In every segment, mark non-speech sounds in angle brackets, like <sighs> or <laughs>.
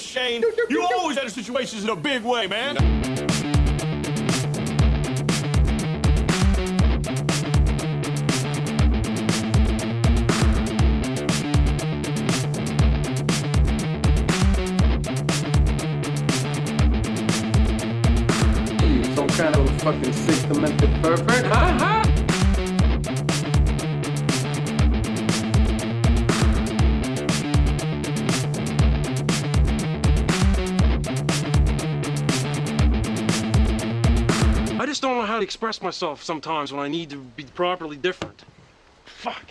this, Shane. You always enter situations in a big way, man. Some kind of fucking sick demented pervert, huh? huh? Express myself sometimes when I need to be properly different. Fuck.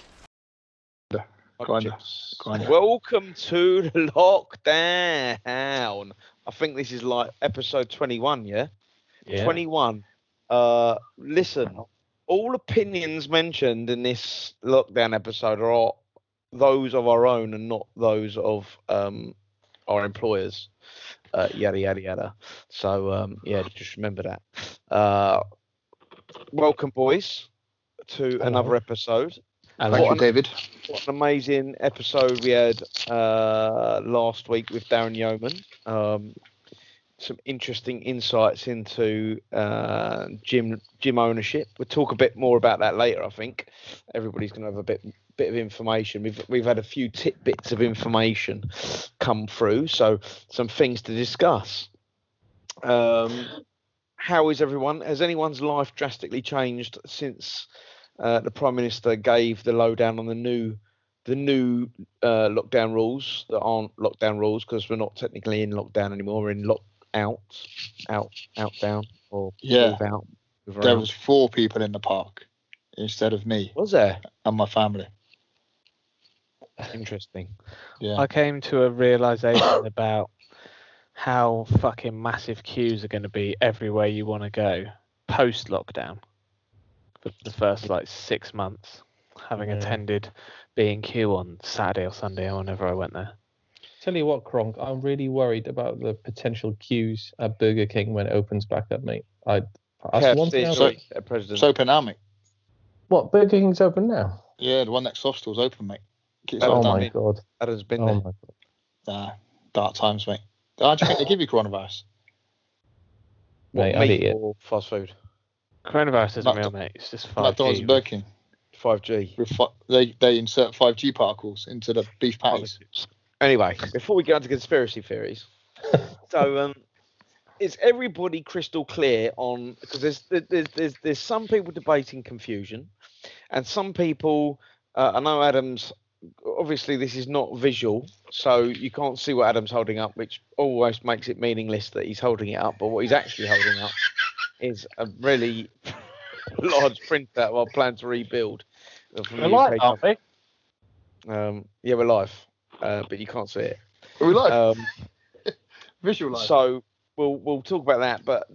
Grinder. Grinder. Welcome to the lockdown. I think this is like episode 21, yeah? 21. Uh, listen, all opinions mentioned in this lockdown episode are those of our own and not those of um, our employers. Uh, yada, yada, yada. So, um, yeah, just remember that. Uh, welcome, boys, to another episode. Thank What you, an- David. What an amazing episode we had uh, last week with Darren Yeoman. Um, some interesting insights into uh, gym gym ownership. We'll talk a bit more about that later. I think everybody's going to have a bit bit of information. We've we've had a few tidbits of information come through, so some things to discuss. Um, how is everyone? Has anyone's life drastically changed since uh, the prime minister gave the lowdown on the new the new uh, lockdown rules that aren't lockdown rules because we're not technically in lockdown anymore. We're in lock out, out, out, down, or Yeah. move out. move There was four people in the park instead of me was there? and my family. Interesting. Yeah. I came to a realization about how fucking massive queues are going to be everywhere you want to go post lockdown for the first like six months. Having Yeah. attended B&Q on Saturday or Sunday or whenever I went there. Tell you what, Kronk, I'm really worried about the potential queues at Burger King when it opens back up, mate. I that's one thing. KFC, I- sorry, uh, President. It's open now, mate. What Burger King's open now? Yeah, the one next to hostel's open, mate. It's Oh, open my god! Adam's been Oh there. my god! Nah, dark times, mate. How do you think they give you coronavirus? <laughs> What, Mate, I'd meat eat it. or fast food? Coronavirus isn't real, mate. It's just McDonald's 5G. and Burger King. 5G. With fi- they they insert 5G particles into the beef patties. Anyway, <laughs> before we get on to conspiracy theories, <laughs> so um, is everybody crystal clear on because there's there's there's there's some people debating confusion, and some people uh, I know Adam's obviously this is not visual, so you can't see what Adam's holding up, which almost makes it meaningless that he's holding it up. But what he's actually holding up <laughs> is a really <laughs> large printout of our plan to rebuild. from the We're live, aren't we? Um, yeah, we're live, uh, but you can't see it. Are we live? Um, <laughs> Visualize. so we'll we'll talk about that. But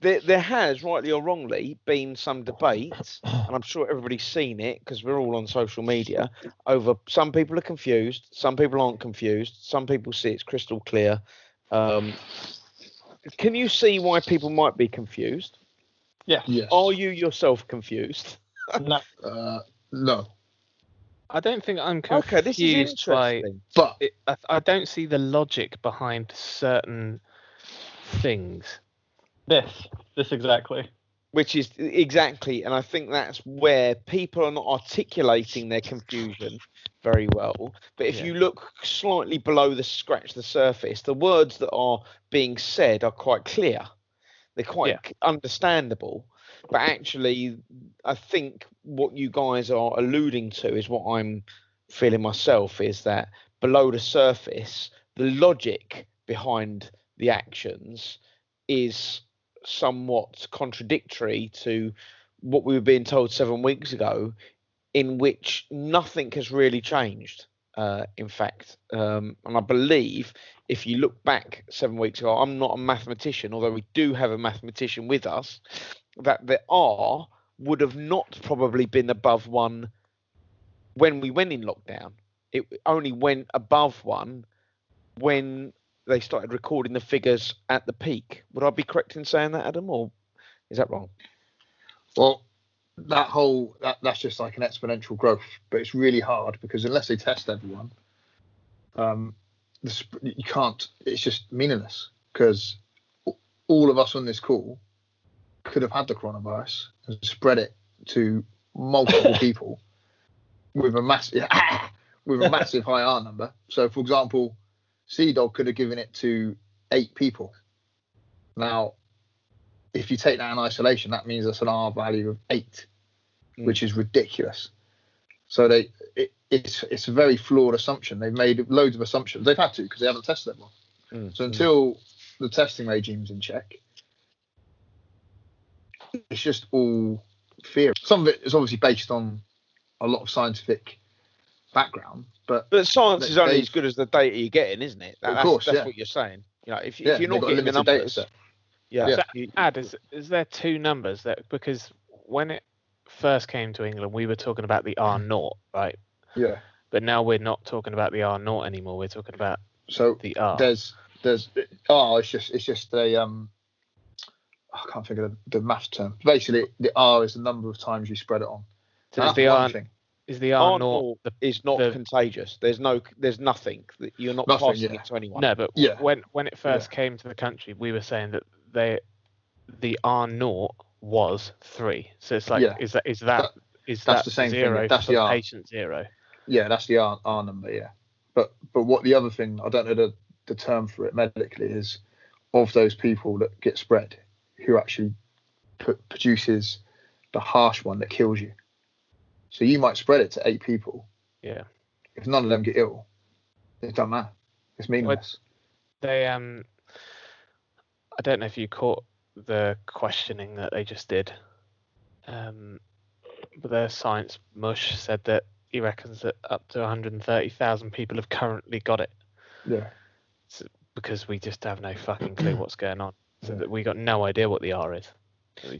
there there has, rightly or wrongly, been some debate, <coughs> and I'm sure everybody's seen it because we're all on social media. Over some people are confused, some people aren't confused, some people see it's crystal clear. Um, can you see why people might be confused? yes. Are you yourself confused? <laughs> No, Uh, no. I don't think I'm confused Okay, this is by interesting. But it, I, I don't see the logic behind certain things. This, this exactly. which is exactly and i think that's where people are not articulating their confusion very well but if Yeah. you look slightly below the scratch the surface the words that are being said are quite clear they're quite Yeah. understandable but actually i think what you guys are alluding to is what i'm feeling myself is that below the surface the logic behind the actions is somewhat contradictory to what we were being told seven weeks ago, in which nothing has really changed. Uh, in fact, um, and I believe if you look back seven weeks ago, I'm not a mathematician, although we do have a mathematician with us, that the R would have not probably been above one when we went in lockdown. It only went above one when they started recording the figures at the peak. Would I be correct in saying that, Adam, or is that wrong? Well, that whole that, that's just like an exponential growth, but it's really hard because unless they test everyone, um, the, you can't. It's just meaningless because all of us on this call could have had the coronavirus and spread it to multiple <laughs> people with a massive <laughs> with a massive high R number. So, for example, Sea Dog could have given it to eight people. Now, if you take that in isolation, that means that's an R value of eight, Mm. which is ridiculous. So they, it, it's it's a very flawed assumption. They've made loads of assumptions. They've had to because they haven't tested everyone. Mm, So until the testing regime's in check, it's just all theory. Some of it is obviously based on a lot of scientific background, but But science They- is only they- as good as the data you're getting, isn't it? That- Of that's, course, that's yeah. what you're saying. You know, if, yeah, if you're not got a getting the limited data numbers, yeah, Yeah. So, you- Ad, is, is there two numbers that because when it first came to England, we were talking about the R naught, right? Yeah. But now we're not talking about the R naught anymore. We're talking about So the R. there's there's oh it's just it's just a um I can't think of the, the math term. Basically, the R is the number of times you spread it on. So And is the R thing. Is the R R naught naught the is not the- contagious. There's no, there's nothing that you're not Nothing, passing yeah. it to anyone. no? But Yeah. when when it first came to the country, we were saying that they the R naught was three. So it's like Yeah. is that is that That- is that's that the same thing, zero that's for the R. patient zero? Yeah, that's the R, R number. Yeah, but but what the other thing I don't know the the term for it medically is of those people that get spread, who actually p- produces the harsh one that kills you. So you might spread it to eight people. Yeah. If none of them get ill, it doesn't matter. It's meaningless. They um I don't know if you caught the questioning that they just did. Um but their science mush said that he reckons that up to 130,000 people have currently got it Yeah. because we just have no fucking clue what's going on. So that we got no idea what the R is.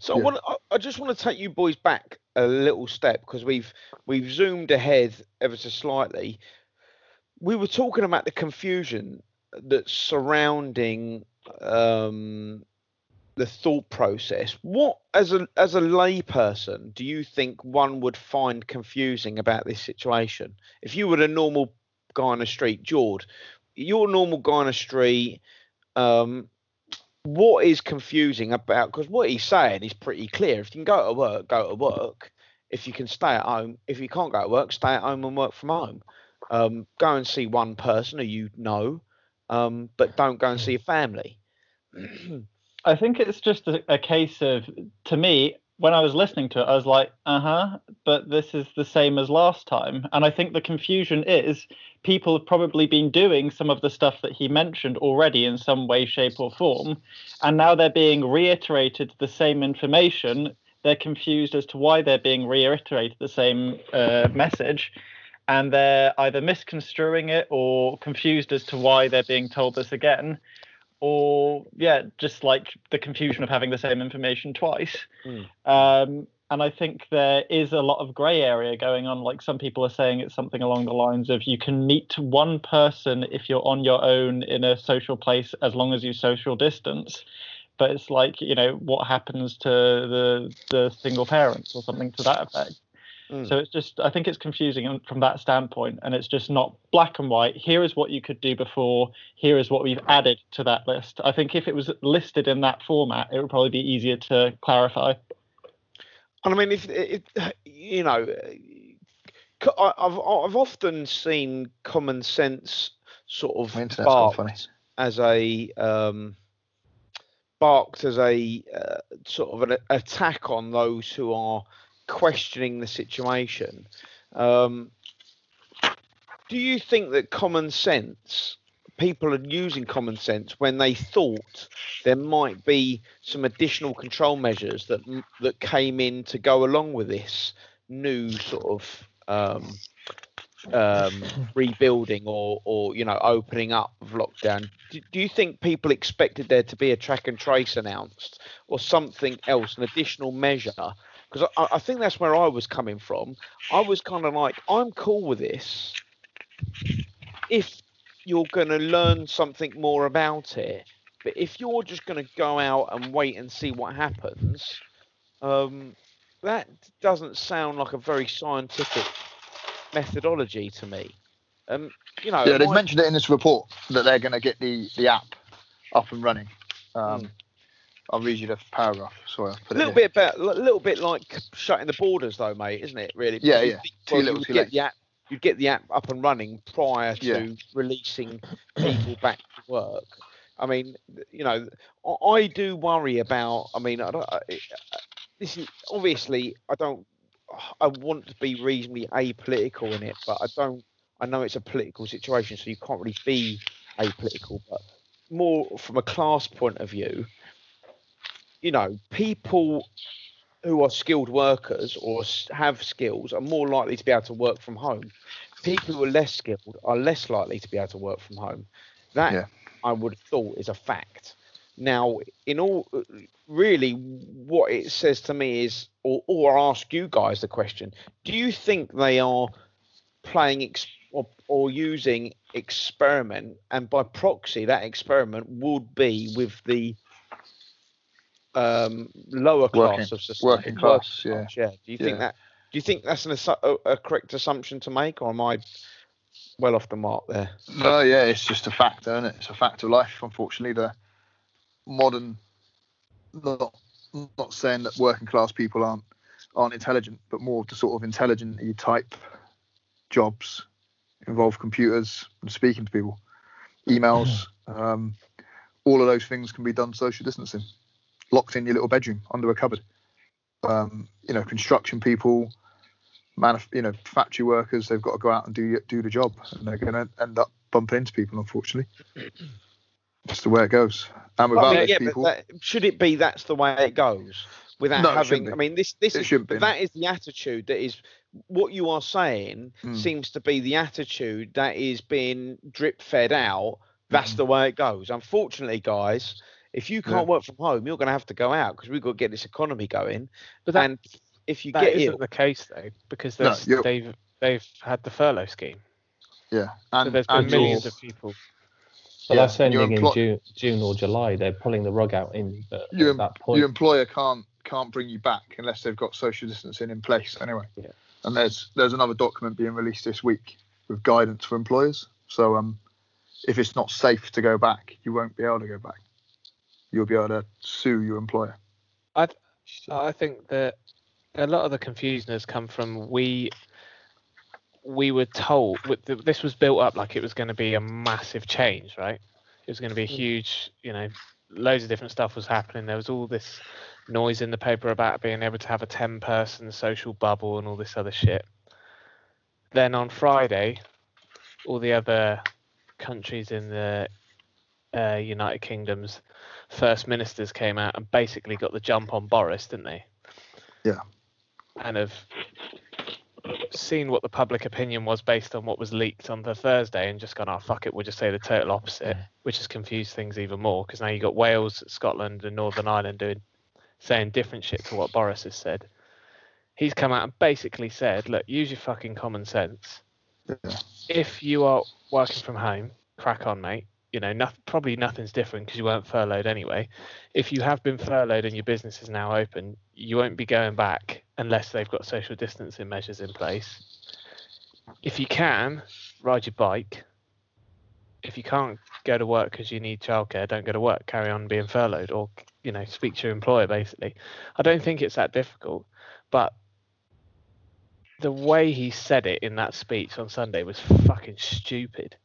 So Yeah. I, want, I, I just want to take you boys back a little step because we've we've zoomed ahead ever so slightly. We were talking about the confusion that's surrounding um, the thought process. What, as a as a layperson, do you think one would find confusing about this situation? If you were a normal guy on the street, George, you're a normal guy on the street. Um, what is confusing about because what he's saying is pretty clear. If you can go to work, go to work. If you can stay at home, if you can't go to work, stay at home and work from home. Um, go and see one person who you know, um, but don't go and see your family. I think it's just a, a case of, to me, when I was listening to it, I was like, uh huh, but this is the same as last time. And I think the confusion is people have probably been doing some of the stuff that he mentioned already in some way, shape, or form. And now they're being reiterated the same information. They're confused as to why they're being reiterated the same uh, message. And they're either misconstruing it or confused as to why they're being told this again or yeah, just like the confusion of having the same information twice. Mm. Um, and I think there is a lot of grey area going on. Like some people are saying it's something along the lines of you can meet one person if you're on your own in a social place as long as you social distance. But it's like, you know, what happens to the the single parents or something to that effect. Mm. So it's just, I think it's confusing in- from that standpoint, and it's just not black and white. Here is what you could do before. Here is what we've added to that list. I think if it was listed in that format, it would probably be easier to clarify. And I mean, if it, you know, I- I've I've often seen common sense sort of My funny. barked as a um, barked as a uh, sort of an attack on those who are questioning the situation. Um, do you think that common sense, people are using common sense when they thought there might be some additional control measures that that came in to go along with this new sort of um, um, rebuilding or or you know opening up of lockdown? Do, do you think people expected there to be a track and trace announced or something else, an additional measure? Because I, I think that's where I was coming from. I was kind of like, I'm cool with this if you're going to learn something more about it. But if you're just going to go out and wait and see what happens, um, that doesn't sound like a very scientific methodology to me. Um, you know, Yeah, they've my- mentioned it in this report that they're going to get the, the app up and running. Um, I'll read you the paragraph. Sorry, a little bit about, a little bit like shutting the borders, though, mate, isn't it? Really? Yeah, yeah. you think, Too well, little, you would too get late. the app. You'd get the app up and running prior to Yeah. releasing people back to work. I mean, you know, I, do worry about. I mean, I don't, I, this is obviously I don't. I want to be reasonably apolitical in it, but I don't. I know it's a political situation, so you can't really be apolitical. But more from a class point of view, you know, people who are skilled workers or have skills are more likely to be able to work from home. People who are less skilled are less likely to be able to work from home. That Yeah. I would have thought is a fact. Now, in all, really, what it says to me is, or, or ask you guys the question: Do you think they are playing ex- or, or using experiment, and by proxy, that experiment would be with the um, lower class Working- of society? working class, yeah. yeah. Do you think Yeah. that? Do you think that's an, a, a correct assumption to make, or am I well off the mark there? No, yeah, it's just a fact, isn't it? It's a fact of life. Unfortunately, the modern, not not saying that working class people aren't aren't intelligent, but more of the sort of intelligent type jobs involve computers and speaking to people, emails, um, all of those things can be done social distancing, locked in your little bedroom under a cupboard. Um, you know, construction people, manuf- you know, factory workers, they've got to go out and do do the job, and they're going to end up bumping into people. Unfortunately, <clears throat> that's the way it goes. And without I mean, yeah, people, that, should it be that's the way it goes without No, having? I mean, this this It is shouldn't be, but that is the attitude that is what you are saying Mm. seems to be the attitude that is being drip fed out. That's the way it goes. Unfortunately, guys, if you can't Yeah. work from home, you're going to have to go out because we've got to get this economy going. But that, and if you that get isn't ill, the case though, because No, they've they've had the furlough scheme. yeah, So and, there's been and millions of people. But Yeah, that's and your ending in June, June or July. They're pulling the rug out in at, at your, that point. your employer can't can't bring you back unless they've got social distancing in place anyway. Yeah. And there's there's another document being released this week with guidance for employers. So um, if it's not safe to go back, you won't be able to go back. You'll be able to sue your employer. I I think that a lot of the confusion has come from we we were told with the, this was built up like it was going to be a massive change, right? It was going to be a huge, you know, loads of different stuff was happening. There was all this noise in the paper about being able to have a 10 person social bubble and all this other shit. Then on Friday, all the other countries in the uh, United Kingdom's first ministers came out and basically got the jump on Boris, didn't they? Yeah. And have seen what the public opinion was based on what was leaked on the Thursday and just gone, oh, fuck it, we'll just say the total opposite, which has confused things even more because now you've got Wales, Scotland, and Northern Ireland doing saying different shit to what Boris has said. He's come out and basically said, look, use your fucking common sense. Yeah. If you are working from home, crack on, mate. You know, noth- probably nothing's different because you weren't furloughed anyway. If you have been furloughed and your business is now open, you won't be going back unless they've got social distancing measures in place. If you can, ride your bike. If you can't go to work because you need childcare, don't go to work. Carry on being furloughed, or you know, speak to your employer. Basically, I don't think it's that difficult, but the way he said it in that speech on Sunday was fucking stupid.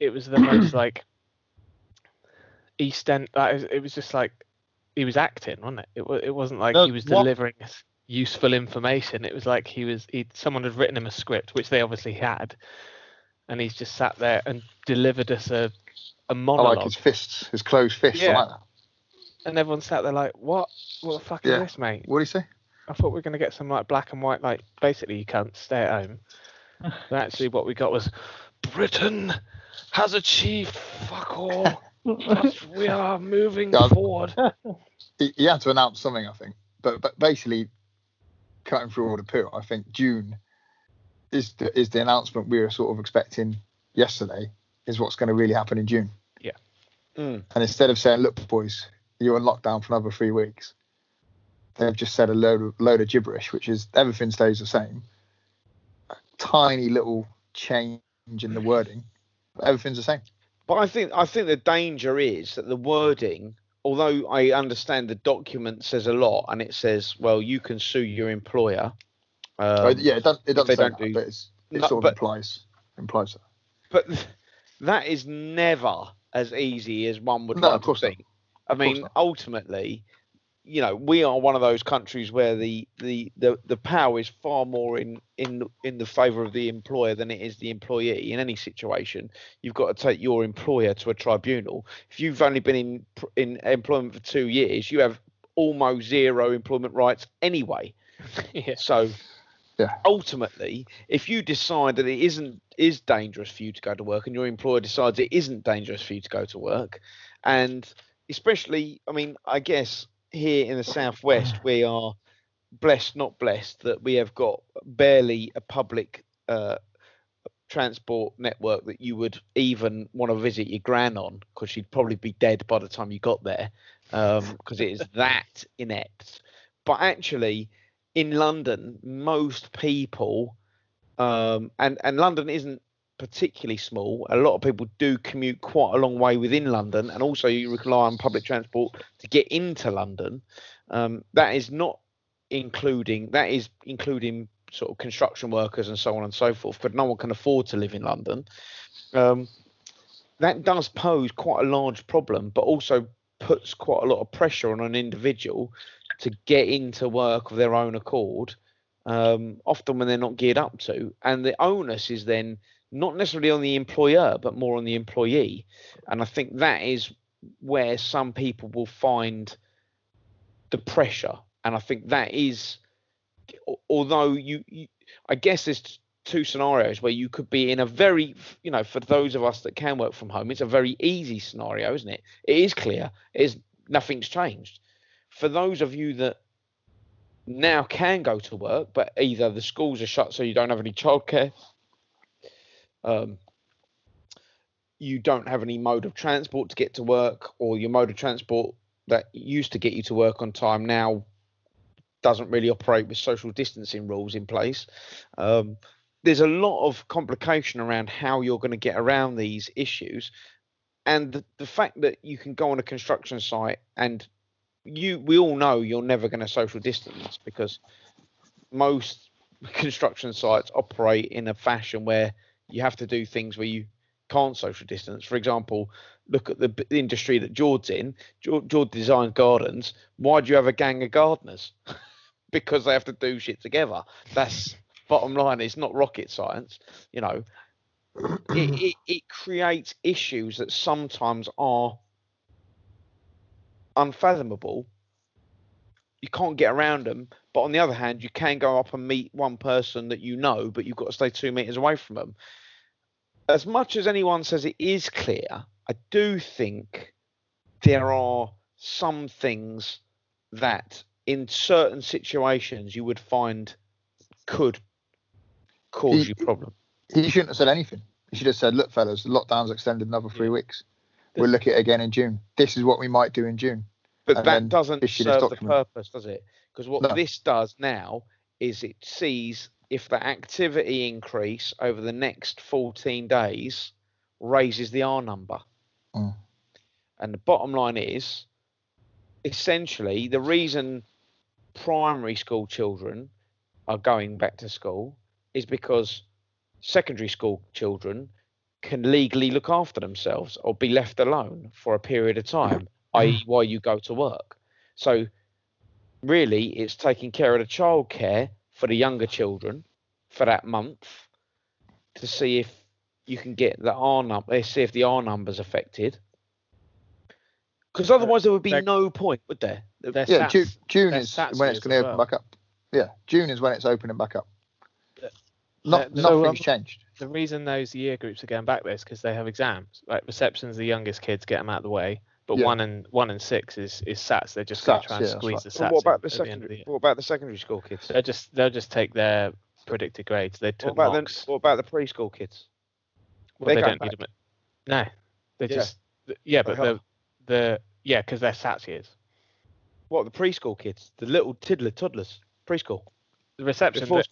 It, it was the most <clears throat> like East End. Like, it was just like he was acting, wasn't it? It, it wasn't like No, he was what- delivering us useful information. It was like he was. He someone had written him a script, which they obviously had, and he's just sat there and delivered us a a I monologue. like his fists, his closed fists. Yeah. like and everyone sat there like, "What? What the fuck Yeah. is this, mate?" What do you say? I thought we were gonna get some like black and white, like basically you can't stay at home. <laughs> But actually, what we got was Britain has achieved fuck all. <laughs> we are moving Yeah. forward. <laughs> He, he had to announce something, I think. But but basically, cutting through all the poo, I think June is the, is the announcement we were sort of expecting yesterday. Is what's going to really happen in June. Yeah. Mm. And instead of saying, "Look, boys, you're in lockdown for another three weeks," they've just said a load of, load of gibberish, which is everything stays the same. A tiny little change in the wording. Everything's the same. But I think I think the danger is that the wording, although I understand the document says a lot and it says, well, you can sue your employer. Um, Oh, yeah, it, does, it doesn't say don't that, do- but it's, it No, sort of but- implies implies that. but <laughs> that is never as easy as one would No, like of course to not. I mean, ultimately, you know, we are one of those countries where the the the, the power is far more in in in the favour of the employer than it is the employee. In any situation, you've got to take your employer to a tribunal. If you've only been in in employment for two years, you have almost zero employment rights anyway. <laughs> yeah. So Yeah. ultimately, if you decide that it isn't is dangerous for you to go to work, and your employer decides it isn't dangerous for you to go to work, and especially, I mean, I guess here in the southwest <sighs> we are blessed, not blessed, that we have got barely a public uh, transport network that you would even want to visit your gran on, because she'd probably be dead by the time you got there, <laughs> because it is that inept. But actually, in London, most people, um, and and London isn't particularly small. A lot of people do commute quite a long way within London, and also you rely on public transport to get into London. Um, that is not including that is including sort of construction workers and so on and so forth. But no one can afford to live in London. Um, that does pose quite a large problem, but also puts quite a lot of pressure on an individual to get into work of their own accord, um, often when they're not geared up to. And the onus is then not necessarily on the employer, but more on the employee. And I think that is where some people will find the pressure. And I think that is, although you, you I guess there's two scenarios where you could be in a very, you know, for those of us that can work from home, it's a very easy scenario, isn't it? It is clear. It is nothing's changed. For those of you that now can go to work, but either the schools are shut so you don't have any childcare, um, you don't have any mode of transport to get to work, or your mode of transport that used to get you to work on time now doesn't really operate with social distancing rules in place. Um, there's a lot of complication around how you're going to get around these issues. And the, the fact that you can go on a construction site and you we all know you're never going to social distance because most <laughs> construction sites operate in a fashion where you have to do things where you can't social distance. For example, look at the b- industry that George's in. George, George designs gardens. Why do you have a gang of gardeners? <laughs> because they have to do shit together. That's <laughs> bottom line. It's not rocket science. You know, <clears throat> it, it, it creates issues that sometimes are unfathomable. You can't get around them. But on the other hand, you can go up and meet one person that you know, but you've got to stay two meters away from them. As much as anyone says it is clear, I do think there are some things that in certain situations you would find could cause He- you problem. He shouldn't have said anything. He should have said, "Look, fellas, the lockdown's extended another three weeks. We'll look at it again in June. This is what we might do in June." But and that doesn't serve the purpose, does it? Because what No. this does now is it sees if the activity increase over the next 14 days raises the R number. Mm. And the bottom line is essentially the reason primary school children are going back to school is because secondary school children can legally look after themselves or be left alone for a period of time, <clears throat> i.e., while you go to work. So, really, it's taking care of the childcare for the younger children for that month to see if you can get the R number, they see if the R number's affected. Because otherwise, there would be They're- no point, would there? They're Yeah, June, June is when it's going to open well. back up. Yeah, June is when it's opening back up. Not, so, nothing's um, changed. The reason those year groups are going back there is because they have exams. Like reception's the youngest kids, get them out of the way. But Yeah. one and one and six is is SATs. They're just going to try and yeah, squeeze right. the SATs. Well, what about the at the end of secondary? What about the secondary school kids? They'll just they'll just take their predicted grades. They What about mocks. the what about the preschool kids? Well, They're they going don't need them. No, they Yeah. just yeah, but the the yeah, because they're SATs years. What the preschool kids? The little tiddler toddlers preschool The reception before.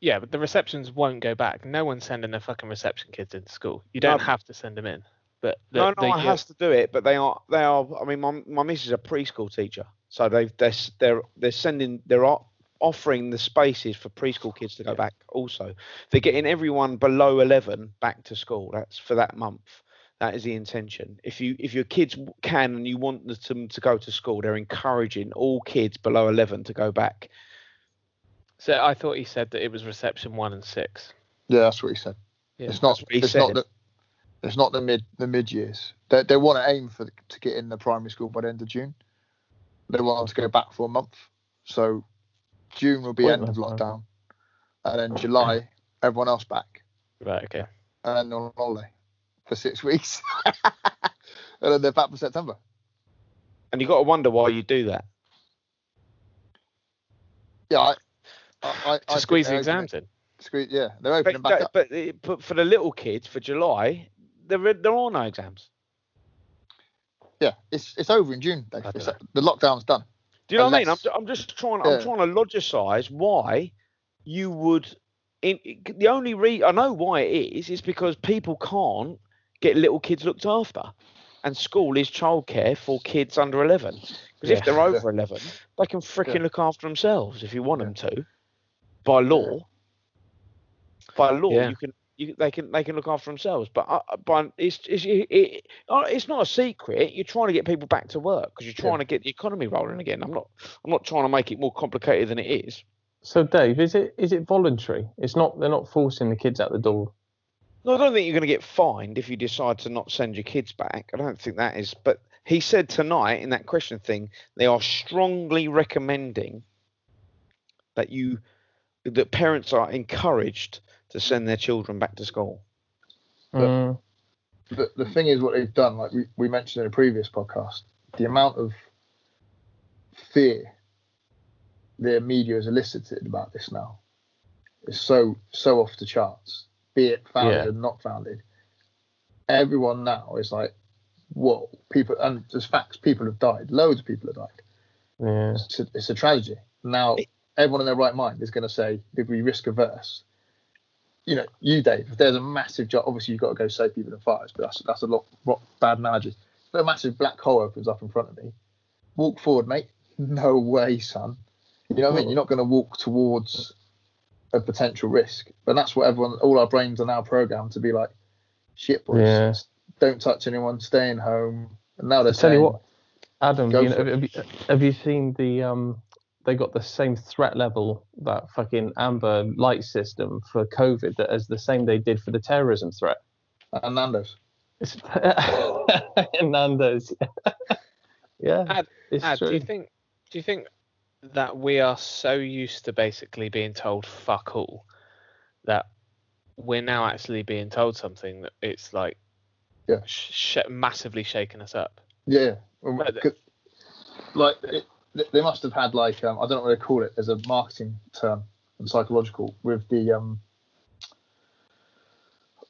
Yeah, but the receptions won't go back. No one's sending their fucking reception kids into school. You don't No. have to send them in. But the, no, no, the I year- has to do it, but they are they are. I mean, my my missus is a preschool teacher, so they've they're they're they're sending they're offering the spaces for preschool kids to go back. Also, they're getting everyone below eleven back to school. That's for that month. That is the intention. If you if your kids can and you want them to go to school, they're encouraging all kids below eleven to go back. So I thought he said that it was reception one and six. Yeah, that's what he said. Yeah. it's not. That's what he It's not said. It's not the mid the mid years. They they want to aim for the, to get in the primary school by the end of June. They want to go back for a month. So June will be end of lockdown, and then July everyone else back, Right. Okay. and then on holiday for six weeks, <laughs> and then they're back for September. And you got to wonder why you do that. Yeah, I, I, I, To squeeze the exams in. Squeeze, yeah, they're opening But, back up. but, but for the little kids for July, there there are no exams. Yeah, it's it's over in June. It's, the lockdown's done. Do you know what I mean? I'm, I'm just trying. Yeah. I'm trying to logicize why you would. In, the only re I know why it is is because people can't get little kids looked after, and school is childcare for kids under 11. Because if they're <laughs> over 11, they can freaking Yeah. look after themselves if you want them to, by law. By law, Yeah. you can. You, they can they can look after themselves, but uh, by it's it's it, it, uh, it's not a secret. You're trying to get people back to work because you're trying to get the economy rolling again. I'm not I'm not trying to make it more complicated than it is. So Dave, is it is it voluntary? It's not. They're not forcing the kids out the door. No, I don't think you're going to get fined if you decide to not send your kids back. I don't think that is. But he said tonight in that question thing, they are strongly recommending that you that parents are encouraged to send their children back to school. Mm, the, the thing is what they've done like we, we mentioned in a previous podcast the amount of fear the media has elicited about this now is so so off the charts be it founded Yeah. or not founded everyone now is like whoa people and there's facts people have died loads of people have died yeah. it's a, it's a tragedy now everyone in their right mind is going to say if we risk averse you know, you, Dave, if there's a massive job, obviously you've got to go save people in fires, but that's that's a lot, lot bad managers. If a massive black hole opens up in front of me, walk forward, mate. No way, son. You know what I mean? You're not going to walk towards a potential risk, but that's what everyone, all our brains are now programmed to be like, shit, boys, Yeah. don't touch anyone, staying home. And now they're I tell you what, Adam, you know, have, you, have you seen the um? They got the same threat level that fucking Amber Light system for COVID that as the same they did for the terrorism threat. and Nando's. It's <laughs> Nando's. <laughs> yeah, Ad, it's Ad, true. do you think do you think that we are so used to basically being told fuck all that we're now actually being told something that it's like Yeah. sh- massively shaking us up? Yeah, well, um, like it, th- they must have had like um, I don't know what they call it. There's a marketing term and psychological with the um.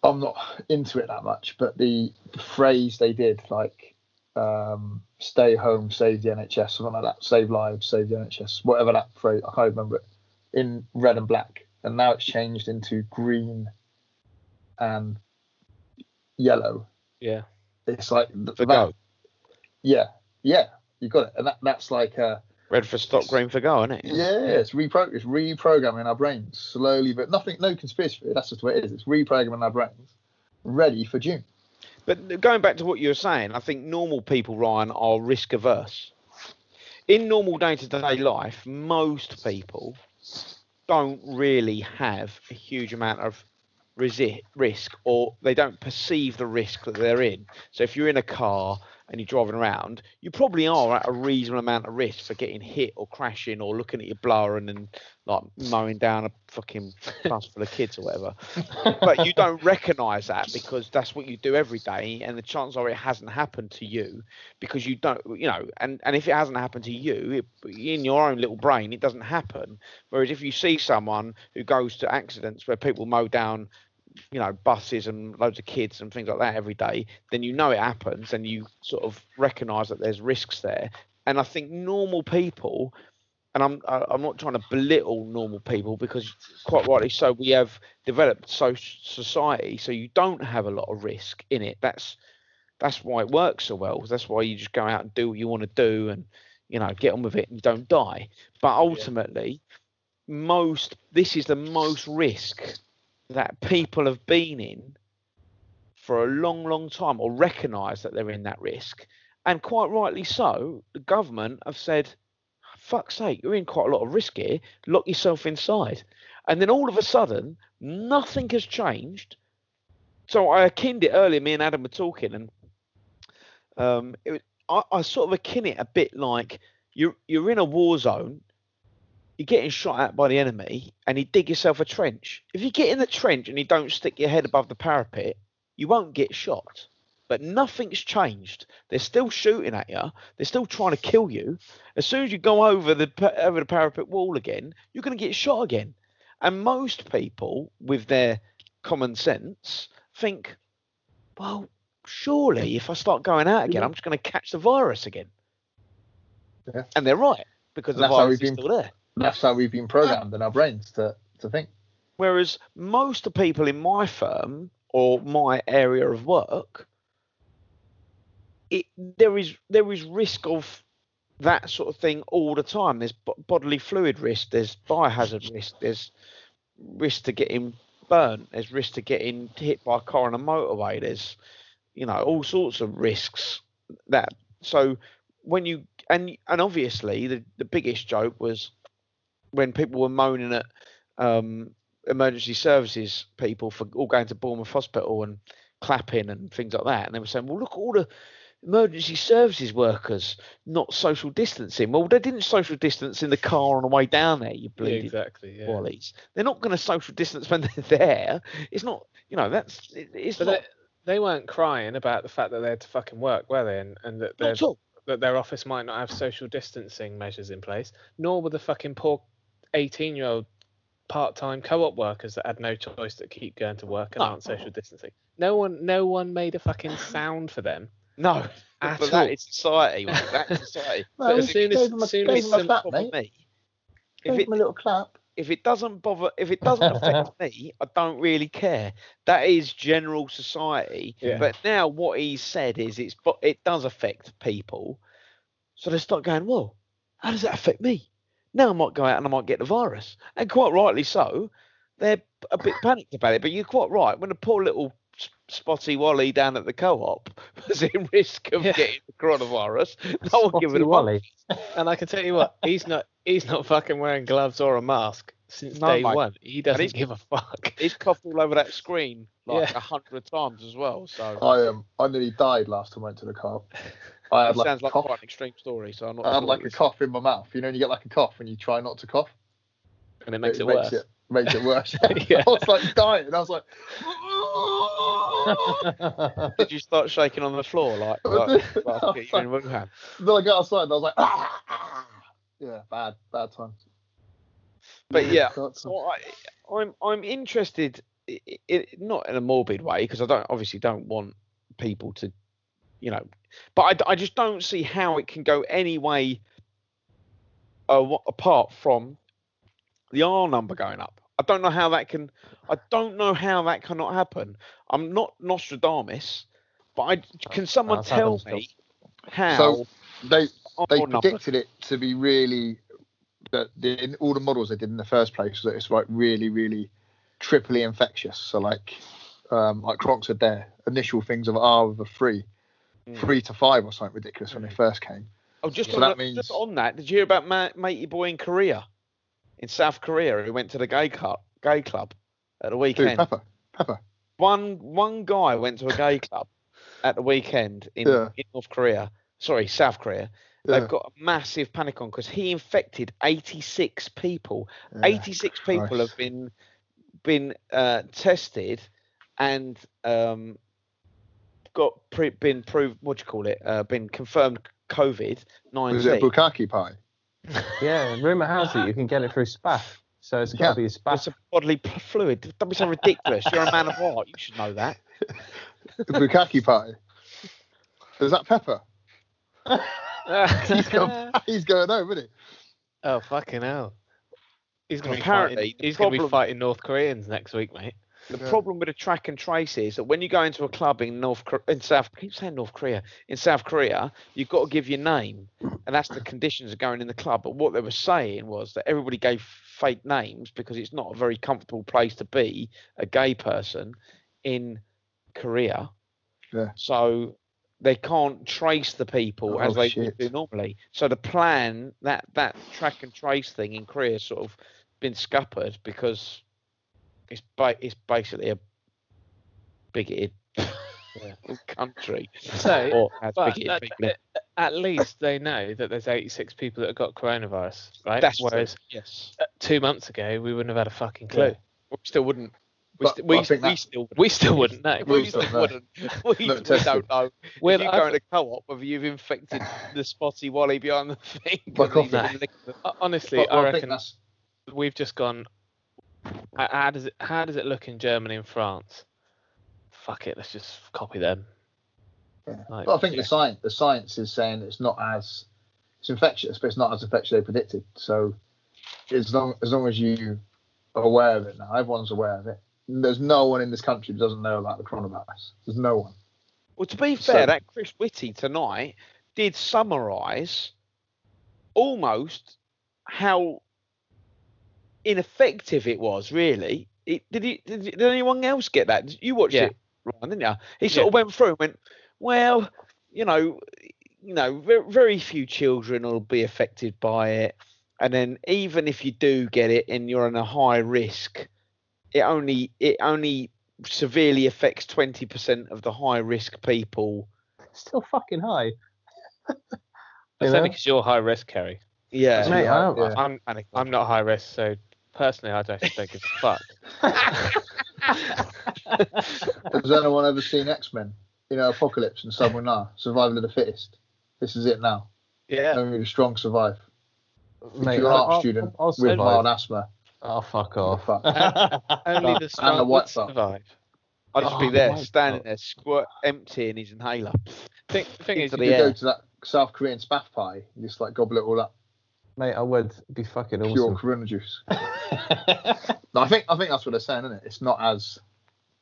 I'm not into it that much, but the, the phrase they did like um, "stay home, save the NHS," something like that, "save lives, save the NHS," whatever that phrase. I can't remember it in red and black, and now it's changed into green and yellow. Yeah. It's like th- For that, go. yeah, yeah, you got it, and that, that's like uh, Red for stop, green for go, isn't it? yeah, it's repro- it's reprogramming our brains slowly, but nothing, no conspiracy. That's just what it is. It's reprogramming our brains, ready for June. But going back to what you were saying, I think normal people, Ryan, are risk averse. In normal day to day life, most people don't really have a huge amount of risk or they don't perceive the risk that they're in. So if you're in a car and you're driving around, you probably are at a reasonable amount of risk for getting hit or crashing or looking at your blower and then like mowing down a fucking bus full of kids or whatever. but you don't recognise that because that's what you do every day, and the chances are it hasn't happened to you because you don't, you know, and and if it hasn't happened to you, it, in your own little brain, it doesn't happen. Whereas if you see someone who goes to accidents where people mow down you know buses and loads of kids and things like that every day then you know it happens and you sort of recognize that there's risks there and i think normal people and I'm I'm not trying to belittle normal people because quite rightly so we have developed so society so you don't have a lot of risk in it. That's that's why it works so well. That's why you just go out and do what you want to do and you know get on with it and you don't die. But ultimately, most this is the most risk that people have been in for a long, long time or recognise that they're in that risk. And quite rightly so, the government have said, fuck's sake, you're in quite a lot of risk here, lock yourself inside. And then all of a sudden, nothing has changed. So I akined it earlier, me and Adam were talking, and um, I, I sort of akin it a bit like you're, you're in a war zone, you're getting shot at by the enemy, and you dig yourself a trench. If you get in the trench and you don't stick your head above the parapet, you won't get shot. But nothing's changed. They're still shooting at you. They're still trying to kill you. As soon as you go over the over the parapet wall again, you're going to get shot again. And most people, with their common sense, think, well, surely if I start going out again, I'm just going to catch the virus again. Yeah. And they're right because And the virus is been- still there. That's how we've been programmed in our brains to to think. Whereas most of the people in my firm or my area of work, it there is there is risk of that sort of thing all the time. There's bo- bodily fluid risk, there's biohazard risk, there's risk to getting burnt, there's risk to getting hit by a car on a motorway, there's you know all sorts of risks that so when you and and obviously the, the biggest joke was when people were moaning at um, emergency services people for all going to Bournemouth Hospital and clapping and things like that, and they were saying, "Well, look at all the emergency services workers not social distancing." Well, they didn't social distance in the car on the way down there. You Yeah, exactly. Yeah. wallies. They're not going to social distance when <laughs> they're there. It's not, you know, that's it, it's But not, they, they weren't crying about the fact that they had to fucking work, were they? And, and that not their at all. that their office might not have social distancing measures in place, nor were the fucking poor 18 year old part time co op workers that had no choice that keep going to work and No. aren't social distancing. No one no one made a fucking sound for them. <laughs> No, At but all. that is society. mate, That's <laughs> society. No, But as soon as, gave him a- soon gave as him a some- clap, bother mate. me. Give If it, a little clap. if it doesn't bother, if it doesn't <laughs> affect me, I don't really care. That is general society. Yeah. But now what he's said is it's but it does affect people. So they start going, well, how does that affect me? Now I might go out and I might get the virus, and quite rightly so. They're a bit <sighs> panicked about it, but you're quite right. When the poor little spotty Wally down at the co-op <laughs> was in risk of Yeah. getting the coronavirus, <laughs> no one give it a Wally. <laughs> and I can tell you what, he's not he's not fucking wearing gloves or a mask since No, day mate. one. He doesn't he's- give a fuck. He's coughed all over that screen like Yeah. a hundred times as well. So I um I nearly died last time I went to the car. I had it like sounds like cough. quite an extreme story. So I'm not. I had like a cough in my mouth. You know, when you get like a cough when you try not to cough. And it makes it, makes worse. it makes it worse. Yeah. <laughs> <laughs> I was like dying. I was like, <laughs> Did you start shaking on the floor like, like, like you're in Wuhan? then I got outside and I was like, ah, ah. yeah, bad, bad times. But yeah, I, I'm I'm interested, i i not in a morbid way because I don't obviously don't want people to, you know, but I, I just don't see how it can go any way uh, apart from the R number going up. I don't know how that can. I don't know how that cannot happen. I'm not Nostradamus, but I can someone That's tell me how So they R they number predicted it to be really that the, in all the models they did in the first place was that it's like really really triply infectious. So like um, like Crocs said there, initial things of R of a three, Mm. three to five or something ridiculous when they first came. Oh, just, So on, that means- just on that, did you hear about ma- matey boy in Korea, in South Korea, who went to the gay club, gay club at the Dude, weekend? Pepper, Pepper. One one guy went to a gay club at the weekend in, Yeah. in North Korea. Sorry, South Korea. Yeah, They've got a massive panic on because he infected 86 people. yeah. 86 people have been been uh, tested and um, got pre- been proved. What do you call it? Uh, been confirmed COVID nineteen. Was it a bukkake pie? <laughs> yeah, rumor has it you can get it through SPAF. So it's got to Yeah. be a spaff. It's a bodily fluid. Don't be so ridiculous. You're a man of art. You should know that. <laughs> The bukkake pie. Is that Pepper? He's going, <laughs> he's going home, isn't he? Oh fucking hell! He's gonna be fighting, he's gonna be fighting North Koreans next week, mate. The Yeah. problem with a track and trace is that when you go into a club in North in South, I keep saying North Korea, in South Korea, you've got to give your name, and that's the <coughs> conditions of going in the club. But what they were saying was that everybody gave fake names because it's not a very comfortable place to be a gay person in Korea. Yeah. So they can't trace the people as Oh, they shit. would do normally. So the plan that that track and trace thing in Korea sort of been scuppered because it's ba- it's basically a bigoted <laughs> country. So, or has but bigoted that- people. at least they know that there's 86 people that have got coronavirus, right? That's true, Whereas yes. uh, two months ago we wouldn't have had a fucking clue. Yeah. We still wouldn't. We, But- st- but we, I think we still We still wouldn't know. We we still still know. wouldn't. <laughs> We, Look we don't know. Well, if you I go in thought- a co-op, whether you've infected <laughs> the spotty wally behind the thing. But 'cause he's I been licking Honestly, But I I reckon that's we've just gone. H- How does it? How does it look in Germany and France? Fuck it, let's just copy them. Yeah. Like, But I think the science the science is saying it's not as it's infectious, but it's not as infectious as they predicted. So as long as long as you are aware of it now, everyone's aware of it. There's no one in this country who doesn't know about the coronavirus. There's no one. Well, to be So- fair, that Chris Whitty tonight did summarise almost how ineffective it was. Really, it, did, he, did did anyone else get that? You watched Yeah. it, Ryan, didn't you? He sort of went through and went, well, you know, you know, very, very few children will be affected by it, and then even if you do get it and you're in a high risk, it only it only severely affects 20% of the high risk people. Still fucking high. That's You only because you're high risk, Kerry. Yeah. Mate, I- Yeah. I'm Panic I'm not high risk, so personally, I don't, think it's a fuck. <laughs> <laughs> Has anyone ever seen X Men? You know, Apocalypse and Someone Now, Survival of the Fittest. This is it now. Yeah. Only the strong survive. Mate, if you're an I'll- art I'll- student I'll with mild asthma, Oh fuck off. fucked. <laughs> Only the And strong the white survive. I'd just Oh be there, my standing God. there, squirt, emptying his inhaler. Thing, thing is, Into you the go to that South Korean spaff pie, you just like gobble it all up, Mate, I would be fucking pure awesome. corona juice. <laughs> No, I think I think that's what they're saying, isn't it? It's not as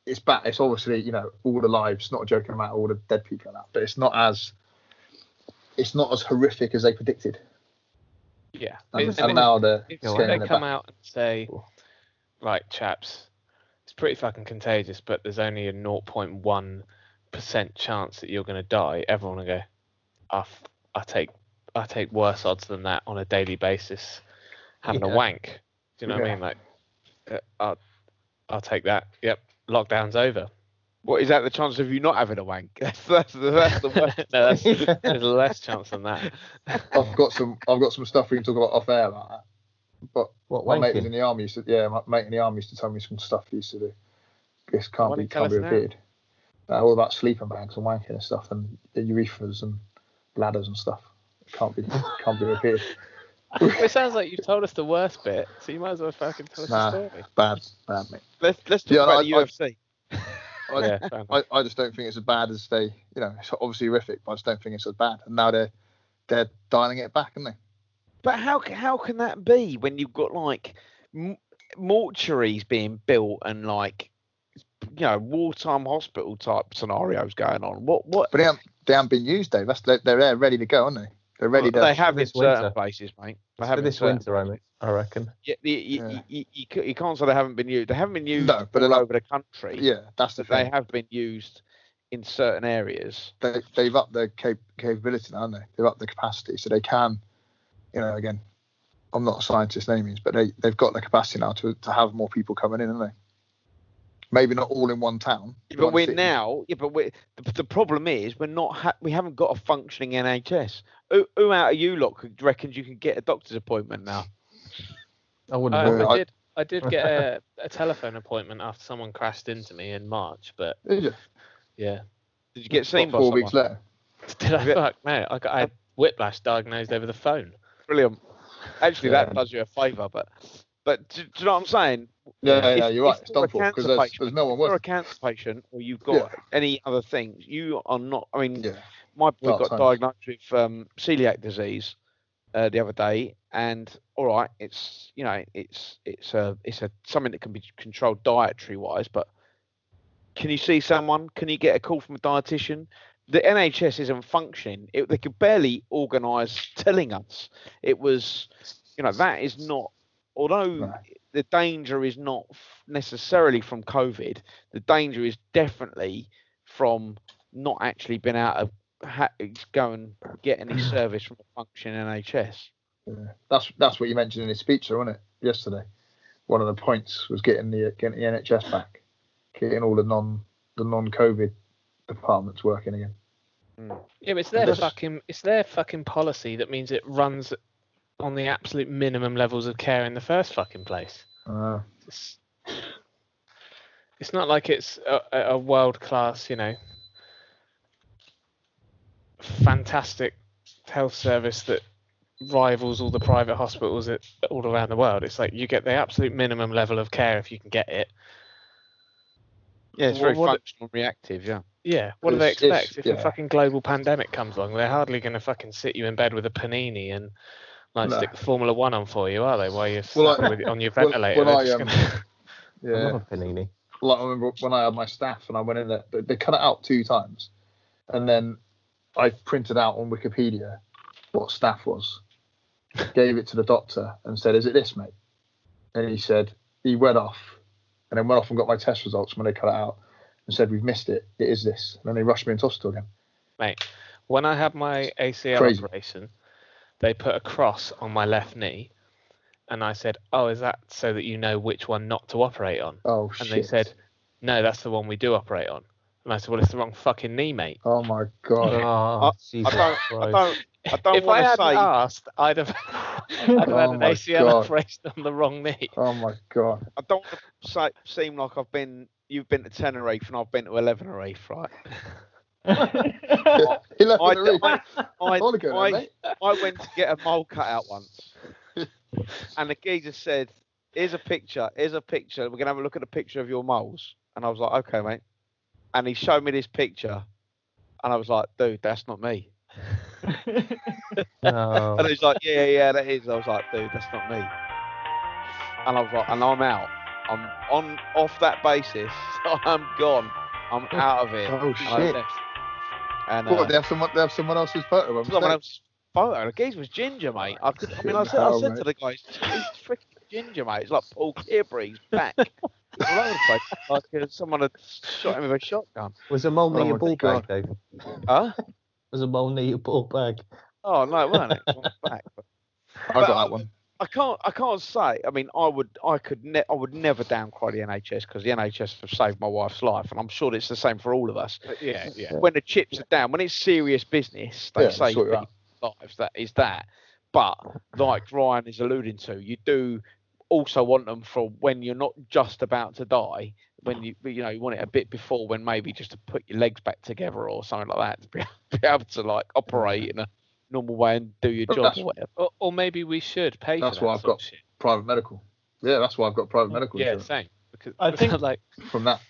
it's bad. It's obviously you know all the lives, not joking about all the dead people and that, but it's not as it's not as horrific as they predicted. yeah. And, It's- and now they're they come back. out and say, right, chaps, it's pretty fucking contagious, but there's only a 0.1% chance that you're going to die, everyone will go, I, f- I take I take worse odds than that on a daily basis, having Yeah. a wank. Do you know what I mean? Like, uh, I'll, I'll take that. Yep, lockdown's over. What is that? The chance of you not having a wank? <laughs> That's that's the, that's the worst. <laughs> no, that's, <laughs> there's less chance than that. I've got some I've got some stuff we can talk about off air about that. But What my mate was in the army used to yeah, my mate in the army used to tell me some stuff he used to do. This can't Why be don't you tell can't be us now? repeated. Uh, all about sleeping bags and wanking and stuff and urethras and bladders and stuff. Can't be can't be repeated. <laughs> it sounds like you've told us the worst bit, so you might as well fucking tell us Nah. the story. Bad, bad mate. Let's let's talk Yeah, about I- the I- UFC. <laughs> I, Yeah. I, I just don't think it's as bad as they, you know, it's obviously horrific, but I just don't think it's as bad. And now they're they're dialing it back, aren't they? But how how can that be when you've got like m- mortuaries being built and like you know wartime hospital type scenarios going on? What what But they haven't, they haven't been used, Dave. That's they're, they're there ready to go, aren't they? They're ready to. they have in this certain winter. places, mate. They For have this winter, I, mean, I reckon. Yeah, you, you, Yeah. You, you, ca- you can't say they haven't been used. They haven't been used No, but all they're over the country. yeah, that's the but they have been used in certain areas. They, they've upped their cap- capability now, haven't they? They've upped their capacity, so they can, you know, again, I'm not a scientist in any means, but they they've got the capacity now to to have more people coming in, haven't they? Maybe not all in one town. But one we're city. now, yeah, but we're, the, the problem is we're not, ha- we haven't got a functioning NHS. Who, who out of you lot could- reckons you can get a doctor's appointment now? I wouldn't. Uh, I I- did. I did get a, a telephone appointment after someone crashed into me in March, but Did you? yeah. Did you get seen What, by four someone? weeks later. Did I fuck? No, I got I had whiplash diagnosed over the phone. Brilliant. Actually, Yeah. that does you a favour, but but do, do you know what I'm saying? Yeah, yeah, If- yeah, you're right. It's done for because there's, patient- there's no one If you're a cancer patient or you've got any other things, you are not. I mean, Yeah, my boy got times. diagnosed with um, celiac disease, uh, the other day, and all right, it's you know it's it's a it's a something that can be controlled dietary wise, but can you see someone? Can you get a call from a dietitian? The NHS isn't functioning. It, they could barely organise telling us. It was, you know, that is not. Although No. the danger is not necessarily from COVID, the danger is definitely from not actually being able to ha- go and get any service from a functioning NHS. Yeah. That's that's what you mentioned in his speech, though, wasn't it? Yesterday, one of the points was getting the getting the NHS back, getting all the non the non COVID departments working again. Hmm. Yeah, but it's their Yes. fucking it's their fucking policy that means it runs on the absolute minimum levels of care in the first fucking place. Uh, It's, it's not like it's a, a world class, you know, fantastic health service that rivals all the private hospitals at, all around the world. It's like you get the absolute minimum level of care if you can get it. Yeah, it's very what- functional and reactive. Yeah. Yeah, what do they It's- it's- expect? If a fucking global pandemic comes along, they're hardly going to fucking sit you in bed with a panini and like No. stick the Formula One on for you, are they? While you're Well, sat I- with, on your ventilator. when They're I, um, gonna- <laughs> yeah. I love a panini. like I remember when I had my staph and I went in there, they, they cut it out two times, and then I printed out on Wikipedia what staph was, gave it to the doctor and said, "Is it this, mate?" And he said he went off, and then went off and got my test results when they cut it out, and said, "We've missed it. It is this." And then they rushed me into hospital again. Mate, when I had my ACL Crazy. operation, they put a cross on my left knee, and I said, "Oh, is that so that you know which one not to operate on?" Oh And shit! they said, "No, that's the one we do operate on." And I said, "Well, it's the wrong fucking knee, mate." "Oh my god!" Oh, Jesus I don't. I Christ. don't. I don't if I want to hadn't say. asked, I'd have, I'd have Oh had an ACL God. operation on the wrong knee. Oh my god! I don't want to say, seem like I've been. You've been to Tenerife and I've been to Eleven or Eight, right? <laughs> <laughs> he left I, the reef. I, I, wanna go there, I. I went to get a mole cut out once, and the geezer said, "Here's a picture. Here's a picture. We're gonna have a look at a picture of your moles." And I was like, "Okay, mate." And he showed me this picture, and I was like, "Dude, that's not me." No. <laughs> Oh. And he's like, "Yeah, yeah, that is." I was like, "Dude, that's not me." And I was like, "And I'm out. I'm on off that basis. <laughs> I'm gone. I'm out of here." Oh, shit. Left. And What? uh, They have someone. They have someone else's photo. of someone else's photo. The geezer was ginger, mate. I, could, I mean, I Fucking said, I said to the guys, he's freaking ginger, mate. It's like Paul Clearbreeze back all over the place. Like uh, someone had shot him with a shotgun. Was a mole Oh near your my ball God. bag, Dave? Huh? Was a mole near your ball bag? Oh no, it wasn't it? It was back. But I got that one. I can't. I can't say. I mean, I would. I could. Ne- I would never downcry the NHS because the NHS have saved my wife's life, and I'm sure it's the same for all of us. But yeah, yeah. When the chips are down, when it's serious business, they Yeah, save sort you out. people's lives. That is that. But like Ryan is alluding to, you do also want them for when you're not just about to die. When you you know you want it a bit before when maybe just to put your legs back together or something like that to be, <laughs> be able to like operate in a normal way and do your job or whatever. Or, or maybe we should pay for That's that why I've got. Private medical. Yeah, that's why I've got private medical Yeah, insurance same. Because I <laughs> think- like from that.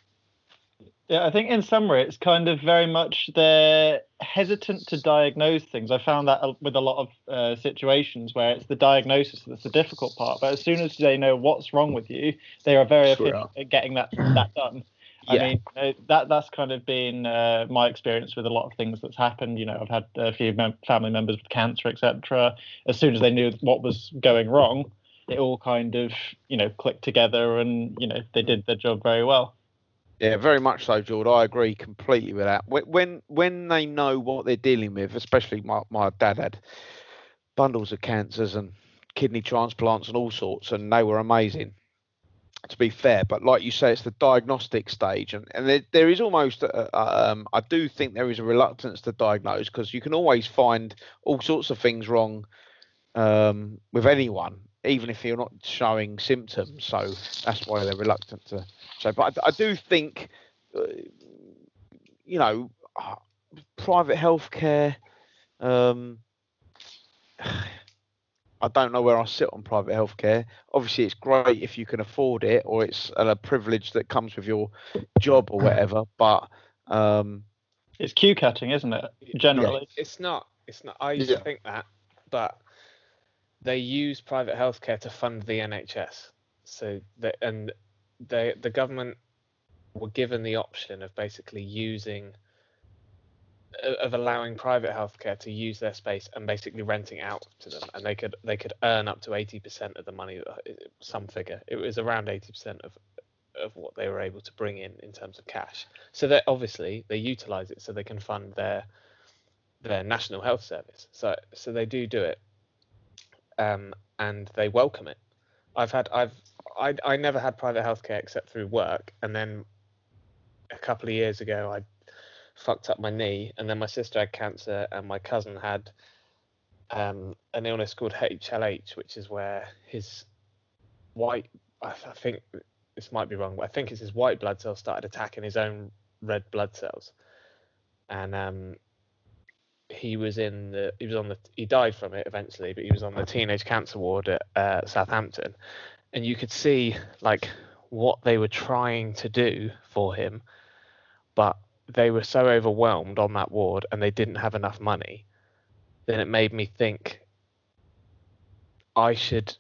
Yeah, I think in summary, it's kind of very much they're hesitant to diagnose things. I found that with a lot of uh, situations where it's the diagnosis that's the difficult part. But as soon as they know what's wrong with you, they are very Sure efficient at getting that that done. I Yeah. mean, that that's kind of been uh, my experience with a lot of things that's happened. You know, I've had a few mem- family members with cancer, etc. As soon as they knew what was going wrong, it all kind of you know clicked together, and you know they did their job very well. Yeah, very much so, George. I agree completely with that. When when, when they know what they're dealing with, especially my, my dad had bundles of cancers and kidney transplants and all sorts, and they were amazing. To be fair, but like you say, it's the diagnostic stage, and and there, there is almost, a, a- um, I do think there is a reluctance to diagnose because you can always find all sorts of things wrong um, with anyone, even if you're not showing symptoms. So that's why they're reluctant to so, but I, I do think, uh, you know, uh, private healthcare. Um, I don't know where I sit on private healthcare. Obviously, it's great if you can afford it, or it's a privilege that comes with your job or whatever. <clears throat> But um, It's queue cutting, isn't it? Generally. it's not. It's not. I used to think that, but they use private healthcare to fund the NHS. So the and they the government were given the option of basically using of allowing private healthcare to use their space and basically renting out to them and they could they could earn up to 80% of the money uh, some figure. It was around 80% of of what they were able to bring in in terms of cash. So that obviously they utilize it so they can fund their their national health service. So so they do do it um, and they welcome it. I've had i've I, I never had private healthcare except through work and then a couple of years ago i fucked up my knee, and then my sister had cancer, and my cousin had um, an illness called HLH, which is where his white, I, I think this might be wrong, but I think it's his white blood cells started attacking his own red blood cells, and um, he was in the he was on the he died from it eventually, but he was on the teenage cancer ward at uh, Southampton, and you could see like what they were trying to do for him, but they were so overwhelmed on that ward and they didn't have enough money, then it made me think I should,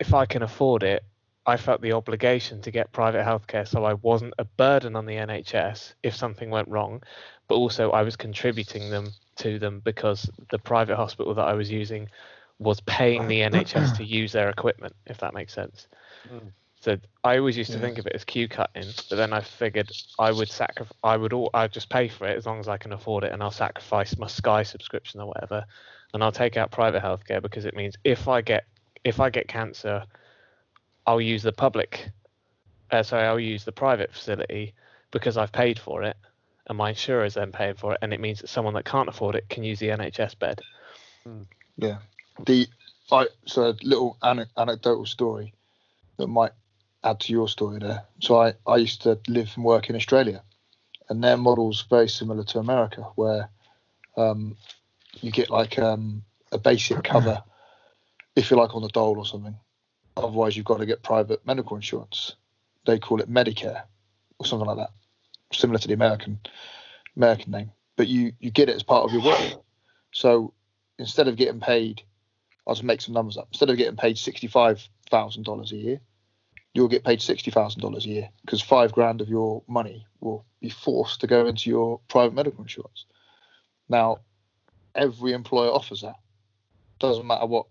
if I can afford it, I felt the obligation to get private healthcare so I wasn't a burden on the NHS if something went wrong, but also I was contributing them to them because the private hospital that I was using was paying the <clears throat> NHS to use their equipment, if that makes sense. Mm. So I always used to think of it as queue cutting, but then I figured I would sacrifice. I would all. I'd just pay for it as long as I can afford it, and I'll sacrifice my Sky subscription or whatever, and I'll take out private healthcare because it means if I get if I get cancer, I'll use the public. Uh, sorry, I'll use the private facility because I've paid for it, and my insurer is then paying for it, and it means that someone that can't afford it can use the NHS bed. Yeah, the I so a little anecdotal story that might add to your story there. So I, I used to live and work in Australia, and their model's very similar to America, where um, you get like um, a basic cover, if you like, on the dole or something. Otherwise, you've got to get private medical insurance. They call it Medicare or something like that, similar to the American American name. But you you get it as part of your work. So instead of getting paid, I'll just make some numbers up. Instead of getting paid sixty five thousand dollars a year, you'll get paid sixty thousand dollars a year because five grand of your money will be forced to go into your private medical insurance. Now, every employer offers that. Doesn't matter what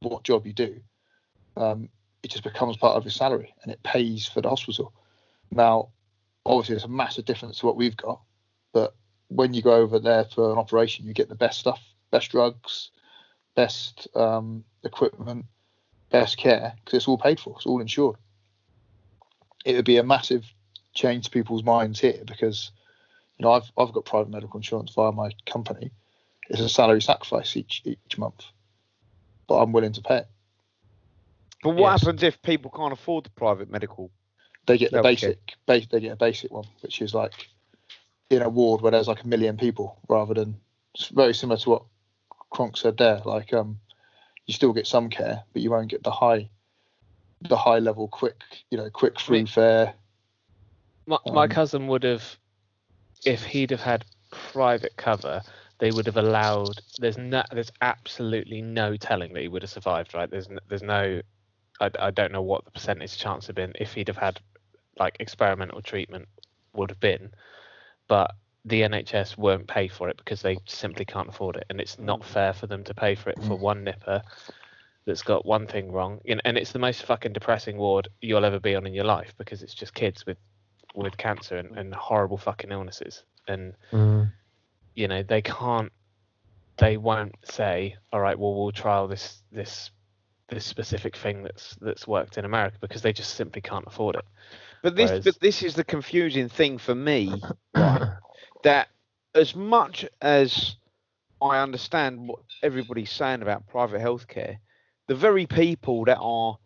what job you do. Um, it just becomes part of your salary and it pays for the hospital. Now, obviously, there's a massive difference to what we've got, but when you go over there for an operation, you get the best stuff, best drugs, best um, equipment, best care because it's all paid for, it's all insured it would be a massive change to people's minds here because you know I've I've got private medical insurance via my company. It's a salary sacrifice each each month, but I'm willing to pay it. But what yes. happens if people can't afford the private medical? They get the basic, ba- they get a basic one, which is like in a ward where there's like a million people, rather than it's very similar to what Kronk said there. Like um, you still get some care, but you won't get the high the high level quick you know quick free fare my, um, cousin would have if he'd have had private cover they would have allowed there's no there's absolutely no telling that he would have survived right there's there's no I, I don't know what the percentage chance had been if he'd have had like experimental treatment would have been but the NHS won't pay for it because they simply can't afford it and it's not mm. fair for them to pay for it for mm. one nipper that's got one thing wrong, and it's the most fucking depressing ward you'll ever be on in your life because it's just kids with with cancer and, and horrible fucking illnesses, and mm. you know they can't, they won't say, all right, well we'll trial this this this specific thing that's that's worked in America because they just simply can't afford it. But this Whereas... but this is the confusing thing for me, that as much as I understand what everybody's saying about private healthcare, the very people that are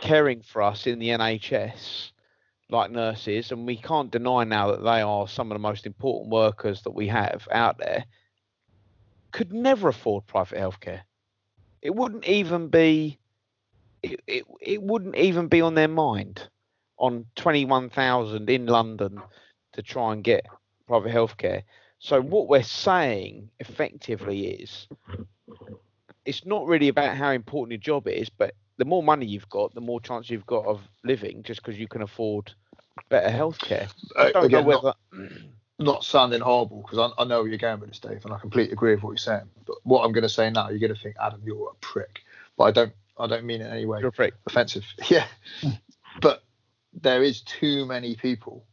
caring for us in the NHS, like nurses, and we can't deny now that they are some of the most important workers that we have out there, could never afford private healthcare. It wouldn't even be. It, it, it wouldn't even be on their mind on 21,000 in London to try and get private healthcare. So what we're saying effectively is it's not really about how important your job is, but the more money you've got, the more chance you've got of living, just because you can afford better healthcare. I Uh, don't again, know not- whether. <clears throat> not sounding horrible because I, I know where you're going with this, Dave, and I completely agree with what you're saying. But what I'm going to say now, you're going to think, Adam, you're a prick. But I don't, I don't mean it in any way You're a prick. offensive. <laughs> Yeah, but there is too many people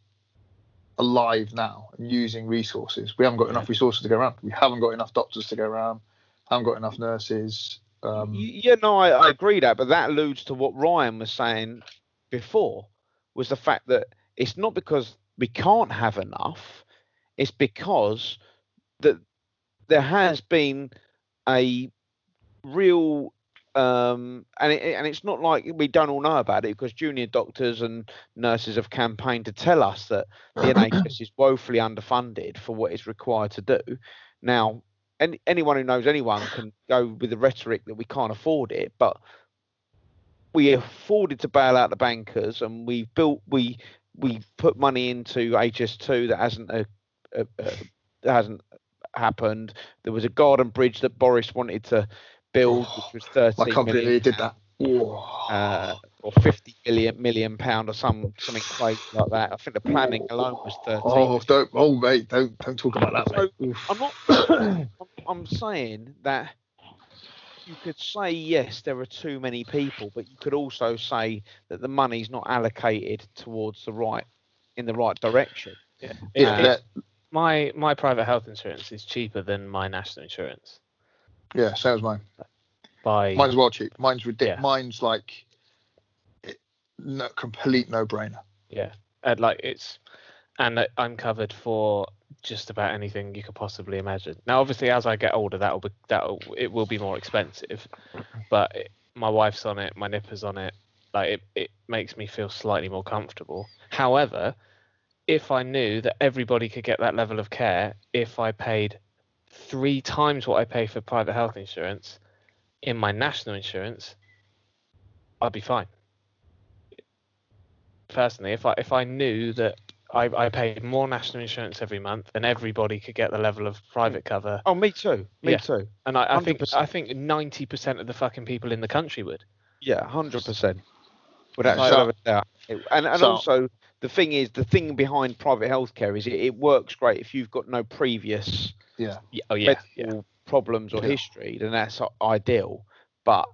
alive now and using resources. We haven't got enough resources to go around. We haven't got enough doctors to go around. I haven't got enough nurses. Um, yeah, no, I, I agree that, but that alludes to what Ryan was saying before, was the fact that it's not because we can't have enough, it's because that there has been a real um and it, and it's not like we don't all know about it because junior doctors and nurses have campaigned to tell us that the <coughs> NHS is woefully underfunded for what it's required to do. Now, any, anyone who knows anyone can go with the rhetoric that we can't afford it, but we afforded to bail out the bankers and we built we we put money into HS2 that hasn't uh, uh, that hasn't happened. There was a garden bridge that Boris wanted to build, which was <sighs> 13 my company million did that. Uh, or 50 million million pound or some something crazy like that. I think the planning alone was 13. Oh, don't, oh, mate, don't, don't talk about that, mate. I'm not. I'm, I'm saying that you could say yes, there are too many people, but you could also say that the money's not allocated towards the right in the right direction. Yeah. Uh, yeah, that- my my private health insurance is cheaper than my national insurance yeah, same as mine. by Mine's well cheap. Mine's ridiculous. Yeah. Mine's like it, no, complete no-brainer. yeah and like it's and I'm covered for just about anything you could possibly imagine. Now, obviously, as I get older, that'll be that it will be more expensive, but it, my wife's on it, my nipper's on it. Like it, it makes me feel slightly more comfortable. However, if I knew that everybody could get that level of care, if I paid three times what I pay for private health insurance in my national insurance, I'd be fine. Personally, if I if I knew that I, I paid more national insurance every month and everybody could get the level of private cover, Oh, me too. Me Yeah. too. and I, I think I think ninety percent of the fucking people in the country would. Yeah, hundred percent. Without a So- shadow of a doubt. It- and and So- also the thing is, the thing behind private healthcare is it, it works great if you've got no previous Yeah. Yeah, oh yeah, yeah. problems or Yeah. history, then that's ideal. But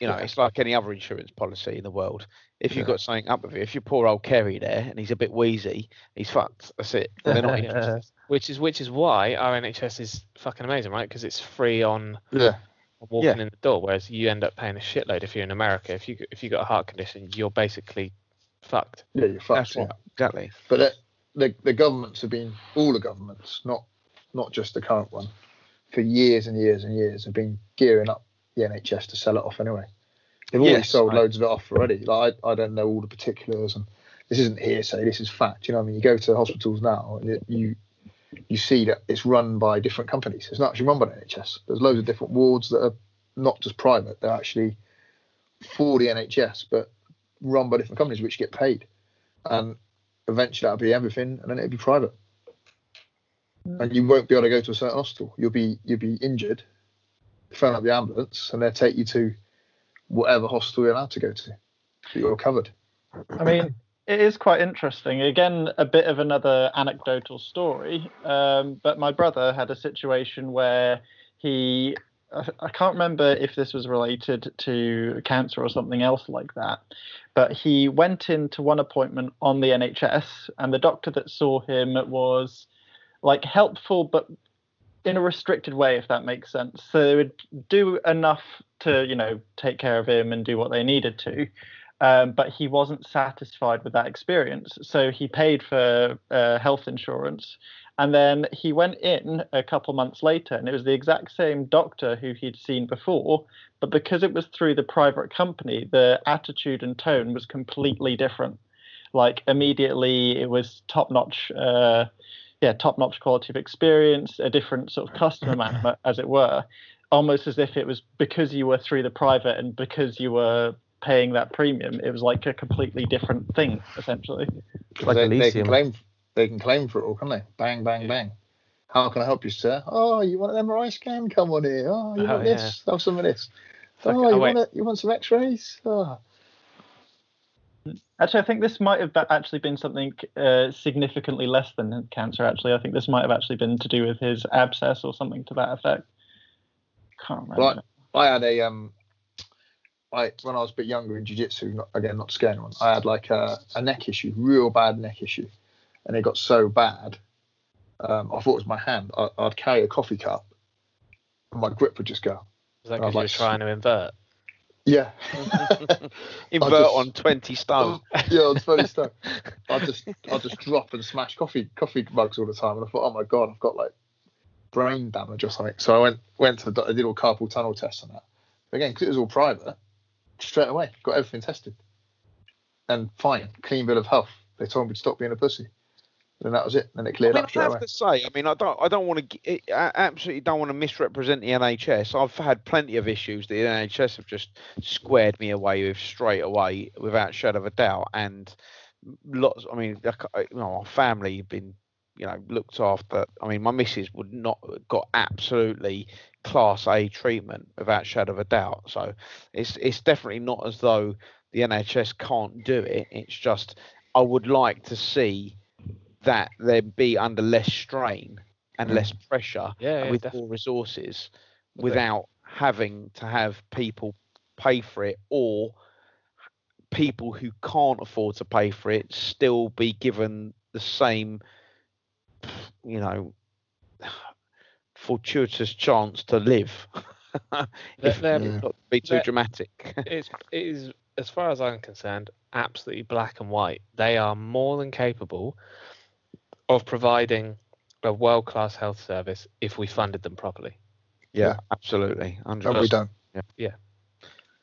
you know, Yeah. it's like any other insurance policy in the world. If you've Yeah. got something up with you. if your poor old Kerry there and he's a bit wheezy, he's fucked. That's it. They're not <laughs> interested. Which is which is why our NHS is fucking amazing, right? Because it's free on Yeah. walking Yeah. in the door, whereas you end up paying a shitload if you're in America. If you if you got a heart condition, you're basically fucked. Yeah, you're fucked. That's yeah. right. Exactly. But the, the the governments have been all the governments, not not just the current one, for years and years and years have been gearing up the NHS to sell it off anyway. They've already Yes, sold I- loads of it off already. Like I, I don't know all the particulars, and this isn't hearsay. This is fact. You know, what I mean, you go to hospitals now, and it, you you see that it's run by different companies. It's not actually run by the NHS. There's loads of different wards that are not just private. They're actually for the NHS, but run by different companies which get paid. And eventually that'll be everything, and then it'll be private. Hmm. And you won't be able to go to a certain hospital. You'll be you'll be injured, phone up the ambulance, and they'll take you to whatever hostel you're allowed to go to. You're covered. I mean, it is quite interesting. Again, a bit of another anecdotal story. Um, but my brother had a situation where he, I I can't remember if this was related to cancer or something else like that, but he went into one appointment on the NHS, and the doctor that saw him was like helpful, but in a restricted way, if that makes sense. So they would do enough to, you know, take care of him and do what they needed to um, but he wasn't satisfied with that experience. So he paid for uh, health insurance, and then he went in a couple months later, and it was the exact same doctor who he'd seen before, but because it was through the private company, the attitude and tone was completely different. Like immediately, it was top notch. Uh, yeah, top notch quality of experience, a different sort of customer <laughs> management, as it were, almost as if it was because you were through the private and because you were paying that premium, it was like a completely different thing, essentially. Like they, they can claim they can claim for it all, can they? Bang, bang, bang. How can I help you, sir? Oh, you want an MRI scan? Come on here. Oh, you Oh, want this? Have some of this. Fuck oh, it. you Oh, want it? You want some X-rays? Oh. Actually, I think this might have actually been something uh, significantly less than cancer. Actually, I think this might have actually been to do with his abscess or something to that effect. Can't remember. Right. I had a um, I when I was a bit younger in jiu-jitsu, not, again not to scare anyone, I had like a, a neck issue, real bad neck issue, and it got so bad, um, I thought it was my hand. I, I'd carry a coffee cup, and my grip would just go. Was that I because was you were like, trying to invert? Yeah. <laughs> Invert just- on 20 stone. <laughs> yeah, it's funny stuff. I just I just drop and smash coffee coffee mugs all the time, and I thought, oh my god, I've got like brain damage or something. So I went went to the, I did all carpal tunnel tests and that. But again, because it was all private, straight away got everything tested, and fine, clean bill of health. They told me to stop being a pussy, and that was it. And it I cleared mean, up I have away. to say, I mean, I don't, I don't want to, I absolutely don't want to misrepresent the NHS. I've had plenty of issues that the NHS have just squared me away with straight away, without shadow of a doubt. And lots, I mean, you know, our family have been, you know, looked after. I mean, my missus would not got absolutely class A treatment without shadow of a doubt. So it's, it's definitely not as though the NHS can't do it. It's just, I would like to see that they be under less strain and less mm. pressure Yeah, yeah, with definitely. more resources without having to have people pay for it or people who can't afford to pay for it still be given the same you know <sighs> fortuitous chance to live <laughs> if They're- not to be too they're- dramatic <laughs> it's, it is, as far as I'm concerned, absolutely black and white. They are more than capable of providing a world class health service if we funded them properly. yeah absolutely 100%. And we don't. Yeah.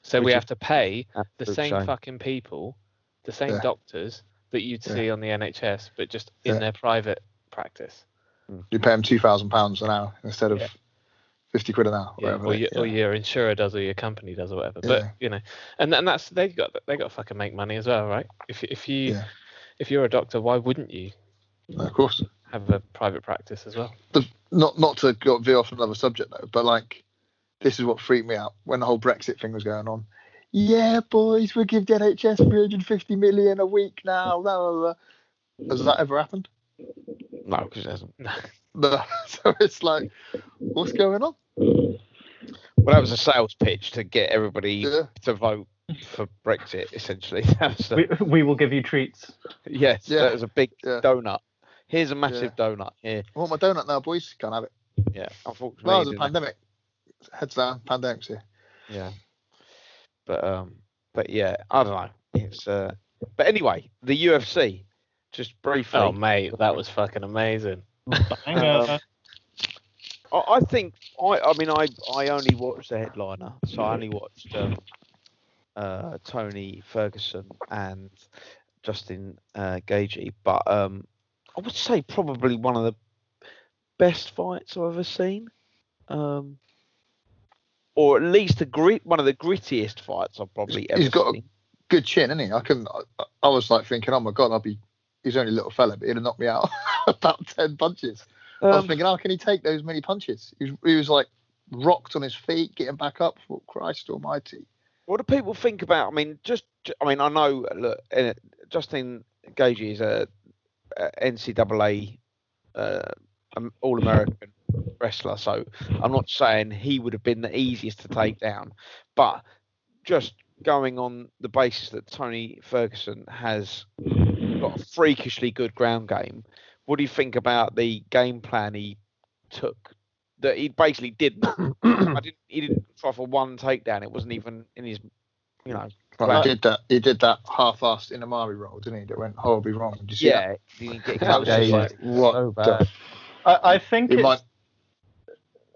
So Which we have to pay the same shame. fucking people, the same Yeah. doctors that you'd Yeah. see on the NHS, but just in their private practice. Hmm. You pay them two thousand pounds an hour instead of Yeah. fifty quid an hour. Yeah, whatever or, they- your, or your insurer does, or your company does, or whatever. But you know, and and that's they got they got to fucking make money as well, right? If if you Yeah. if you're a doctor, why wouldn't you No, of course. have a private practice as well? the not not to go veer off another subject though, but like this is what freaked me out when the whole Brexit thing was going on. Yeah, boys, we'll give the NHS 350 million a week now. Blah, blah, blah. Has that ever happened? no because it hasn't <laughs> No. so it's like, what's going on? Well, that was a sales pitch to get everybody Yeah. to vote for Brexit. Essentially, <laughs> that We, we will give you treats. yes, Yeah. that was a big Yeah. donut. Here's a massive donut. Here, I want my donut now, boys. Can't have it. yeah. Unfortunately, No, it it's a didn't- pandemic. Heads down, pandemic's here. yeah. But um, but yeah, I don't know. It's uh, but anyway, the UFC. Just briefly, Oh mate, that was fucking amazing. Banger. I, I think I I mean I I only watched the headliner, so I only watched um, uh, Tony Ferguson and Justin uh, Gaethje, but um, I would say probably one of the best fights I've ever seen, um, or at least the grit one of the grittiest fights I've probably ever seen. He's got a- Good chin, isn't he? I can. I, I was like thinking, oh my god, I'll be. He's only a little fella, but he'd have knocked me out <laughs> about ten punches. I was Um, thinking, how can he take those many punches? He was, he was like rocked on his feet, getting back up. Thought, Christ Almighty! What do people think about? I mean, just I mean, I know look, uh, Justin Gaethje is a NCAA uh, um, All American wrestler, so I'm not saying he would have been the easiest to take down, but just going on the basis that Tony Ferguson has got a freakishly good ground game. What do you think about the game plan he took? That he basically did. <coughs> I didn't. He didn't try for one takedown. It wasn't even in his, you know. Well, Right. he did that. He did that half-assed Imanari roll, didn't he? That went horribly wrong. Did you see Yeah, he didn't get that? That was Yeah, like, what So the bad. I, I think It it's. might,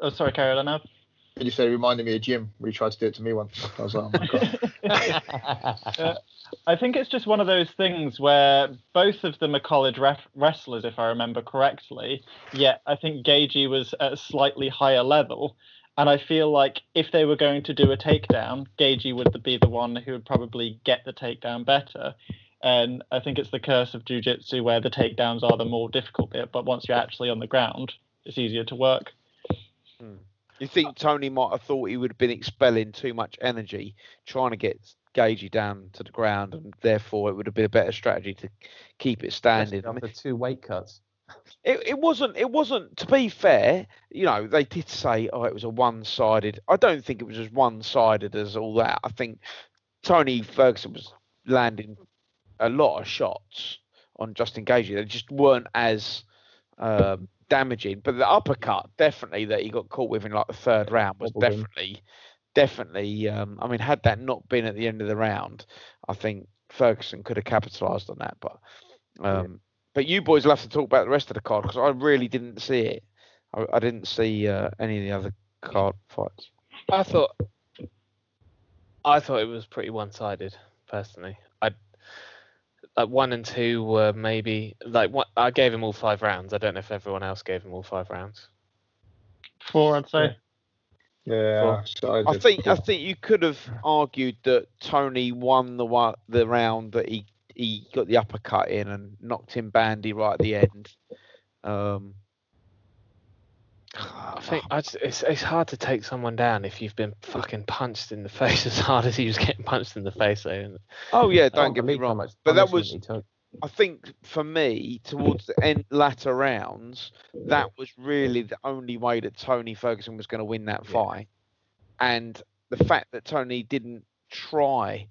Oh, sorry, carry on now. did you say it reminded me of Jim when he tried to do it to me once? I was like, oh my god. <laughs> Uh, I think it's just one of those things where both of them are college ref- wrestlers, if I remember correctly. Yet I think Gaethje was at a slightly higher level, and I feel like if they were going to do a takedown, Gaethje would be the one who would probably get the takedown better. And I think it's the curse of jujitsu where the takedowns are the more difficult bit, but once you're actually on the ground, it's easier to work. Hmm. You think uh, Tony might have thought he would have been expelling too much energy trying to get Gaethje down to the ground, and therefore it would have been a better strategy to keep it standing. I After mean, two weight cuts. It, it wasn't. It wasn't. To be fair, you know, they did say, "Oh, it was a one-sided." I don't think it was as one-sided as all that. I think Tony Ferguson was landing a lot of shots on Justin Gaethje. They just weren't as um, damaging. But the uppercut, definitely, that he got caught with in like the third round was him. definitely, definitely. Um, I mean, had that not been at the end of the round, I think Ferguson could have capitalised on that. But, um, but you boys will have to talk about the rest of the card because I really didn't see it. I, I didn't see uh, any of the other card fights. I thought I thought it was pretty one-sided personally. I like one and two were maybe like what I gave him all five rounds. I don't know if everyone else gave him all five rounds. Four, I'd say. Yeah, so I think I think you could have argued that Tony won the one the round that he he got the uppercut in and knocked him bandy right at the end. Um, I think I just, it's it's hard to take someone down if you've been fucking punched in the <laughs> face as hard as he was getting punched in the face. Though. oh yeah, don't can't get me believe wrong, much but that was. I think for me towards the end latter rounds that was really the only way that Tony Ferguson was going to win that fight, and the fact that Tony didn't try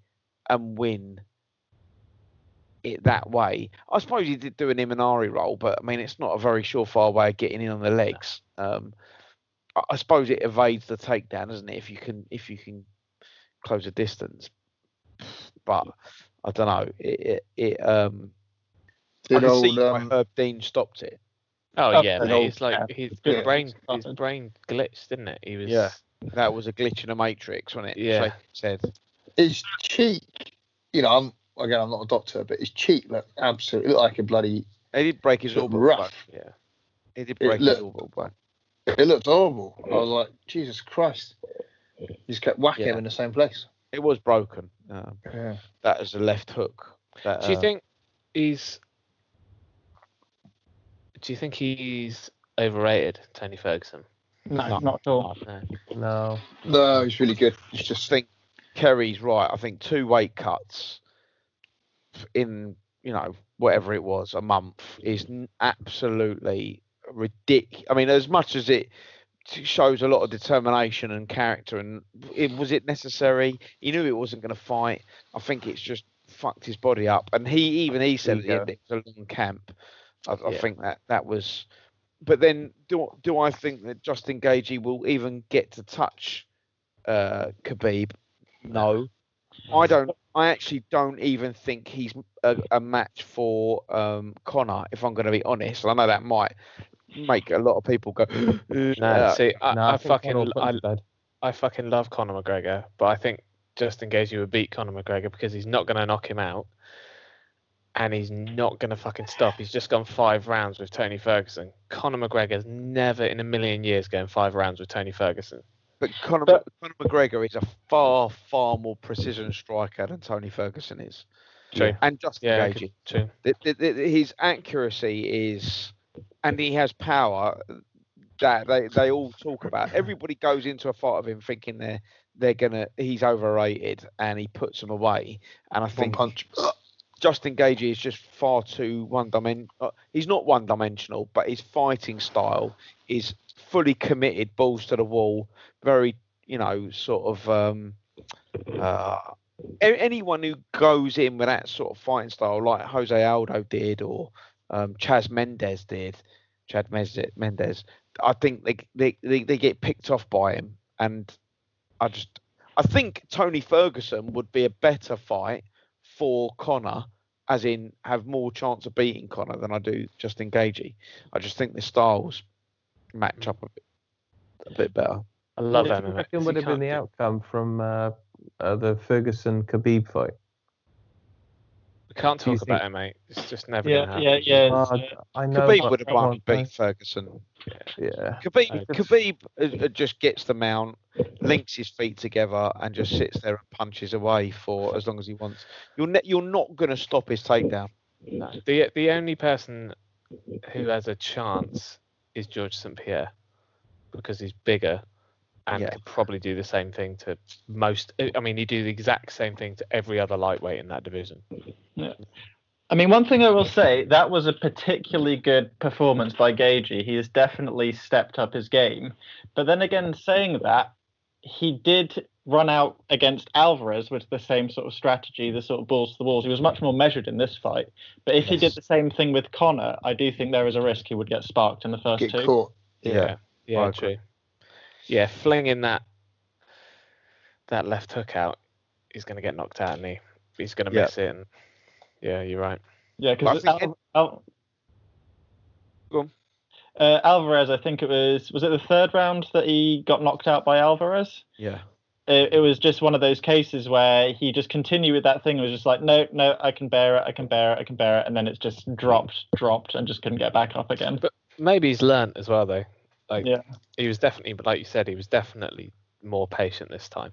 and win it that way. I suppose he did do an Imanari roll, but I mean it's not a very surefire way of getting in on the legs. Um, I, I suppose it evades the takedown, doesn't it? If you can if you can close a distance, but I don't know. It it, it um. I Did can see old, why um, Herb Dean stopped it. Oh Oh, yeah, mate, old it's like his Yeah. brain his brain glitched, didn't it? He was Yeah. That was a glitch in a matrix, wasn't it? Yeah. Shaky said. his cheek, you know, I'm again, I'm not a doctor, but his cheek looked absolutely looked like a bloody. He did break his Looked orbital rough. bone. Yeah. He did It break his looked- orbital bone. It looked horrible. I was like, Jesus Christ! He just kept whacking Yeah. him in the same place. It was broken. Um, Yeah. that is a left hook. That, Do you uh, think he's? Do you think he's overrated, Tony Ferguson? No, No. not at all. No. No. No, he's really good. It's I just think Kerry's right. I think two weight cuts in you know whatever it was a month is absolutely ridiculous. I mean, as much as it shows a lot of determination and character, and it, was it necessary? He knew it wasn't going to fight. I think it's just fucked his body up, and he even he said at the end it was a long camp. I, I think that that was. But then, do do I think that Justin Gaethje will even get to touch uh, Khabib? No, I don't. I actually don't even think he's a, a match for um, Conor. If I'm going to be honest, I know that might make a lot of people go. <gasps> No, uh, see, I, no, I, think fucking, Conor will put I, him to bed. I fucking love Conor McGregor, but I think Justin Gaethje would beat Conor McGregor because he's not going to knock him out, and he's not going to fucking stop. He's just gone five rounds with Tony Ferguson. Conor McGregor's never in a million years going five rounds with Tony Ferguson. But Conor, But- Conor McGregor is a far, far more precision striker than Tony Ferguson is, True. and Justin Yeah, Gaethje. true. the, the, the, his accuracy is, and he has power that they, they all talk about. Everybody goes into a fight of him thinking they're they're gonna he's overrated and he puts them away. And I one think punch. Justin Gaethje is just far too one dimensional. He's not one dimensional, but his fighting style is fully committed, balls to the wall, very you know sort of. Um, uh, anyone who goes in with that sort of fighting style, like Jose Aldo did or um, Chaz Mendes did, Chad Mendes, I think they, they they they get picked off by him, and I just I think Tony Ferguson would be a better fight for Conor, as in have more chance of beating Conor than I do Justin Gaethje. I just think the styles match up a bit a bit better. I love what do you MMA. reckon would have been the outcome from uh, uh, the Ferguson Khabib fight? We can't talk about it, mate. It's just never Yeah, gonna happen. yeah. Uh, it's, uh, I know. Khabib would have come won beat. Ferguson. Yeah. Khabib, I- Khabib uh, uh, just gets the mount, links his feet together, and just sits there and punches away for as long as he wants. You're ne- you're not going to stop his takedown. No. The the only person who has a chance is George St Pierre because he's bigger and Yeah. could probably do the same thing to most. I mean, he do the exact same thing to every other lightweight in that division. Yeah. I mean, one thing I will say that was a particularly good performance by Gaethje. He has definitely stepped up his game. But then again, saying that, he did run out against Alvarez with the same sort of strategy, the sort of balls to the walls. He was much more measured in this fight. But if he did the same thing with Conor, I do think there is a risk he would get sparked in the first Get two. caught. Yeah, yeah, I agree. true. Yeah, flinging that that left hook out, he's going to get knocked out, and he he's going to Yeah. miss it. And yeah, you're right. Yeah, because think Al- Al- Go on. Uh, Alvarez, I think it was was it the third round that he got knocked out by Alvarez? Yeah. It, it was just one of those cases where he just continued with that thing. It was just like, no, no, I can bear it, I can bear it, I can bear it, and then it's just dropped, dropped, and just couldn't get back up again. But maybe he's learnt as well, though. Like, Yeah. he was definitely, but like you said, he was definitely more patient this time.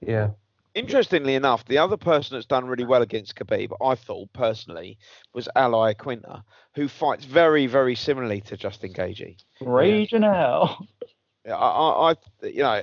Yeah. Interestingly enough, the other person that's done really well against Khabib, I thought personally, was Al Iaquinta, who fights very, very similarly to Justin Gaethje. Raging Al. I, I, I you know,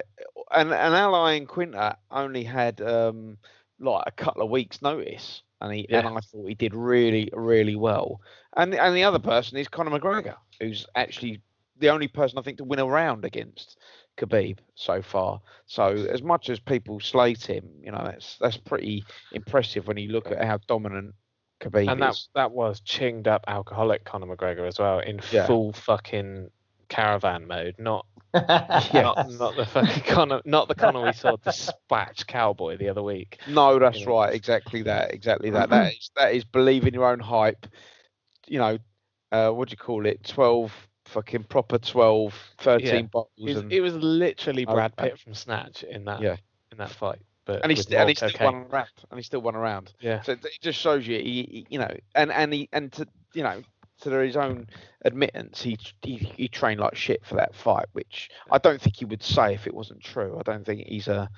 and and Ally and Quinter only had um like a couple of weeks' notice, and he and I thought he did really, really well. And and the other person is Conor McGregor, who's actually the only person I think to win a round against Khabib so far. So as much as people slate him, you know, that's that's pretty impressive when you look at how dominant Khabib is. and that is. that was chinged up alcoholic Conor McGregor as well in Yeah. full fucking caravan mode, not Yeah. <laughs> not, not the fucking Conor, not the Conor we saw dispatch cowboy the other week. No, that's know. right. Exactly that. Exactly that. That is that is believe in your own hype. You know, uh, what do you call it? Twelve fucking proper 12, 13 Yeah. bottles, It was, and, it was literally Brad okay. Pitt from Snatch in that Yeah. in that fight, but and he st- and he still cocaine. won around. And he still won around. Yeah, So it it just shows you, he, he- you know, and and he and to you know to his own admittance, he, he he trained like shit for that fight, which I don't think he would say if it wasn't true. I don't think he's a.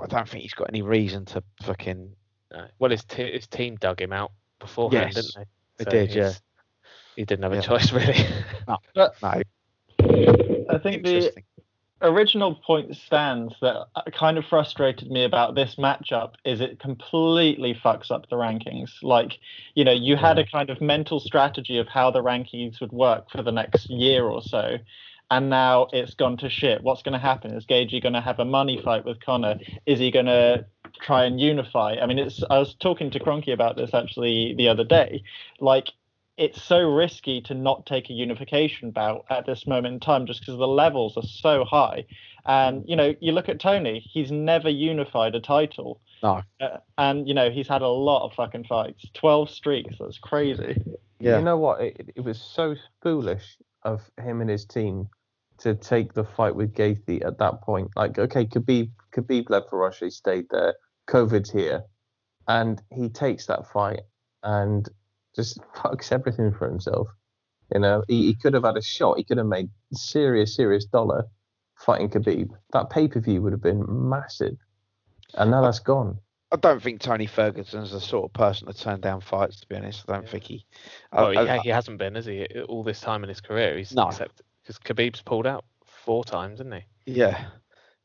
I don't think he's got any reason to fucking. no. well, his t- his team dug him out beforehand, Yes, didn't they they? did, yeah. He's- He didn't have a Yeah. choice really. <laughs> No, I think the original point stands that uh, kind of frustrated me about this matchup is it completely fucks up the rankings. Like, you know, you had a kind of mental strategy of how the rankings would work for the next year or so. And now it's gone to shit. What's going to happen? Is Gaethje going to have a money fight with Conor? Is he going to try and unify? I mean, it's. I was talking to Cronky about this actually the other day. Like, it's so risky to not take a unification bout at this moment in time just because the levels are so high. And you know, you look at Tony; he's never unified a title. No. Uh, and you know, he's had a lot of fucking fights, twelve streaks. That's crazy. Yeah. You know what? It, it was so foolish of him and his team to take the fight with Gaethje at that point. Like, okay, Khabib, Khabib led for Russia. He stayed there. COVID's here, and he takes that fight and just fucks everything for himself. You know, he, he could have had a shot. He could have made serious, serious dollar fighting Khabib. That pay per view would have been massive, and now that's gone. I don't think Tony Ferguson's the sort of person to turn down fights. To be honest, I don't think he. Well, I- he, I- he hasn't been, has he? All this time in his career, he's No. except because Khabib's pulled out four times, isn't he? Yeah,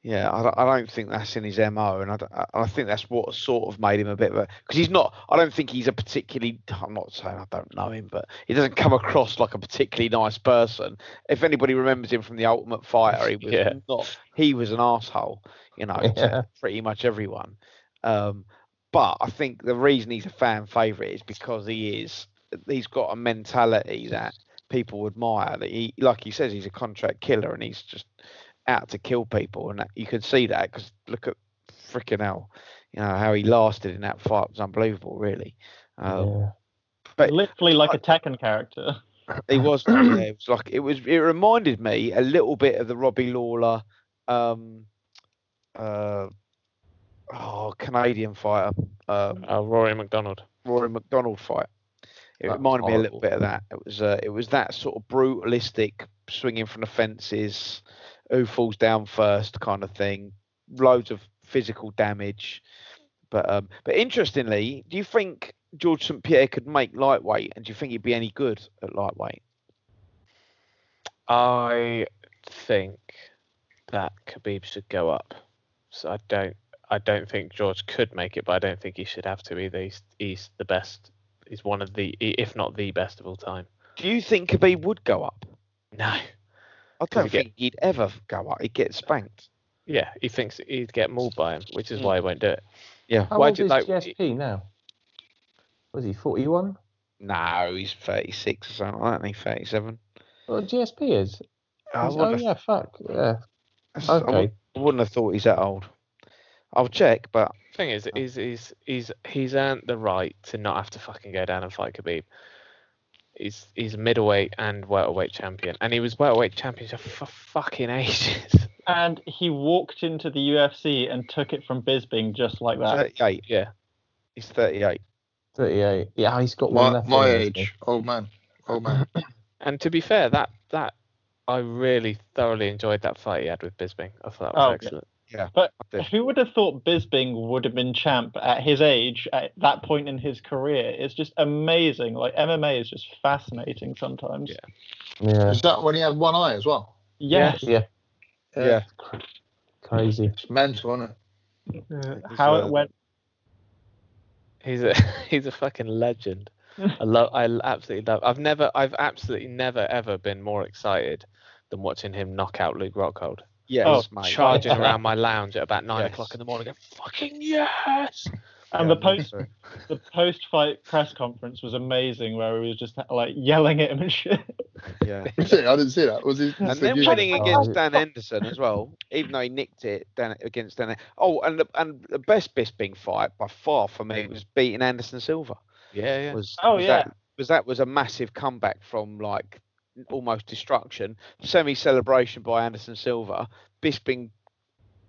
yeah. I, don't- I don't think that's in his mo, and I, I, think that's what sort of made him a bit of a because he's not. I don't think he's a particularly. I'm not saying I don't know him, but he doesn't come across like a particularly nice person. If anybody remembers him from the Ultimate Fighter, he was <laughs> Yeah. not. He was an asshole, you know, to Yeah. pretty much everyone. Um, but I think the reason he's a fan favorite is because he is. He's got a mentality that people admire. That he, like he says, he's a contract killer, and he's just out to kill people, and that, you can see that because look at freaking hell, you know how he lasted in that fight was unbelievable, really. Um, yeah. But Literally like a Tekken character. he <laughs> was, yeah, it was like it was. It reminded me a little bit of the Robbie Lawler, um, uh, oh Canadian fighter, um, Uh, Rory MacDonald. Rory MacDonald fight. It That reminded me a little bit of that. It was uh, it was that sort of brutalistic swinging from the fences, who falls down first kind of thing. Loads of physical damage. But um, but interestingly, do you think George St Pierre could make lightweight, and do you think he'd be any good at lightweight? I think that Khabib should go up. So I don't I don't think George could make it, but I don't think he should have to either. He's, he's the best. He's one of the, if not the best of all time. Do you think Khabib would go up? No. I don't get- think he'd ever go up. He'd get spanked. Yeah, he thinks he'd get mauled by him, which is Mm. why he won't do it. Yeah. How Why old do you is like- GSP now? Was he 41? No, he's 36 or something, like that, ain't he? 37. Well, GSP is. I He's- oh wouldn't, have, yeah, fuck. Yeah. I wou- Okay. I wouldn't have thought he's that old. I'll check, but Thing is, he's he's he's he's earned the right to not have to fucking go down and fight Khabib. He's he's a middleweight and welterweight champion, and he was welterweight champion for fucking ages. <laughs> and he walked into the UFC and took it from Bisping just like that. 38. Yeah. He's 38. 38. Yeah, he's got one My, left. my in him, age, old man, old man. <laughs> And to be fair, that that I really thoroughly enjoyed that fight he had with Bisping. I thought that was Oh, yeah. But who would have thought Bisping would have been champ at his age, at that point in his career? It's just amazing. Like MMA is just fascinating sometimes. Yeah. Yeah. Is that when he had one eye as well? Yes. Yeah. Yeah. Crazy. It's mental, isn't it? Uh, how it went. He's a <laughs> he's a fucking legend. I <laughs> love I absolutely love. I've never I've absolutely never ever been more excited than watching him knock out Luke Rockhold. Yes, Oh, mate. Charging <laughs> around my lounge at about nine Yes. o'clock in the morning, going, "Fucking yes!" And Yeah, the post the post fight press conference was amazing, where he was just like yelling at him and shit. Yeah. <laughs> I didn't see that. Was he? And then you- winning Oh, against. Dan Henderson as well, even though he nicked it Dan, against Dan. Oh, and the, and the best Bisping fight by far for me was beating Anderson Silva. Yeah, yeah. Was Oh, was yeah. that, was that was a massive comeback from like almost destruction, semi celebration by Anderson Silva. Bisping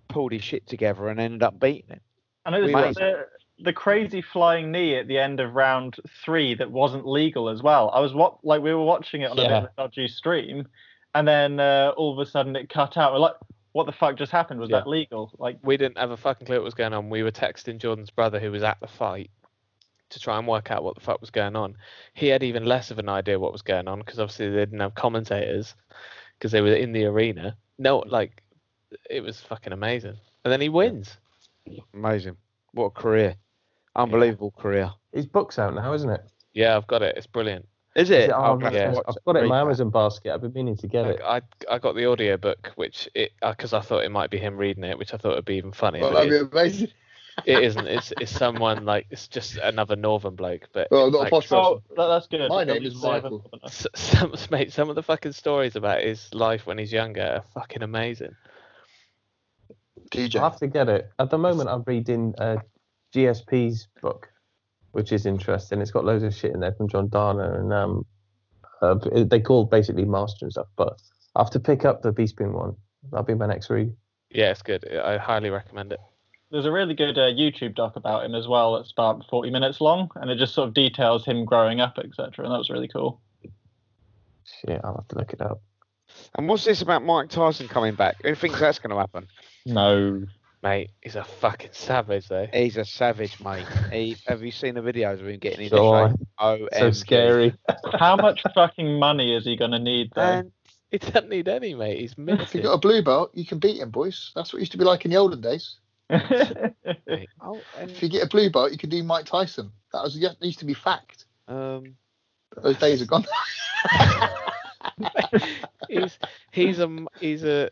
pulled his shit together and ended up beating him. And it was We like made- the, the crazy flying knee at the end of round three that wasn't legal as well. I was what like we were watching it on a bit Yeah. of a dodgy stream, and then uh, all of a sudden it cut out. We're like, what the fuck just happened? Was Yeah. that legal? Like, we didn't have a fucking clue what was going on. We were texting Jordan's brother, who was at the fight, to try and work out what the fuck was going on. He had even less of an idea what was going on because obviously they didn't have commentators because they were in the arena. No, like it was fucking amazing. And then he wins. Amazing. What a career. Unbelievable career. His book's out now, isn't it? Yeah, I've got it. It's brilliant. Is it? Oh, I'll I've yeah. I've got it in my Amazon basket. I've been meaning to get it. I I got the audio book, which it uh, because I thought it might be him reading it, which I thought would be even funnier. Well, that'd be amazing. It isn't. It's it's someone like it's just another northern bloke. But Well, not a posh person. oh, that's good. My That name is Michael. haven't- some mate, some of the fucking stories about his life when he's younger are fucking amazing. DJ. I'll have to get it. At the moment, I'm reading uh, GSP's book, which is interesting. It's got loads of shit in there from John Danaher, and um, uh, they call basically master and stuff. But I have to pick up the Bisping one. That'll be my next read. Yeah, it's good. I highly recommend it. There's a really good uh, YouTube doc about him as well. That's about 40 minutes long, and it just sort of details him growing up, etc. And that was really cool. Shit, I'll have to look it up. And what's this about Mike Tyson coming back? Who thinks that's going to happen? No. Mate, he's a fucking savage though. He's a savage, mate. He, have you seen the videos of him getting into So Oh, So scary. <laughs> How much fucking money is he going to need though? And He doesn't need any, mate. He's If you minted. got a blue belt, you can beat him, boys. That's what it used to be like in the olden days. <laughs> oh, and If you get a blue belt, you can do Mike Tyson. That was that used to be fact. um, Those days are gone. <laughs> he's he's a m- he's a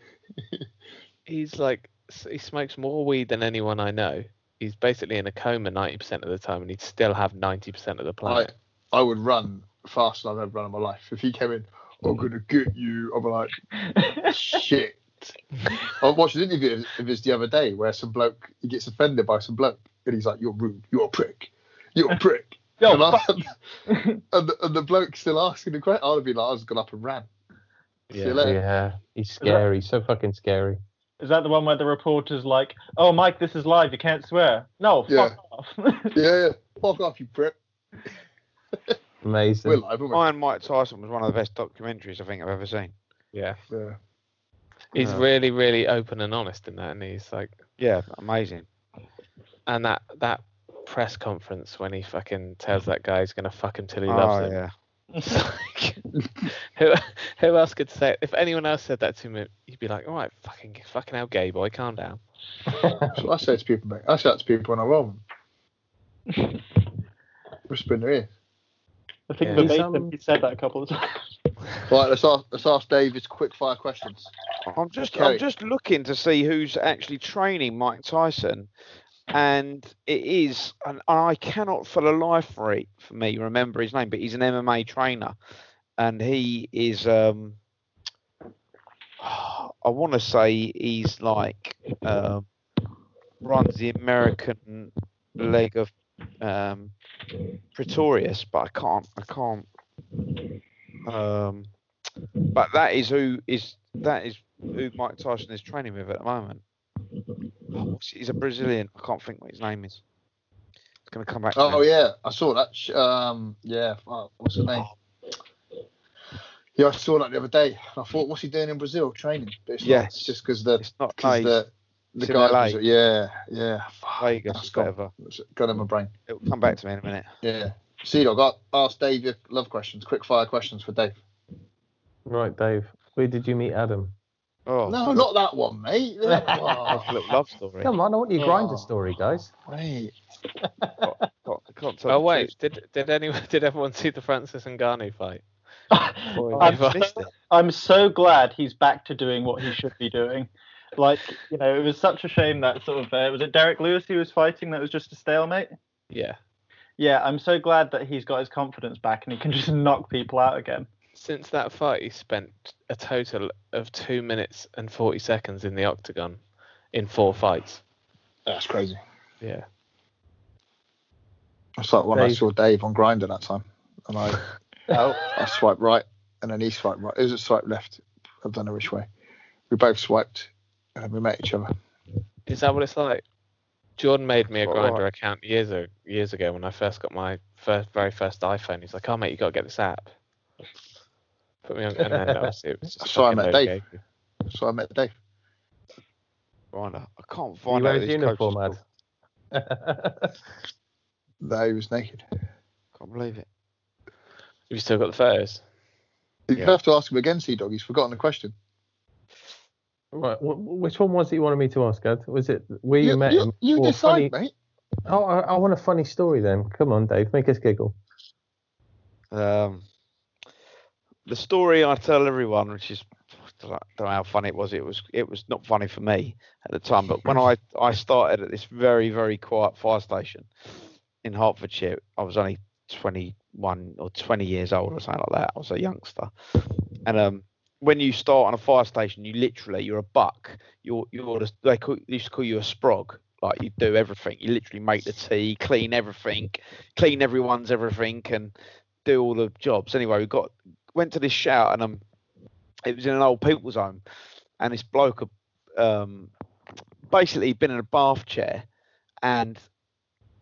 he's like he smokes more weed than anyone I know. He's basically in a coma ninety percent of the time, and he'd still have ninety percent of the I, planet. I would run faster than I've ever run in my life. If he came in, I'm gonna get you. I'd be like, <laughs> shit. <laughs> I watched an interview of- of his the other day where some bloke he gets offended by some bloke and he's like, "You're rude. You're a prick. You're a <laughs> prick." Yo, and, I, fuck. <laughs> and, the, and the bloke still asking the question. I'd be been like, I was gone up and ran. Yeah. later. Yeah, he's scary. So fucking scary. Is that the one where the reporter's like, "Oh, Mike, this is live. You can't swear." No, Yeah. fuck off. Yeah, yeah. Fuck off, you prick. Amazing. We're live, we? Iron Mike Tyson was one of the best documentaries I think I've ever seen. Yeah, Yeah. He's Yeah. really really open and honest in that, and he's like, Yeah, amazing. and that that press conference when he fucking tells that guy he's gonna fuck him till he loves Oh him. yeah, <laughs> like, who, who else could say? If anyone else said that to me, you'd be like, "All right, fucking, fucking hell, gay boy, calm down." That's what I say to people, mate. I say that to people when I roll them. <laughs> Whisper in their ear. I think Yeah. verbatim He's, um, he said that a couple of times. Right, let's ask, let's ask Dave his quick fire questions. I'm just Okay. I'm just looking to see who's actually training Mike Tyson, and it is and I cannot for the life for it for me remember his name, but he's an MMA trainer, and he is um <sighs> I want to say he's like um runs the American leg of um Pretorius, but I can't I can't um but that is who is that is who Mike Tyson is training with at the moment. Oh, he's a Brazilian. I can't think what his name is. It's gonna come back. to Oh me. yeah, I saw that. sh- Um, yeah, what's his name? Yeah, I saw that the other day. I thought, what's he doing in Brazil training? But it's not. It's just because the It's not because the the it's guy. Was- Yeah, yeah. Vegas gone. whatever. Got in my brain. It'll come back to me in a minute. Yeah. See, I got ask Dave your love questions, quick fire questions for Dave. Right, Dave. Where did you meet Adam? Oh, No, not that one, mate. <laughs> Oh, a love story. Come on, I want your Grindr Oh. story, guys. mate. Can't- can't tell Oh wait, did did anyone did everyone see the Francis and Ngannou fight? Boy, <laughs> I'm, I've missed so, it. I'm so glad he's back to doing what he should be doing. Like, you know, it was such a shame that sort of uh, was it Derrick Lewis he was fighting that was just a stalemate. Yeah. Yeah, I'm so glad that he's got his confidence back and he can <laughs> just knock people out again. Since that fight, he spent a total of two minutes and forty seconds in the octagon in four fights. That's crazy. Yeah. It's like when I saw Dave on Grindr that time, and I <laughs> Oh, I swiped right, and then he swiped right. It was a swipe left. I don't know which way. We both swiped, and then we met each other. Is that what it's like? Jordan made me a Grindr right. account years ago, years ago when I first got my first, very first iPhone. He's like, "Oh mate, you got to get this app." Put me on, and then <laughs> obviously it was just. So I met Dave. gay- So I met Dave. Grindr. I can't He find out wears his uniform, coach's <laughs> No, he was naked. Can't believe it. Have you still got the photos? You Yeah. have to ask him again, Sea Dog. He's forgotten the question. Right, wh- which one was it you wanted me to ask, Ad? Was it where you, met you, him? you decide, funny- mate. Oh, I, I want a funny story then. Come on, Dave, make us giggle. Um, the story I tell everyone, which is I don't know how funny it was. It was it was not funny for me at the time, but when I I started at this very very quiet fire station in Hertfordshire, I was only 21 or 20 years old or something like that. I was a youngster, and um, when you start on a fire station, you literally you're a buck. You're you're the, they call, used to call you a sprog. Like you do everything. You literally make the tea, clean everything, clean everyone's everything, and do all the jobs. Anyway, we got went to this shout and um, it was in an old people's home, and this bloke had, um, basically been in a bath chair, and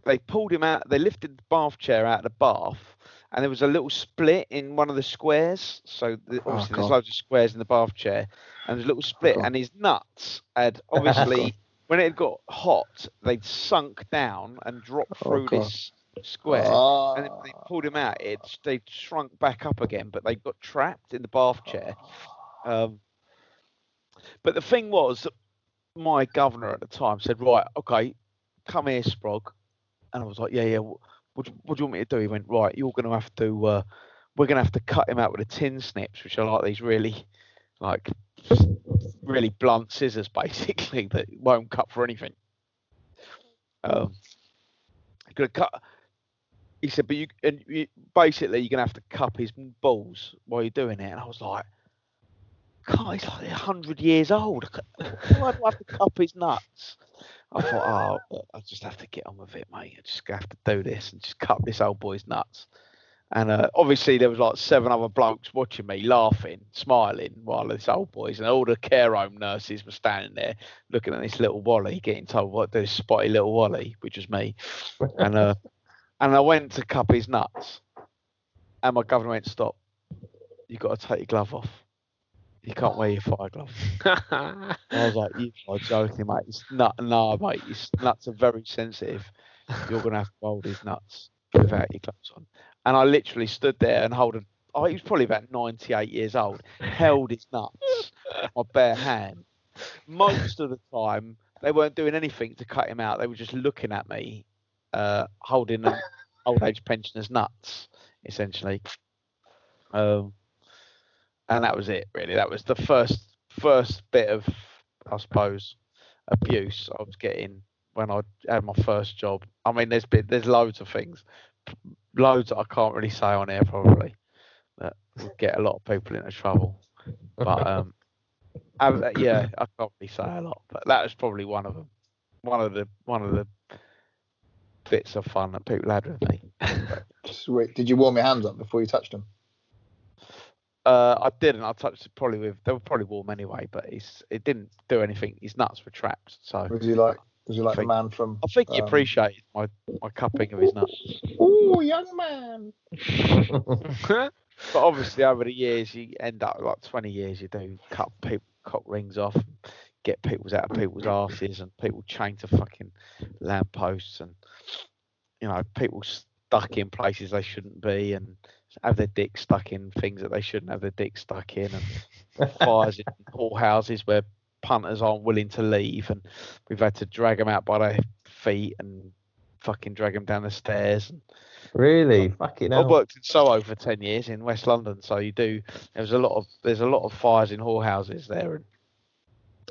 they pulled him out. They lifted the bath chair out of the bath, and there was a little split in one of the squares. So the, Oh, obviously there's loads of squares in the bath chair, and there's a little split, God. and his nuts had <laughs> obviously. When it had got hot, they'd sunk down and dropped Oh, through God. this square Ah, and they pulled him out, it they shrunk back up again, but they got trapped in the bath chair. Um, but the thing was, my governor at the time said, "Right, okay, come here, Sprog," and I was like, "Yeah, yeah. What, do you- what do you want me to do?" He went, "Right, you're going to have to. Uh, we're going to have to cut him out with the tin snips, which are like these really, like, really blunt scissors, <laughs> basically that won't cut for anything." Um, going to cut he said, but you and you, basically you're gonna have to cup his balls while you're doing it. And I was like, God, he's like hundred years old. Why do I have to cup his nuts? I thought, oh, I just have to get on with it, mate. I just have to do this and just cut this old boy's nuts. And uh, obviously there was like seven other blokes watching me, laughing, smiling, while this old boys and all the care home nurses were standing there looking at this little Wally, getting told what this spotty little Wally, which was me. And uh, and I went to cup his nuts, and my governor went, "Stop! You got to take your glove off. You can't wear your fire glove." I was like, "You are joking, mate? It's nut, no, mate. His nuts are very sensitive. You're gonna have to hold his nuts without your gloves on." And I literally stood there and hold a oh, he was probably about 98 years old, held his nuts, my bare hand. Most of the time, they weren't doing anything to cut him out. They were just looking at me, uh, holding an old age pensioner's nuts, essentially. Um, and that was it, really. That was the first first bit of, I suppose, abuse I was getting when I had my first job. I mean, there's been, there's loads of things, loads that I can't really say on air probably that would get a lot of people into trouble. But um, <laughs> I- yeah, I can't really say a lot, but that was probably one of them. One of the one of the bits of fun that people had with me. Sweet. Did you warm your hands up before you touched them? Uh, I didn't. I touched it probably with. They were probably warm anyway, but it's it didn't do anything. His nuts were trapped, so Was he like was he like the think- man from I think he um, appreciated my my cupping of his nuts. Ooh, young man. <laughs> but obviously, over the years, you end up like 20 years, you do cut people cock rings off, get people's out of people's asses, and people chained to fucking lampposts, and you know, people stuck in places they shouldn't be, and have their dick stuck in things that they shouldn't have their dick stuck in, and fires in <laughs> houses where punters aren't willing to leave, and we've had to drag them out by their feet and fucking drag them down the stairs. And Really? Um, fucking I hell. worked in Soho for ten years in West London, so you do. There's a lot of there's a lot of fires in whorehouses there, and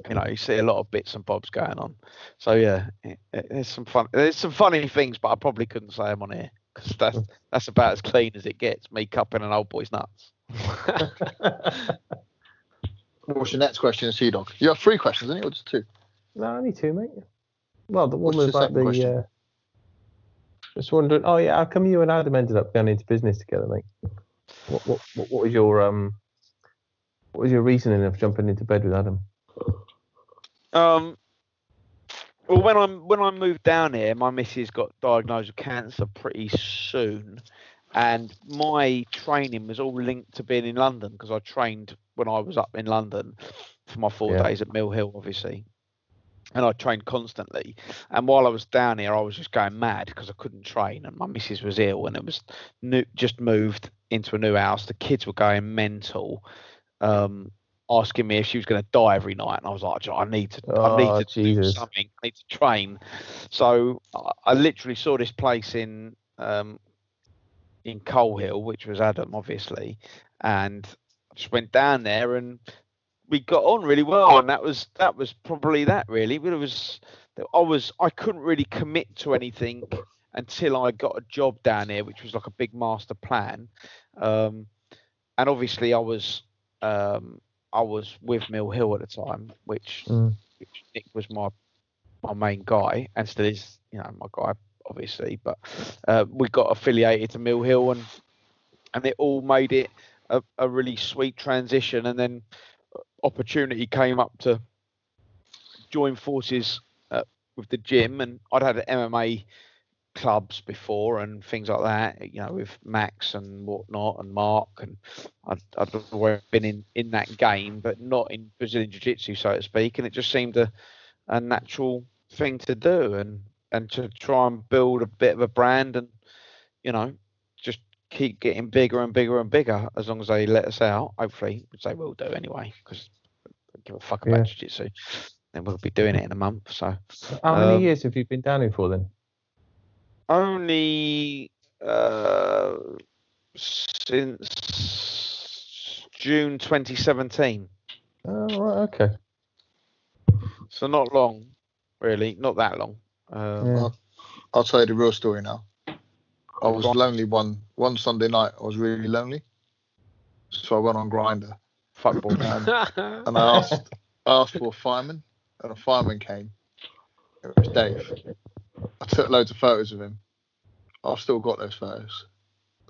you know you see a lot of bits and bobs going on. So yeah, it, it- there's some fun. There's some funny things, but I probably couldn't say them on here because that's that's about as clean as it gets. Me cupping an old boy's nuts. <laughs> What's your next question, Sea Dog? You have three questions, isn't it, or just two? No, only two, mate. Well, the one What's was the about second the. Uh, just wondering. Oh yeah, how come you and Adam ended up going into business together, mate? What what what, what was your um? What was your reasoning of jumping into bed with Adam? Um. Well, when I when I moved down here, my missus got diagnosed with cancer pretty soon, and my training was all linked to being in London because I trained when I was up in London for my four Yeah. days at Mill Hill, obviously, and I trained constantly. And while I was down here, I was just going mad because I couldn't train, and my missus was ill, and it was new, just moved into a new house. The kids were going mental. Um, asking me if she was going to die every night, and I was like, "Do you know, I need to, I need Oh, to do something. I need to train. So I, I literally saw this place in um, in Colehill, which was Adam, obviously, and I just went down there and we got on really well, and that was that was probably that really. But it was I was I couldn't really commit to anything until I got a job down here, which was like a big master plan, um, and obviously I was um, I was with Mill Hill at the time, which, Mm. which Nick was my my main guy and still is, you know, my guy obviously. But uh, we got affiliated to Mill Hill and and it all made it a, a really sweet transition. And then opportunity came up to join forces uh, with the gym, and I'd had an MMA clubs before and things like that, you know, with Max and whatnot and Mark, and I'd, I'd always been in, in that game, but not in Brazilian Jiu Jitsu, so to speak, and it just seemed a, a natural thing to do and, and to try and build a bit of a brand and, you know, just keep getting bigger and bigger and bigger as long as they let us out, hopefully, which they will do anyway, because give a fuck about Yeah. Jiu Jitsu. And we'll be doing it in a month, so. How many Um, years have you been down here for then? Only uh, since June 2017. Oh, right, okay. So not long, really, not that long. Um, Yeah. I'll tell you the real story now. I was lonely one one Sunday night. I was really lonely, so I went on Grindr Fuck ball. <laughs> and, and I asked asked for a fireman, and a fireman came. It was Dave. I took loads of photos of him. I've still got those photos.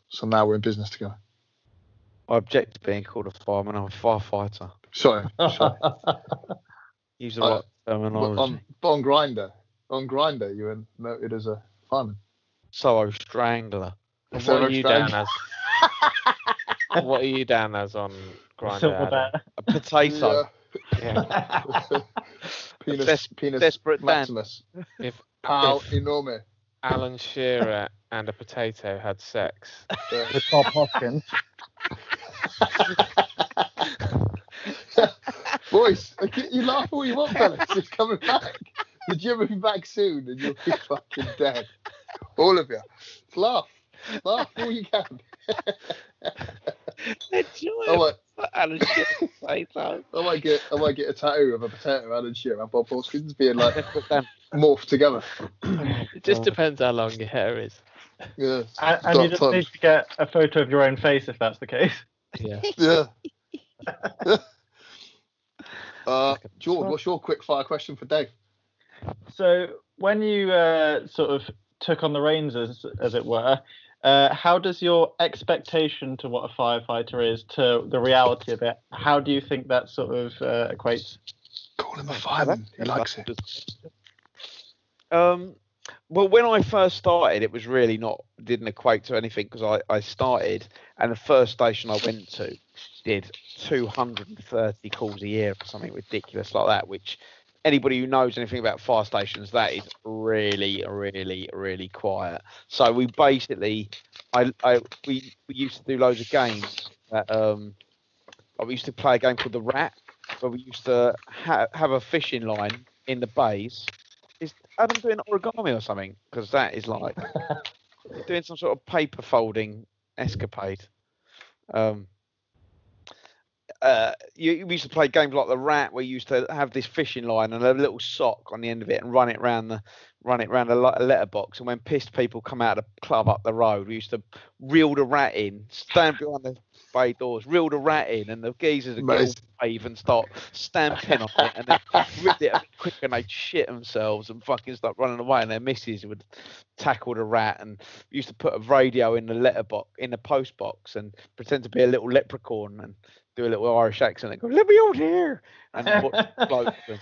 So now we're in business together. I object to being called a fireman. I'm a firefighter. Sorry, <laughs> sorry. Use the right terminology. on on Grindr, on Grindr, you were noted as a fireman. So strangler. And So what are you down strange. as? <laughs> what are you down as on Grindr? Silver Adam? bear. A potato. Yeah. <laughs> penis, Des- penis desperate Dan. Maximus. If Pal if- enorme. Alan Shearer and a potato had sex, With Bob Hoskins. Boys, you laugh all you want, fellas. It's coming back. The gym will be back soon, and you'll be fucking dead. All of you. Laugh. Laugh all you can. <laughs> I might, Alan Shearer say so. I might get I might get a tattoo of a potato Alan Shearer and Bob Hoskins being like <laughs> morphed together. It just depends how long your hair is. Yeah. And, and you just times. need to get a photo of your own face if that's the case. Yeah. <laughs> Yeah. <laughs> uh, George, what's your quick fire question for Dave? So when you uh, sort of took on the reins, as as it were, uh, how does your expectation to what a firefighter is to the reality of it? How do you think that sort of uh, equates? Call him a fireman. He likes it. Um, well, when I first started, it was really not didn't equate to anything because I, I started and the first station I went to did 230 calls a year or something ridiculous like that. Which anybody who knows anything about fire stations, that is really, really, really quiet. So we basically, I, I we, we used to do loads of games. That, um, we used to play a game called the Rat, where we used to ha- have a fishing line in the bays is Adam doing origami or something? Because that is like <laughs> doing some sort of paper folding escapade. Um, uh, you, we used to play games like the rat, where you used to have this fishing line and a little sock on the end of it, and run it round the run it round a, a letterbox. And when pissed people come out of the club up the road, we used to reel the rat in, stand behind the bay doors, reel the rat in, and the geezers would Amazing. brave and start stamping on it, and then rip it quick, and they'd shit themselves and fucking start running away, and their missus would tackle the rat, and used to put a radio in the letterbox in the post box and pretend to be a little leprechaun and do a little Irish accent and go, "Let me out here," and watch <laughs> blokes and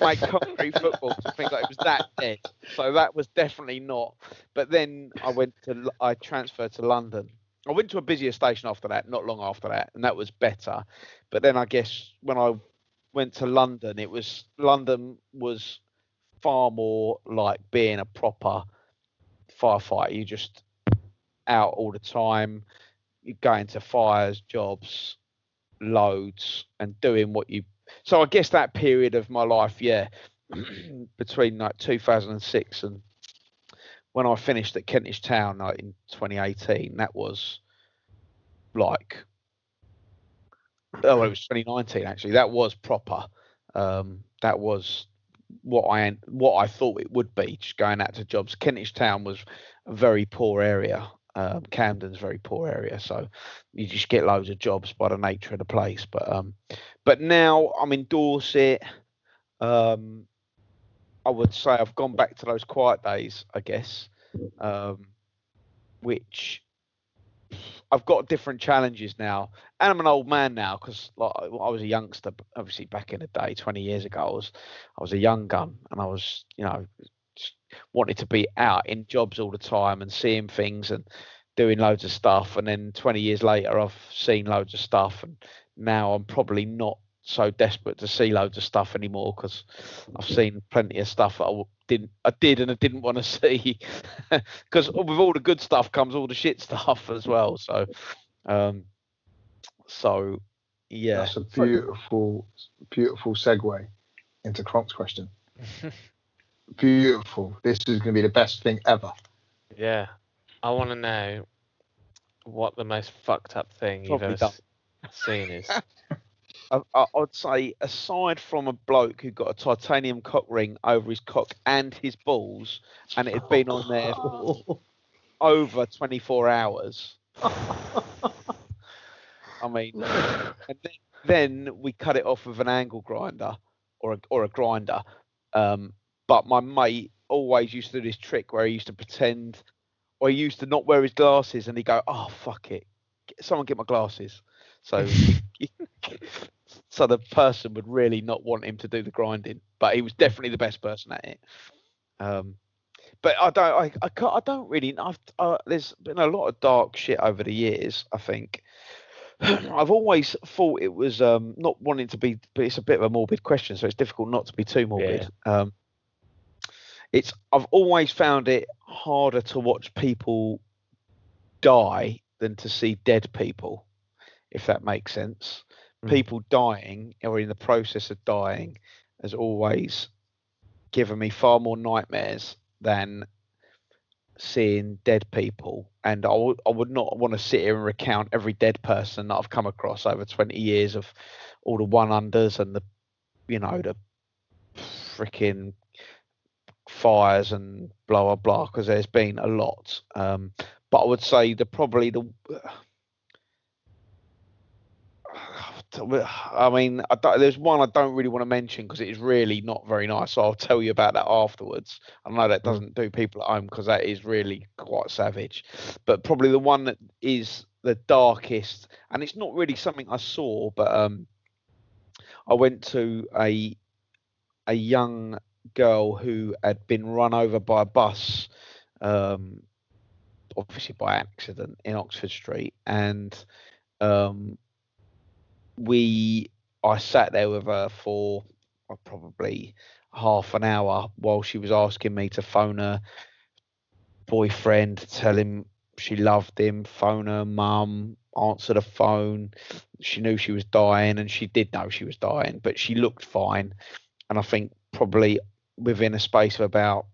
make concrete footballs and things like it was that dead. So that was definitely not. But then I went to I transferred to London. I went to a busier station after that, not long after that, and that was better. But then I guess when I went to London, it was London was far more like being a proper firefighter. You just out all the time. You go into fires, jobs, loads, and doing what you. So I guess that period of my life, yeah, <clears throat> between like 2006 and when I finished at Kentish Town like, in 2018, that was like oh, it was 2019 actually. That was proper. Um, that was what I what I thought it would be. Just going out to jobs. Kentish Town was a very poor area. Um, Camden's very poor area, so you just get loads of jobs by the nature of the place. But um, but now I'm in Dorset. Um, I would say I've gone back to those quiet days, I guess, um, which I've got different challenges now, and I'm an old man now because like, I was a youngster. Obviously, back in the day, 20 years ago, I was I was a young gun, and I was you know wanted to be out in jobs all the time and seeing things and doing loads of stuff. And then 20 years later, I've seen loads of stuff, and now I'm probably not so desperate to see loads of stuff anymore because I've seen plenty of stuff that I didn't, I did and I didn't want to <laughs> see. Because with all the good stuff comes all the shit stuff as well. So, um, so yeah, That's a beautiful, beautiful segue into Cronc's question. <laughs> beautiful. This is going to be the best thing ever. Yeah. I want to know what the most fucked up thing you've ever done. seen is. <laughs> I, I, I'd say aside from a bloke who got a titanium cock ring over his cock and his balls, and it had <laughs> been on there for over 24 hours. <laughs> I mean, and then, then we cut it off with an angle grinder or a, or a grinder. Um, but my mate always used to do this trick where he used to pretend, or he used to not wear his glasses, and he'd go, "Oh fuck it, someone get my glasses." So, <laughs> <laughs> so the person would really not want him to do the grinding, but he was definitely the best person at it. Um, but I don't, I, I, can't, I don't really. I've, uh, there's been a lot of dark shit over the years. I think <clears throat> I've always thought it was um, not wanting to be, but it's a bit of a morbid question, so it's difficult not to be too morbid. Um, it's I've always found it harder to watch people die than to see dead people. if that makes sense. Mm. People dying or in the process of dying has always given me far more nightmares than seeing dead people. And I I would not want to sit here and recount every dead person that I've come across over 20 years of all the one unders and the, you know, the freaking fires and blah blah blah because there's been a lot. Um, but I would say the probably the <sighs> I mean, I don't, there's one I don't really want to mention because it is really not very nice. So I'll tell you about that afterwards. I know that doesn't do people at home because that is really quite savage. But probably the one that is the darkest, and it's not really something I saw, but um, I went to a a young girl who had been run over by a bus, um, obviously by accident in Oxford Street, and um, we I sat there with her for probably half an hour while she was asking me to phone her boyfriend, tell him she loved him, phone her mum, answer the phone. She knew she was dying and she did know she was dying, but she looked fine. And I think probably within a space of about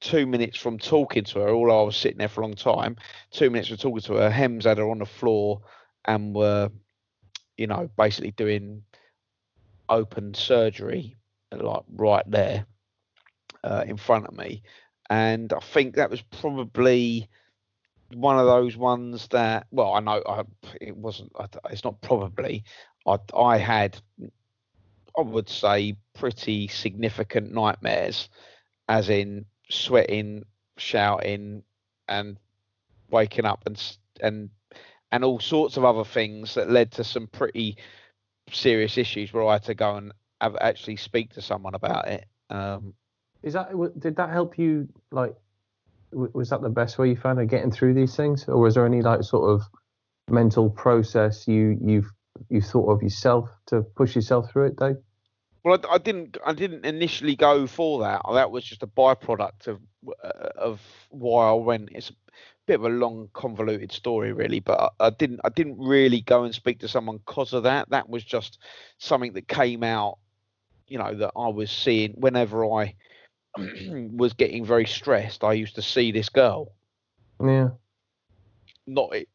two minutes from talking to her, although I was sitting there for a long time, two minutes from talking to her, Hems had her on the floor and were, you know, basically doing open surgery, like right there uh, in front of me. And I think that was probably one of those ones that, well, I know I, it wasn't, it's not probably, I, I had, I would say, pretty significant nightmares, as in sweating, shouting, and waking up and and and all sorts of other things that led to some pretty serious issues where I had to go and have, actually speak to someone about it. Um, Is that did that help you? Like, was that the best way you found of getting through these things, or was there any like sort of mental process you you've you thought of yourself to push yourself through it, Dave? Well, I, I didn't. I didn't initially go for that. That was just a byproduct of uh, of why I went. It's a bit of a long, convoluted story, really. But I, I didn't. I didn't really go and speak to someone because of that. That was just something that came out. You know that I was seeing whenever I <clears throat> was getting very stressed. I used to see this girl. Yeah. Not it.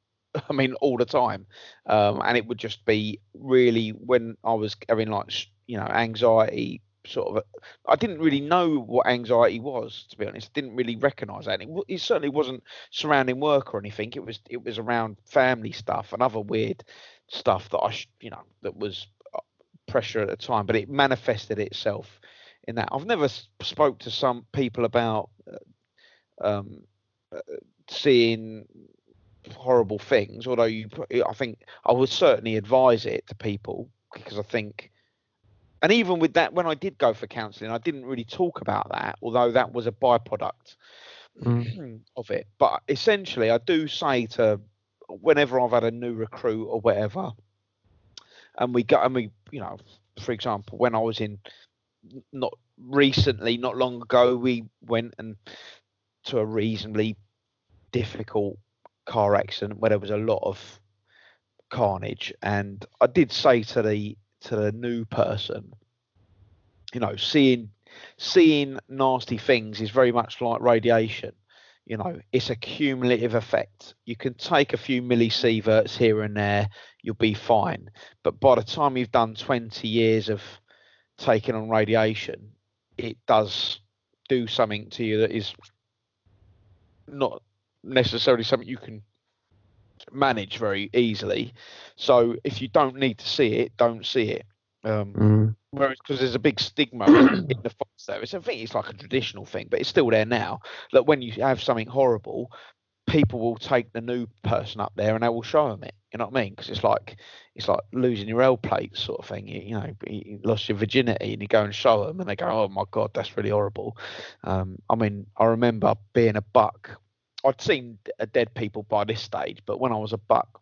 <laughs> I mean, all the time, um, and it would just be really when I was having like you know anxiety sort of i didn't really know what anxiety was to be honest. Didn't really recognize that. It, it certainly wasn't surrounding work or anything. It was it was around family stuff and other weird stuff that i you know that was uh, pressure at the time. But it manifested itself in that. I've never spoke to some people about uh, um uh, seeing horrible things although you I think i would certainly advise it to people because i think and even with that, when I did go for counselling, I didn't really talk about that, although that was a byproduct mm. <clears throat> of it. But essentially, I do say to whenever I've had a new recruit or whatever, and we go and we, you know, for example, when I was in not recently, not long ago, we went and to a reasonably difficult car accident where there was a lot of carnage, and I did say to the to the new person, you know, seeing seeing nasty things is very much like radiation. You know, it's a cumulative effect. You can take a few millisieverts here and there, you'll be fine. But by the time you've done 20 years of taking on radiation, it does do something to you that is not necessarily something you can manage very easily. So if you don't need to see it, don't see it. Um, Mm. Whereas, because there's a big stigma <coughs> in the fire service, I think it's like a traditional thing, but it's still there now. That when you have something horrible, people will take the new person up there and they will show them it. You know what I mean? Because it's like it's like losing your L plates sort of thing. You, you know, you lost your virginity and you go and show them and they go, "Oh my god, that's really horrible." Um, I mean, I remember being a buck. I'd seen uh, dead people by this stage, but when I was a buck,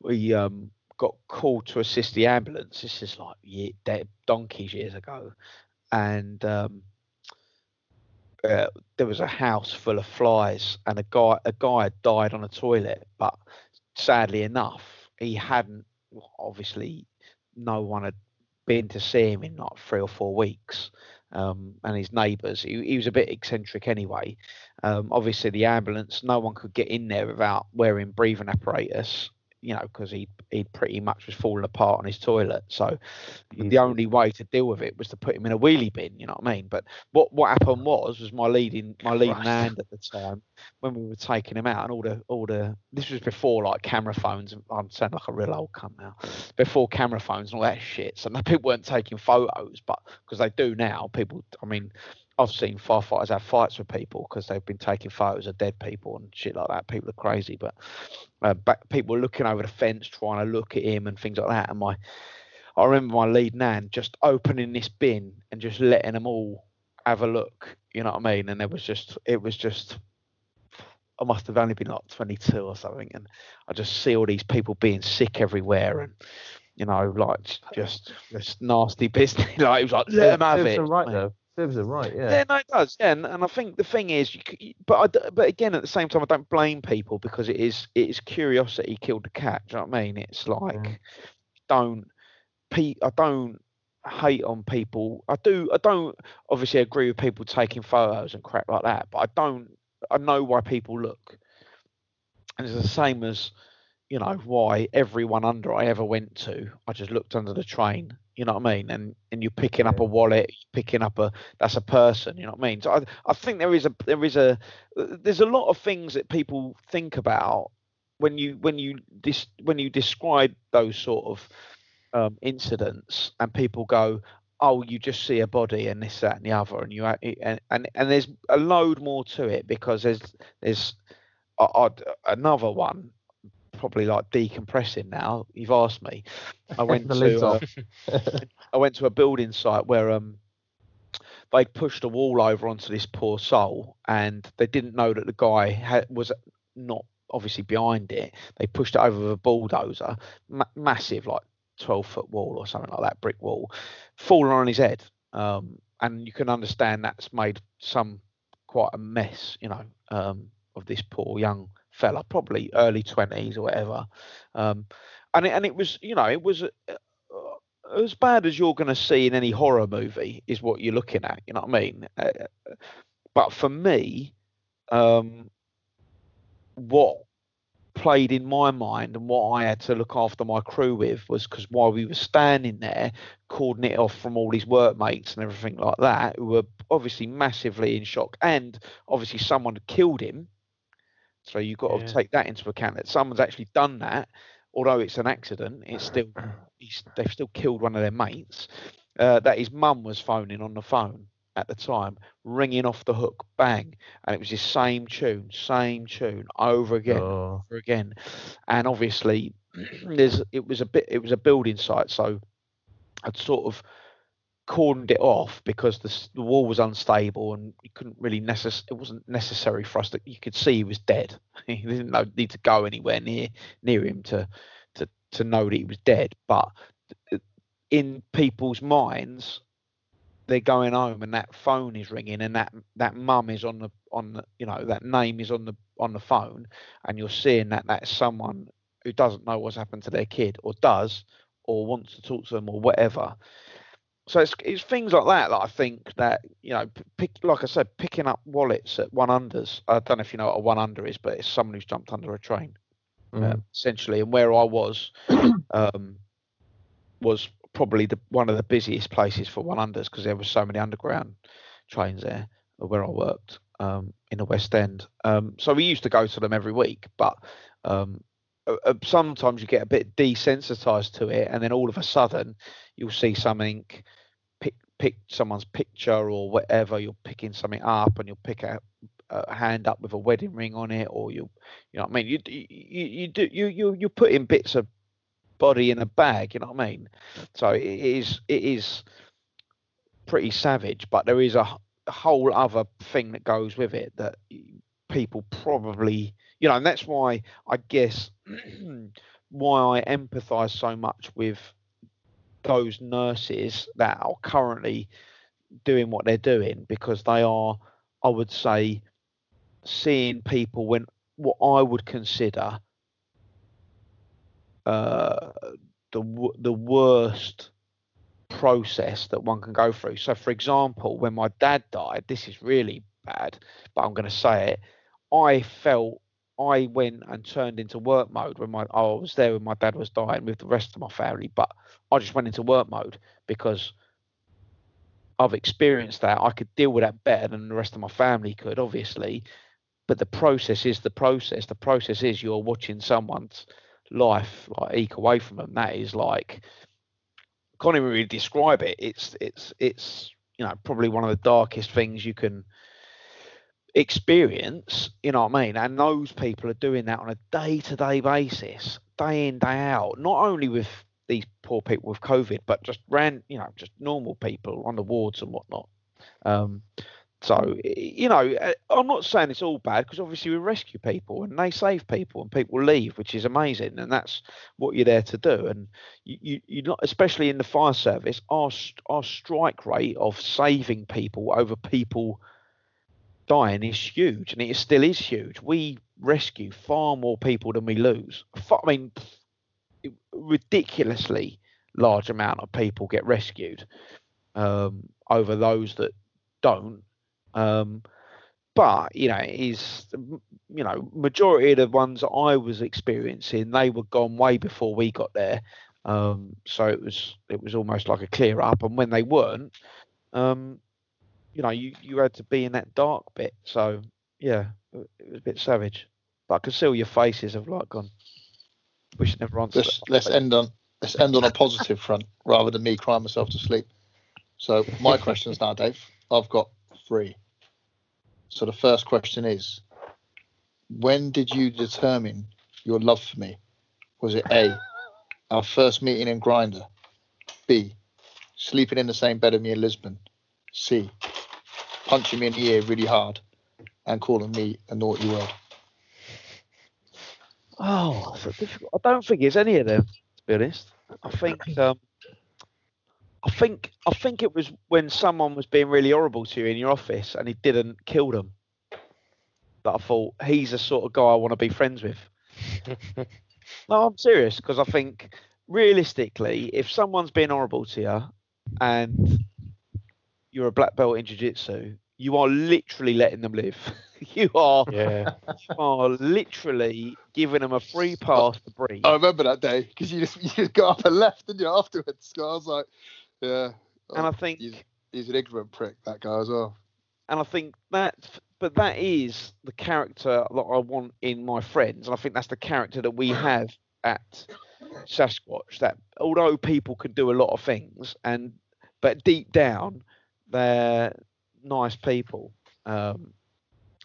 we um, got called to assist the ambulance. This is like ye- de- donkeys years ago, and um, uh, there was a house full of flies, and a guy a guy had died on a toilet, but sadly enough, he hadn't. Obviously, no one had been to see him in like three or four weeks. Um, and his neighbours. He, he was a bit eccentric anyway. Um, obviously, the ambulance, no one could get in there without wearing breathing apparatus you know, because he he pretty much was falling apart on his toilet. So mm. the only way to deal with it was to put him in a wheelie bin. You know what I mean? But what what happened was was my leading my leading hand at the time when we were taking him out and all the all the this was before like camera phones. I'm sounding like a real old cunt now. Before camera phones and all that shit. So <laughs> people weren't taking photos, but because they do now, people. I mean. I've seen firefighters have fights with people because they've been taking photos of dead people and shit like that. People are crazy, but uh, back, people looking over the fence trying to look at him and things like that. And my, I remember my lead nan just opening this bin and just letting them all have a look. You know what I mean? And it was just, it was just, I must have only been like 22 or something, and I just see all these people being sick everywhere and. You know, like just just nasty <laughs> business. like it was like let them have it. right though. Sibs are right. Yeah. Yeah, no, it does. Yeah, and, and I think the thing is, you, but I but again, at the same time, I don't blame people because it is it is curiosity killed the cat. Do you know what I mean? It's like mm. don't pe I don't hate on people. I do. I don't obviously agree with people taking photos and crap like that, but I don't. I know why people look, and it's the same as you know why everyone under I ever went to, I just looked under the train. You know what I mean? And and you're picking up a wallet, you're picking up a that's a person. You know what I mean? So I I think there is a there is a there's a lot of things that people think about when you when you dis, when you describe those sort of um, incidents, and people go, "Oh, you just see a body and this, that, and the other," and you and and, and there's a load more to it because there's there's I- I'd- another one probably like decompressing now. You've asked me. I <laughs> went to uh. <laughs> I went to a building site where um they pushed a wall over onto this poor soul, and they didn't know that the guy had, was not obviously behind it. They pushed it over with a bulldozer, ma- massive like twelve foot wall or something like that, brick wall, falling on his head. Um, and you can understand that's made some quite a mess, you know, um, of this poor young fella, probably early twenties or whatever. Um, and it, and it was, you know, it was. Uh, as bad as you're going to see in any horror movie is what you're looking at. You know what I mean? Uh, but for me, um, what played in my mind and what I had to look after my crew with was because while we were standing there, calling it off from all his workmates and everything like that, who were obviously massively in shock, and obviously someone had killed him. So you've got Yeah. to take that into account that someone's actually done that. Although it's an accident, it's still <clears throat> he's, they've still killed one of their mates. Uh, that his mum was phoning on the phone at the time, ringing off the hook, bang, and it was the same tune, same tune over again, Oh. over again, and obviously <clears throat> there's it was a bit it was a building site, so I'd sort of cordoned it off because the, the wall was unstable and you couldn't really necess- it wasn't necessary for us that you could see he was dead. <laughs> he didn't need to go anywhere near near him to to to know that he was dead. But uh, in people's minds, they're going home and that phone is ringing and that that mum is on the on the you know that name is on the on the phone and you're seeing that that's someone who doesn't know what's happened to their kid or does or wants to talk to them or whatever so it's, it's things like that that I think that you know, pick like I said, picking up wallets at one unders. I don't know if you know what a one under is, but it's someone who's jumped under a train, Mm. um, essentially. And where I was, <coughs> um, was probably the one of the busiest places for one unders because there were so many underground trains there uh, where I worked um, in the West End. Um, so we used to go to them every week, but um, uh, uh, sometimes you get a bit desensitized to it, and then all of a sudden you'll see something, pick pick someone's picture or whatever. You're picking something up, and you'll pick a, a hand up with a wedding ring on it, or you, you know what I mean. You you you do you you you put in bits of body in a bag. You know what I mean. So it is it is pretty savage, but there is a whole other thing that goes with it that people probably you know, and that's why I guess <clears throat> why I empathise so much with those nurses that are currently doing what they're doing because they are I would say seeing people when what I would consider uh, the the worst process that one can go through. So, for example, when my dad died, this is really bad, but I'm going to say it. I felt I went and turned into work mode when my I was there when my dad was dying with the rest of my family, but I just went into work mode because I've experienced that. I could deal with that better than the rest of my family could, obviously. But the process is the process. The process is you're watching someone's life like eke away from them. That is like can't even really describe it. It's it's it's you know probably one of the darkest things you can experience. You know what I mean? And those people are doing that on a day to day basis, day in day out. Not only with these poor people with COVID, but just ran you know just normal people on the wards and whatnot. Um, so you know, uh, I'm not saying it's all bad because obviously we rescue people and they save people and people leave, which is amazing, and that's what you're there to do. And you, you you're not, especially in the fire service, our our strike rate of saving people over people dying is huge, and it still is huge. We rescue far more people than we lose. I mean, ridiculously large amount of people get rescued um, over those that don't um, but you know, is you know, majority of the ones that I was experiencing, they were gone way before we got there. Um, so it was it was almost like a clear up, and when they weren't, um, you know, you you had to be in that dark bit. So yeah, it was a bit savage. But I could see all your faces of like gone. Wish never answered. Let's let's end on let's end on a positive front <laughs> rather than me crying myself to sleep. So my questions now, Dave. I've got three. So the first question is when did you determine your love for me? Was it A, our first meeting in Grindr? B, sleeping in the same bed with me in Lisbon? C, punching me in the ear really hard and calling me a naughty word? Oh, I don't think it's any of them, to be honest. I think um, I think I think it was when someone was being really horrible to you in your office and he didn't kill them. That I thought he's the sort of guy I want to be friends with. <laughs> no, I'm serious because I think realistically, if someone's being horrible to you and you're a black belt in jiu-jitsu, you are literally letting them live. <laughs> you are, yeah. you are literally giving them a free pass to breathe. I remember that day because you just you just got up and left, didn't you? Afterwards, I was like, yeah. And I think he's, he's an ignorant prick, that guy as well. And I think that, but that is the character that I want in my friends, and I think that's the character that we have at Sasquatch. That although people can do a lot of things, and but deep down they're nice people. Um,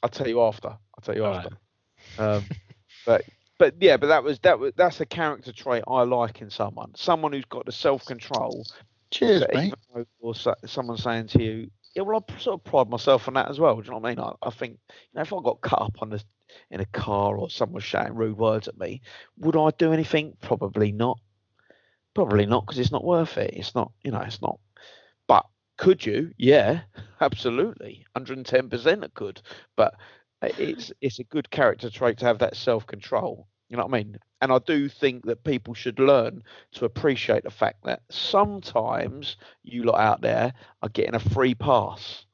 I'll tell you after. I'll tell you All after. Um, but but yeah, but that was that was that's a character trait I like in someone. Someone who's got the self control Cheers, that mate. or so, someone saying to you, yeah, well, I sort of pride myself on that as well. Do you know what I mean? I, I think, you know, if I got cut up on the in a car or someone shouting rude words at me, would I do anything? Probably not. Probably not because it's not worth it. It's not, you know, it's not. Could you? Yeah, absolutely, 110% it could. But eh, it's it's a good character trait to have that self control. You know what I mean? And I do think that people should learn to appreciate the fact that sometimes you lot out there are getting a free pass.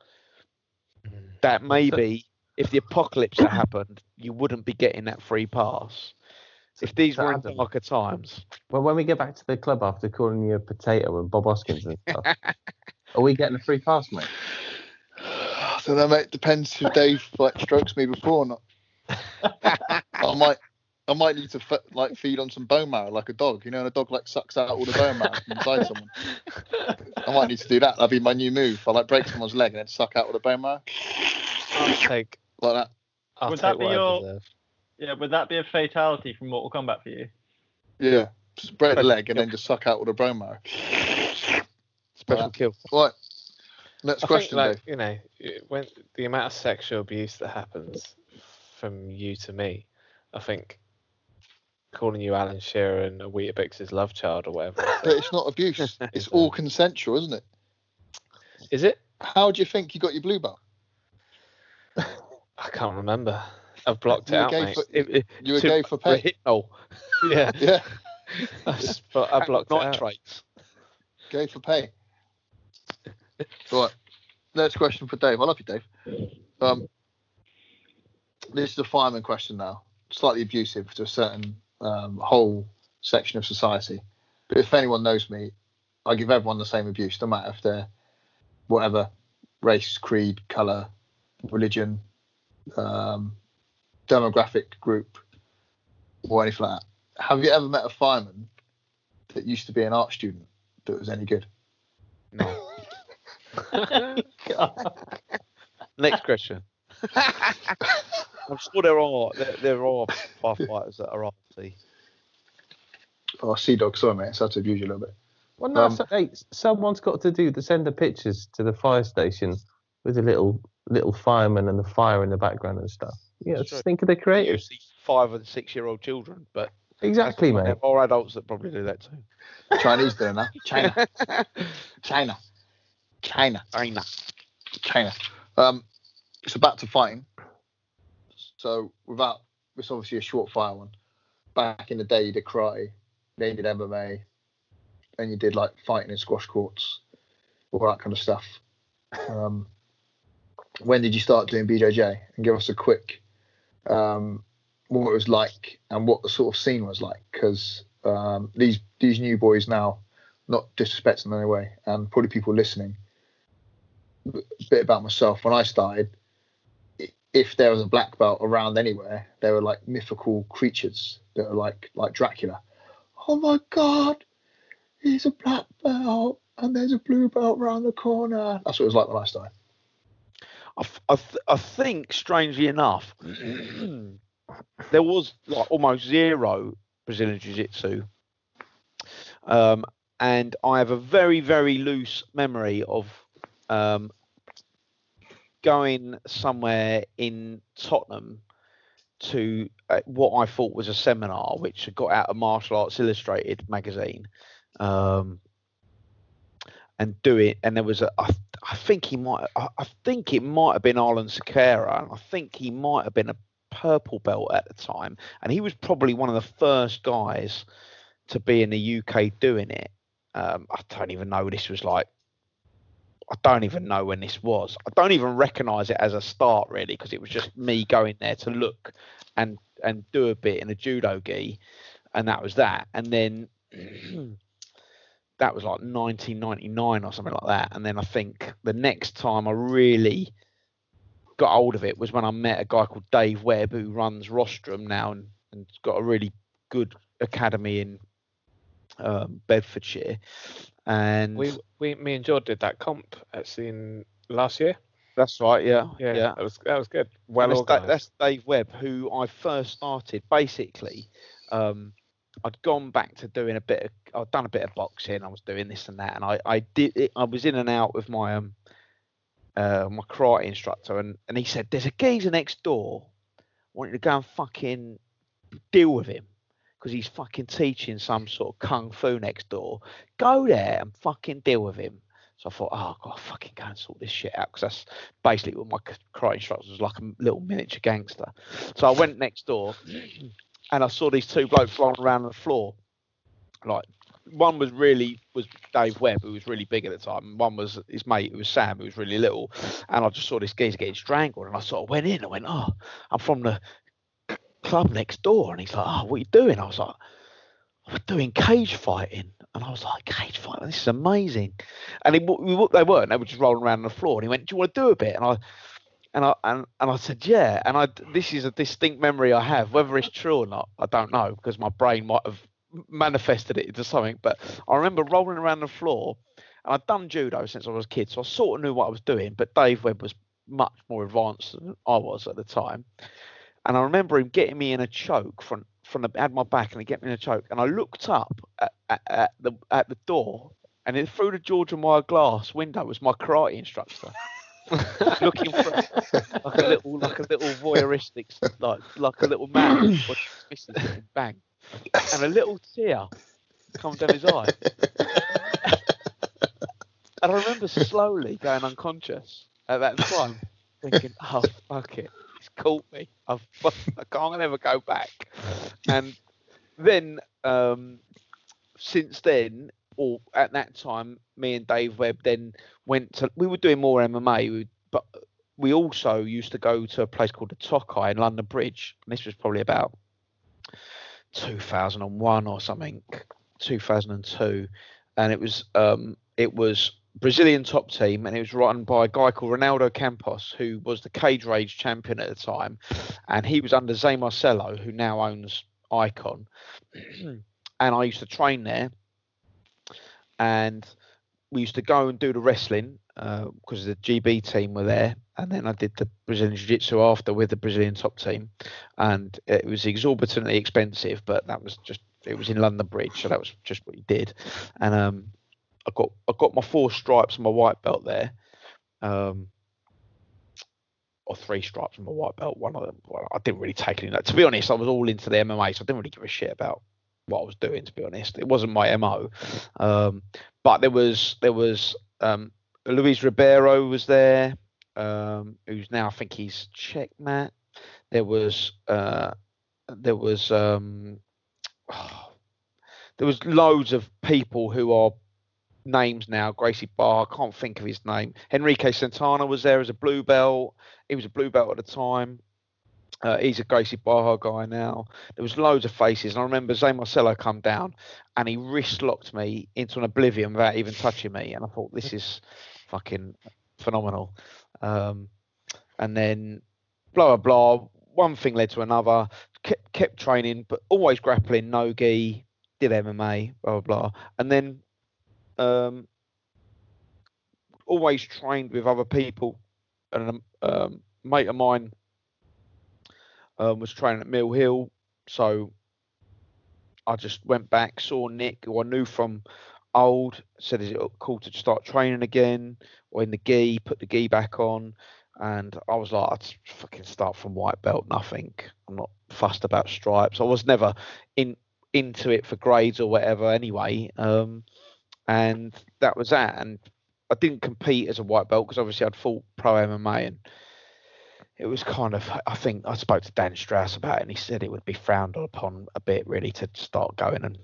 Mm. That maybe if the apocalypse had happened, you wouldn't be getting that free pass. If these were in darker times, Well, when we get back to the club after calling you a potato and Bob Hoskins and stuff, <laughs> are we getting a free pass, mate? I don't know, mate. Depends if Dave like strokes me before or not. <laughs> I might, I might need to f- like feed on some bone marrow like a dog. You know, and a dog like sucks out all the bone marrow from inside someone. I might need to do that. That'd be my new move. I like break someone's leg and then suck out all the bone marrow I'll take. like that. I'll Would take that be your- Yeah, would that be a fatality from Mortal Kombat for you? Yeah, just break the leg and then just suck out all the bone marrow. Special Right. kill. Right. Next I question, think, like, Dave. you know, when the amount of sexual abuse that happens from you to me, I think calling you Alan Shearer and a Weetabix's love child or whatever. <laughs> But it's not abuse. It's all <laughs> consensual, isn't it? Is it? How do you think you got your blue belt? I can't remember. I've blocked it You were out, mate. for- It- it- you were too gay for <laughs> pay? hit oh. hole. yeah, Yeah, I, s- but I blocked it out. nitrates. gay for pay. Right. Next question for Dave. I love you, Dave. Um, this is a fireman question now. Slightly abusive to a certain um, whole section of society. But if anyone knows me, I give everyone the same abuse, no matter if they're whatever race, creed, colour, religion, um, demographic group, or anything like that. Have you ever met a fireman that used to be an art student that was any good? No. <laughs> Next question. <laughs> I'm sure there are there, there are firefighters that are arty. Oh, Sea Dog, sorry, mate. So I had to abuse you a little bit. Well, no, Um, so, hey, someone's got to do the send the pictures to the fire station with a little little fireman and the fire in the background and stuff. Yeah, That's just true. think of the You creators. see five and six year old children, but Exactly, that's- mate. There are adults that probably do that too. Chinese doing that. China. <laughs> China. China. China. China. Um, so back to fighting. So without, it's obviously a short fire one. Back in the day, you did karate, then you did MMA, and you did like fighting in squash courts, all that kind of stuff. Um, when did you start doing BJJ? And give us a quick um, what it was like and what the sort of scene was like, because um, these these new boys now, not disrespecting in any way, and probably people listening, bit about myself. When I started, if there was a black belt around anywhere, they were like mythical creatures that are like like Dracula. Oh my God, he's a black belt, and there's a blue belt around the corner. That's what it was like when I started. I, I, I think, strangely enough, <clears throat> there was like almost zero Brazilian Jiu Jitsu. Um, and I have a very, very loose memory of um, going somewhere in Tottenham to uh, what I thought was a seminar, which got out of Martial Arts Illustrated magazine. Um, and do it. And there was a, I, I think he might, I, I think it might have been Arlen Sakara, and I think he might have been a purple belt at the time, and he was probably one of the first guys to be in the UK doing it. Um, I don't even know this was like. I don't even know when this was. I don't even recognise it as a start really, because it was just me going there to look and and do a bit in a judo gi, and that was that. And then <clears throat> that was like 1999 or something like that. And then I think the next time I really got hold of it was when I met a guy called Dave Webb who runs Rostrum now and, and got a really good academy in um, Bedfordshire. And We, we, me and George did that comp at in last year. that's right, yeah, Yeah, yeah. that was that was good. Well And that's, organised. that's Dave Webb, who I first started. Basically, um, I'd gone back to doing a bit of, I'd done a bit of boxing. I was doing this and that, and I, I did, it, I was in and out with my um, uh, my karate instructor, and and he said, "There's a geezer next door. I want you to go and fucking deal with him." Because he's fucking teaching some sort of kung fu next door. Go there and fucking deal with him. So I thought, oh, I've got to fucking go and sort this shit out because that's basically what my karate instructor was like a little miniature gangster. So I went next door and I saw these two blokes rolling around on the floor. Like one was really was Dave Webb, who was really big at the time, one was his mate, who was Sam, who was really little. And I just saw this geezer getting strangled, and I sort of went in. I went, oh, I'm from the club next door, and he's like, oh, what are you doing? I was like, we're doing cage fighting. And I was like, cage fighting, this is amazing. And he, we, they weren't, they were just rolling around on the floor. And he went, do you want to do a bit? And I, and I and, and I said, yeah. And I this is a distinct memory I have. Whether it's true or not, I don't know because my brain might have manifested it into something. But I remember rolling around the floor, and I'd done judo since I was a kid, so I sort of knew what I was doing. But Dave Webb was much more advanced than I was at the time. And I remember him getting me in a choke from from the had my back and he get me in a choke. And I looked up at, at, at the at the door, and it, through the Georgian wire glass window was my karate instructor. <laughs> looking for like a little like a little voyeuristic like like a little man watching bang and a little tear come down his eye and I remember slowly going unconscious at that time thinking oh fuck it it's caught me. I've, I can't ever go back. And then, um, since then, or at that time, me and Dave Webb then went to. We were doing more MMA, but we also used to go to a place called the Tokei in London Bridge. And this was probably about 2001 or something, 2002, and it was um, it was Brazilian top team, and it was run by a guy called Ronaldo Campos, who was the cage rage champion at the time, and he was under Ze Marcello, who now owns Icon, <clears throat> and I used to train there, and we used to go and do the wrestling because the GB team were there, and then I did the Brazilian Jiu Jitsu after with the Brazilian top team, and it was exorbitantly expensive, but that was just it was in London Bridge, so that was just what you did, and um, I got I got my four stripes and my white belt there, um, or three stripes and my white belt. One of them, well, I didn't really take any. of that. To be honest, I was all into the MMA, so I didn't really give a shit about what I was doing. To be honest, it wasn't my mo. Um, but there was there was um, Luis Ribeiro was there, um, who's now I think he's checkmat. There was uh, there was um, <sighs> there was loads of people who are names now. Gracie Barra, I can't think of his name. Enrique Santana was there as a blue belt. He was a blue belt at the time. Uh, he's a Gracie Barra guy now. There was loads of faces, and I remember Ze Marcello come down and he wrist locked me into an oblivion without even touching me, and I thought this is fucking phenomenal. Um, and then blah blah blah. One thing led to another. Kept, kept training, but always grappling, no gi. Did MMA, blah blah blah. And then um, always trained with other people. And a um, mate of mine um, was training at Mill Hill, so I just went back, saw Nick, who I knew from old, said, "Is it cool to start training again?" Or in the gi, put the gi back on, and I was like, "I'd fucking start from white belt, nothing. I'm not fussed about stripes. I was never in into it for grades or whatever, anyway." Um, and that was that. And I didn't compete as a white belt because obviously I'd fought pro MMA and it was kind of I think I spoke to Dan Strauss about it and he said it would be frowned upon a bit really to start going and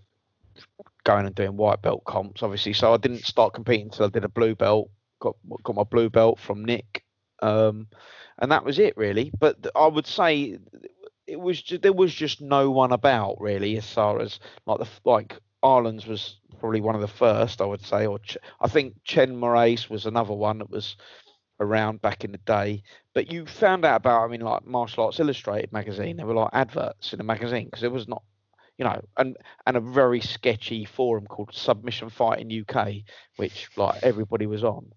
going and doing white belt comps obviously. So I didn't start competing until I did a blue belt got got my blue belt from Nick. Um, and that was it really. But I would say it was just, there was just no one about really as far as like the like Ireland's was probably one of the first, I would say, or Ch- I think Chen Moraes was another one that was around back in the day. But you found out about, I mean, like Martial Arts Illustrated magazine. There were like adverts in the magazine because it was not, you know, and and a very sketchy forum called Submission Fighting UK, which like everybody was on.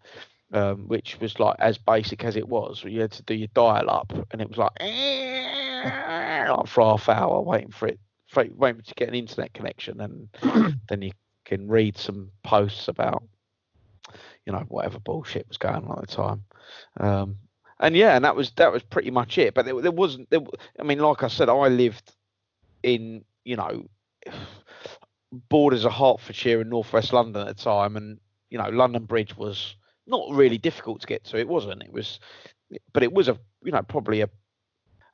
Um, which was like as basic as it was. You had to do your dial up, and it was like, <laughs> like for half hour waiting for it waiting to get an internet connection, and <clears throat> then you can read some posts about, you know, whatever bullshit was going on at the time. Um, and yeah, and that was that was pretty much it. But there, there wasn't. There, I mean, like I said, I lived in you know <sighs> borders of Hertfordshire and northwest London at the time, and you know London Bridge was not really difficult to get to. It wasn't. It was, but it was a you know probably a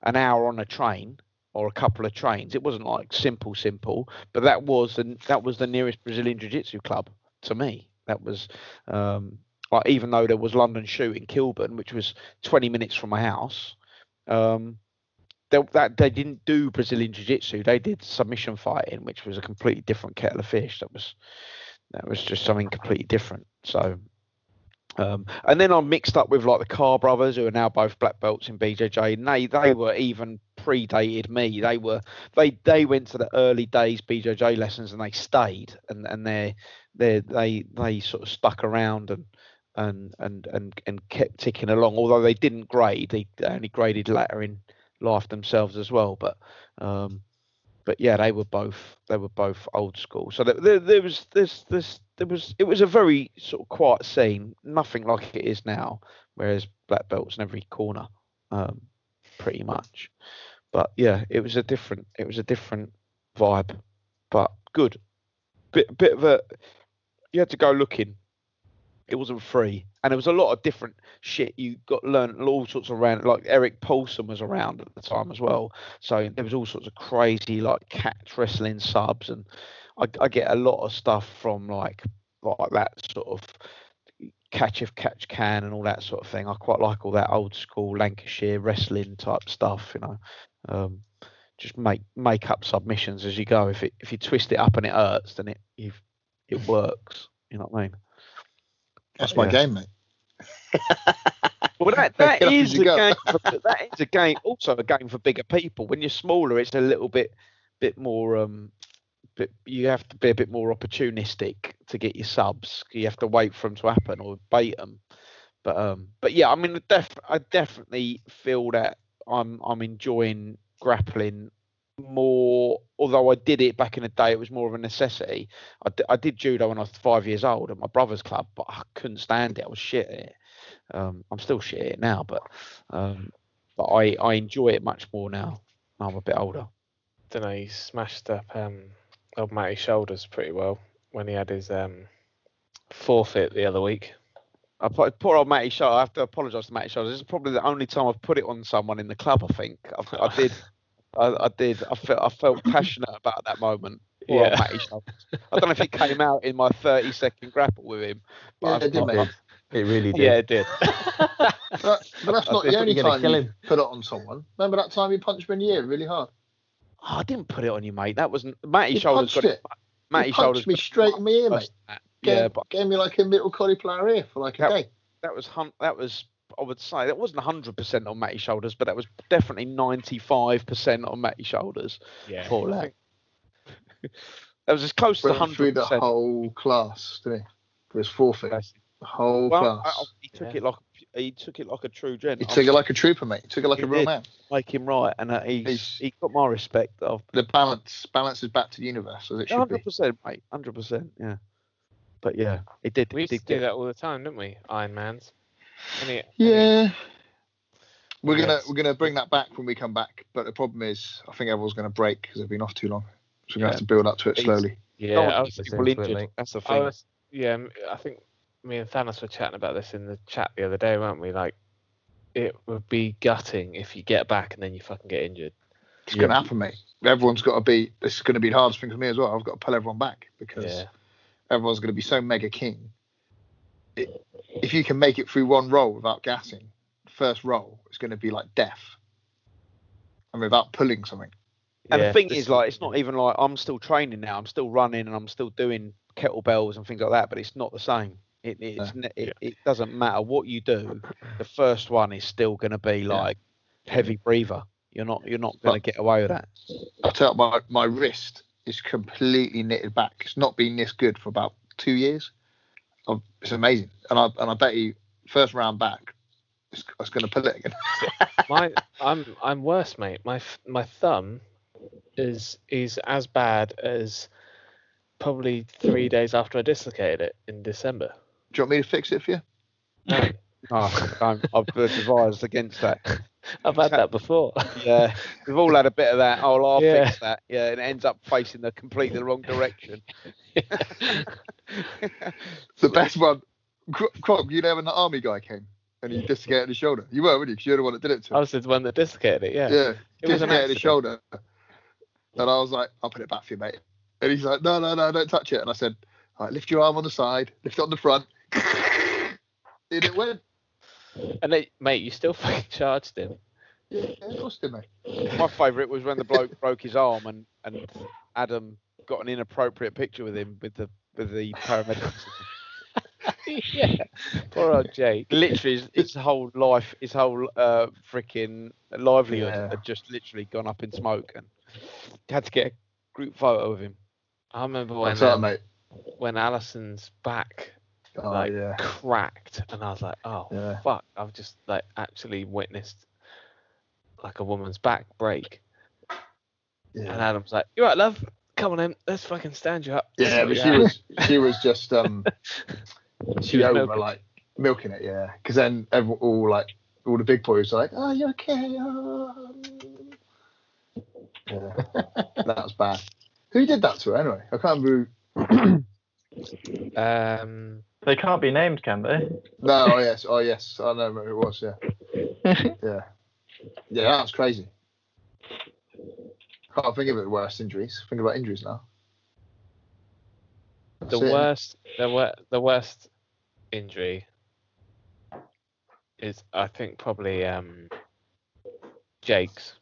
an hour on a train or a couple of trains. It wasn't like simple, simple, but that was the that was the nearest Brazilian Jiu-Jitsu club to me. That was um, like even though there was London Shoot in Kilburn, which was 20 minutes from my house. Um, they, that they didn't do Brazilian Jiu-Jitsu. They did submission fighting, which was a completely different kettle of fish. That was that was just something completely different. So um, and then I'm mixed up with like the Carr brothers, who are now both black belts in BJJ, and they they were even predated me. They were they they went to the early days BJJ lessons and they stayed, and and they they they they sort of stuck around and and and and and kept ticking along. Although they didn't grade, they only graded later in life themselves as well. But um, but yeah, they were both they were both old school. So there, there, was this this there was it was a very sort of quiet scene, nothing like it is now. Whereas black belts in every corner, um, pretty much. But yeah, it was a different it was a different vibe, but good. Bit bit of a you had to go looking It wasn't free, and there was a lot of different shit. You got learned all sorts of around. Like Erik Paulson was around at the time as well, so there was all sorts of crazy like catch wrestling subs, and I, I get a lot of stuff from like like that sort of catch if catch can and all that sort of thing. I quite like all that old school Lancashire wrestling type stuff, you know. Um, just make make up submissions as you go. If it if you twist it up and it hurts, then it it works. You know what I mean? That's my Yeah. game, mate. <laughs> Well, that, <laughs> Make that it up is as a go. game. For, <laughs> that is a game. Also, a game for bigger people. When you're smaller, it's a little bit, bit more. Um, bit, you have to be a bit more opportunistic to get your subs. You have to wait for them to happen or bait them. But um, but yeah, I mean, I def, I definitely feel that I'm I'm enjoying grappling more. Although I did it back in the day, it was more of a necessity. I, d- I did judo when I was five years old at my brother's club, but I couldn't stand it. I was shit at it. Um, I'm still shit at it now, but um, but I I enjoy it much more now. I'm a bit older. don't know. He smashed up um, old Matty's shoulders pretty well when he had his um, forfeit the other week. I put, poor old Matty Shoulder. I have to apologise to Matty Shoulders. This is probably the only time I've put it on someone in the club. I think I, <laughs> I did. I, I did. I felt I felt <laughs> passionate about that moment. Yeah. Matty I don't know if it came out in my 30 second grapple with him. Yeah, But it did. It really did. Yeah, it did. But, but that's I not the only time you him. put it on someone. Remember that time you punched me in the ear really hard? Oh, I didn't put it on you, mate. That wasn't Matty You Shoulders. punched Got it. Matty you Shoulders punched me straight in my ear, mate. that. Gave, Yeah, but gave me like a little cauliflower ear for like a That- day. that was hun- that was I would say that wasn't 100% on Matty Shoulders, but that was definitely 95% on Matty Shoulders. Yeah. Poor lad. <laughs> that was as close to Went through the 100%. whole class, didn't he? For his forfeit. Bless The whole Well, class. I- he took Yeah. it like he took it like a true gent. he took it like a trooper, mate. He took it like He a real did. man. make him right, and uh, he's, He's- he got my respect. Of The balance balance is back to the universe as it should be. hundred percent, mate, hundred percent, yeah. But yeah, it did. We it used to did do get- that all the time, didn't we? Iron Man's. Any, Yeah. We're gonna Yes. we're gonna bring that back when we come back, but the problem is I think everyone's gonna break because they've been off too long. So we're gonna have to build up to it slowly. yeah, Don't I was, get That's people into it, injured. That's the I thing. was, yeah, m- I think me and Thanos were chatting about this in the chat the other day, weren't we? Like, it would be gutting if you get back and then you fucking get injured. It's gonna happen, mate. Everyone's got to be. This is gonna be the hardest thing for me as well. I've got to pull everyone back because Yeah. everyone's gonna be so mega keen. It, if you can make it through one roll without gassing, first roll is gonna be like death, and without pulling something. And Yeah, the thing is, like, it's not even like I'm still training now. I'm still running and I'm still doing kettlebells and things like that. But it's not the same. It it's, ne- it, it doesn't matter what you do. The first one is still going to be like heavy breather. You're not you're not going to get away with that. I tell you, my my wrist is completely knitted back. It's not been this good for about two years. It's amazing, and I and I bet you first round back, it's, it's going to pull it again. <laughs> my I'm I'm worse, mate. My my thumb is is as bad as probably three days after I dislocated it in December. Do you want me to fix it for you? No, Oh, I'm, I've advised against that. <laughs> I've had that before. <laughs> Yeah, we've all had a bit of that. Oh, I'll Yeah. fix that. Yeah, and it ends up facing the completely wrong direction. <laughs> The best one, Cro- Croc. You know when the army guy came and he dislocated his shoulder. You were, weren't you? 'Cause you're the one that did it to I him. was the one that dislocated it. Yeah. yeah, It was an dislocated his accident. shoulder. And I was like, I'll put it back for you, mate. And he's like, No, no, no, don't touch it. And I said, All right, lift your arm on the side, lift it on the front. and it went. And they, mate, you still <laughs> fucking charged him. Yeah, of course did, mate. My favourite was when the bloke <laughs> broke his arm and, and Adam got an inappropriate picture with him with the with the paramedics. <laughs> yeah. Poor old Jake. literally, his, his whole life, his whole uh, freaking livelihood Yeah. had just literally gone up in smoke, and had to get a group photo of him. I remember when What's up, um, mate? when Alison's back Oh, like yeah. cracked, and I was like, oh Yeah. fuck! I've just like actually witnessed like a woman's back break. Yeah. And Adam's like, "You right, love? Come on in. Let's fucking stand you up." yeah but Sort she was she was just um <laughs> she was over milking. like milking it, yeah. Because then every, all like all the big boys were like, "Oh, you okay?" Oh. Yeah, that was bad. Who did that to her anyway? I can't remember. <clears throat> Who... Um, They can't be named, can they? No, oh yes, oh yes, I know who it was. Yeah, <laughs> yeah, yeah. That's crazy. Can't think of it. Worst injuries. Think about injuries now. the it. worst, the wor- the worst injury is, I think, probably um, Jake's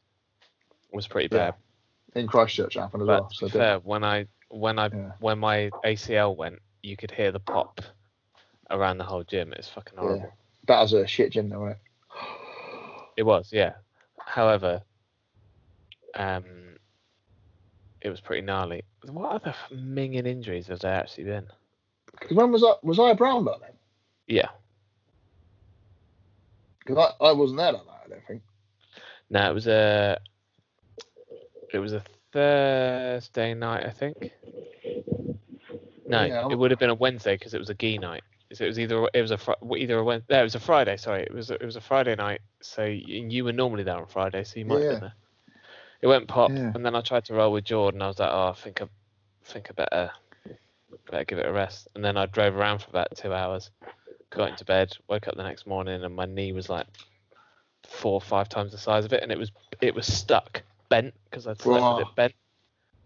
was pretty Yeah, bad. in Christchurch happened as But well. to So be fair, when I when I Yeah. when my ACL went, you could hear the pop around the whole gym. It's fucking horrible. that was a shit gym, though, wasn't it? It was, yeah. However, um, it was pretty gnarly. What other minging injuries have there actually been? when was I? Was I a brown belt then? Yeah. Because I, I wasn't there like that. I don't think. No, it was a it was a Thursday night, I think. No, Yeah, it would have been a Wednesday because it was a gi night. So it was either it was a Fri- either a Wednesday. No, it was a Friday. Sorry, it was a, it was a Friday night. So y- you were normally there on Friday, so you might have been there. It went pop, Yeah. and then I tried to roll with Jordan. I was like, oh, I think I think I better better give it a rest. And then I drove around for about two hours, got into bed, woke up the next morning, and my knee was like four or five times the size of it, and it was it was stuck, bent because I'd slept Whoa. with it bent,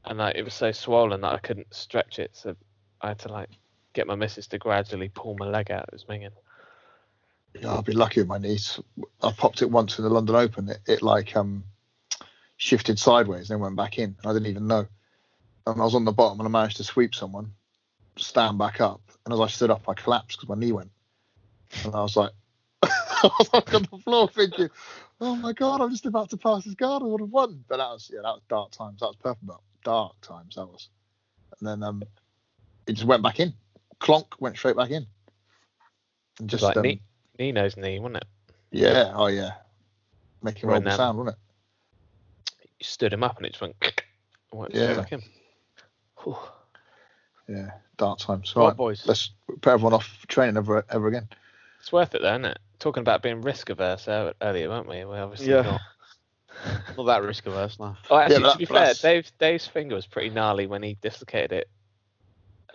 and like it was so swollen that I couldn't stretch it, so I had to like get my missus to gradually pull my leg out. It was minging. Yeah, I'll be lucky with my knees. I popped it once in the London Open. It, it like um shifted sideways and then went back in. I didn't even know. And I was on the bottom and I managed to sweep someone, stand back up, and as I stood up, I collapsed because my knee went. And I was like, <laughs> I was like on the floor thinking, "Oh my god, I'm just about to pass this guard. I would have won." But that was yeah, that was dark times. That was purple belt. Dark times. That was. And then um, it just went back in. Clonk went straight back in. And Just like um, Ni- Nino's knee, wasn't it? yeah, oh yeah. Making horrible um, sound, wasn't it? You stood him up and it just went. went Yeah. back in. Whew. Yeah, dark times. Right, Right, boys. let's put everyone off training ever ever again. It's worth it though, isn't it? Talking about being risk averse earlier, weren't we? We obviously Yeah. not. <laughs> Not that risk averse, no. Oh, actually, but to be fair, that's- Dave Dave's finger was pretty gnarly when he dislocated it,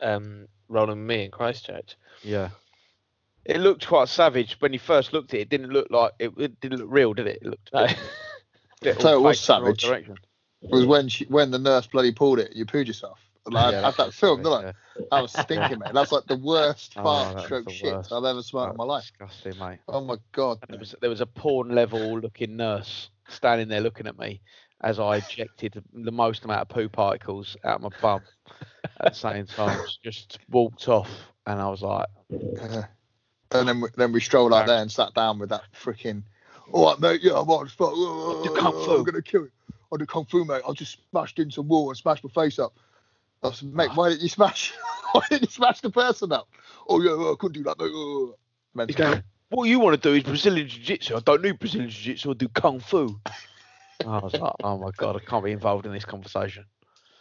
um, rolling me in Christchurch. Yeah. It looked quite savage when you first looked at it. It didn't look like it, it didn't look real, did it? It looked. a No. <laughs> bit- bit Tell you all what was faced in the wrong savage. It was when she, when the nurse bloody pulled it, you pooed yourself. Like, Yeah, I had that film, savage, didn't I? That was stinking, mate. That's like the worst <laughs> Oh, fart stroke the shit worst. I've ever smelled in my life. Disgusting, mate. Oh my god. There was there was a porn level looking nurse standing there looking at me as I ejected the most amount of poo particles out of my bum at the same time. Just walked off, and I was like, Yeah. And then we, then we strolled out there and sat down with that freaking. All right, mate. Yeah, I'm on spot. Do kung fu. I'm gonna kill you. Oh, I do kung fu, mate. I just smashed into a wall and smashed my face up. Oh, I said, mate, why didn't you smash? <laughs> why didn't you smash the person up? Oh yeah, well, I couldn't do that, mate. Oh. He's going, what you want to do is Brazilian Jiu Jitsu. I don't do Brazilian Jiu Jitsu. I do Kung Fu. <laughs> I was like, oh my God, I can't be involved in this conversation.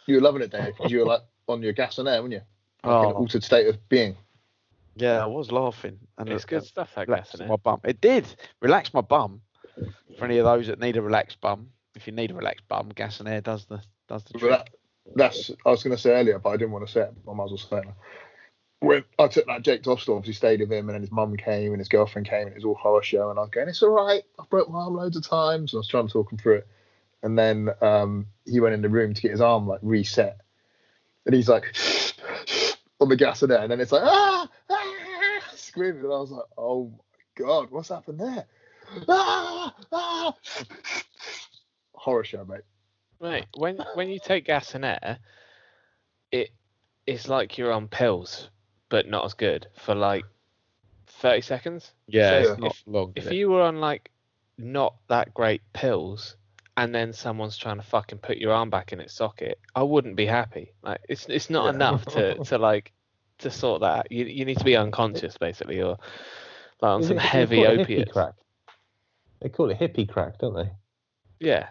You were loving it, Dave, because you were like on your gas and air, weren't you? Like in an Oh. altered state of being. Yeah, I was laughing. And It's it- good it stuff, that relaxed isn't my bum. It did relax my bum. For any of those that need a relaxed bum, if you need a relaxed bum, gas and air does the does the But trick. That, that's I was going to say earlier, but I didn't want to say it. I might as well say it. When I took that Jake hospital, obviously stayed with him, and then his mum came and his girlfriend came, and it was all horror show. And I was going, "It's all right. I've broke my arm loads of times." And I was trying to talk him through it. And then um, he went in the room to get his arm like reset, and he's like <sighs> on the gas and air, and then it's like ah, ah <laughs> screaming, and I was like, "Oh my god, what's happened there?" <laughs> Ah, ah. Horror show, mate. Mate, when when you take gas and air, it it's like you're on pills, but not as good for like thirty seconds. Yeah, So if- long. If you were on like not that great pills, and then someone's trying to fucking put your arm back in its socket, I wouldn't be happy. Like it's it's not Yeah. enough to <laughs> to like to sort that. out. You you need to be unconscious basically, or like on Is some it- heavy call it hippie opiates. crack. They call it hippie crack, don't they? Yeah,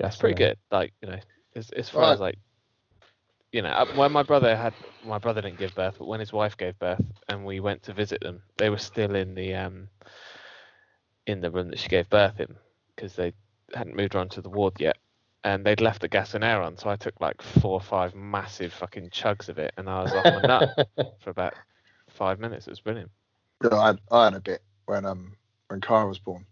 Gas it's pretty good. Like you know, as as far Right. as like, you know, uh, when my brother had my brother didn't give birth, but when his wife gave birth, and we went to visit them, they were still in the um in the room that she gave birth in because they hadn't moved her onto the ward yet. and they'd left the gas and air on, so I took like four or five massive fucking chugs of it, and I was off my nut <laughs> for about five minutes. It was brilliant. Yeah, I had, I had a bit when um when Cara was born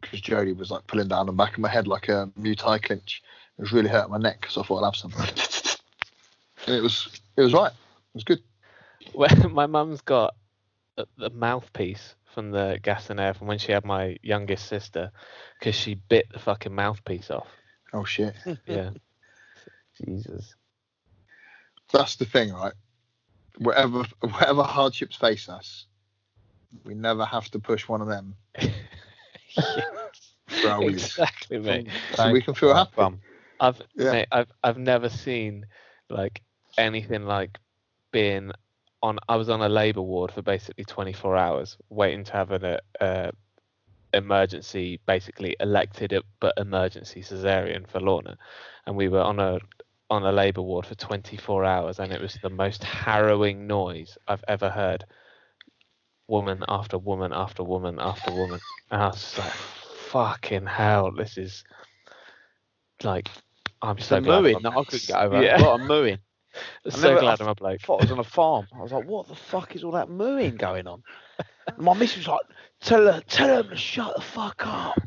because Jody was like pulling down the back of my head like a Muay clinch. It was really hurting my neck, so I thought I'd have some. <laughs> and it was it was right. It was good. Well, <laughs> my mum's got the mouthpiece from the gas and air from when she had my youngest sister, because she bit the fucking mouthpiece off. Oh shit. <laughs> Yeah. Jesus. That's the thing, right? Whatever whatever hardships face us, we never have to push one of them for exactly, mate. So we can feel happy. Bum. I've Yeah. mate, I've I've never seen like anything like being on. I was on a labour ward for basically 24 hours, waiting to have an uh, uh, emergency, basically elected but emergency cesarean for Lorna, and we were on a on a labour ward for 24 hours, and it was the most harrowing noise I've ever heard. Woman after woman after woman after woman, and I was just like, "Fucking hell, this is like." I'm so glad. mooing that a- I couldn't get <laughs> over. Yeah. A lot of mooing. <laughs> I so glad I I'm a bloke. thought I was on a farm. I was like, what the fuck is all that mooing going on? And <laughs> my missus was like, tell her, tell them to shut the fuck up.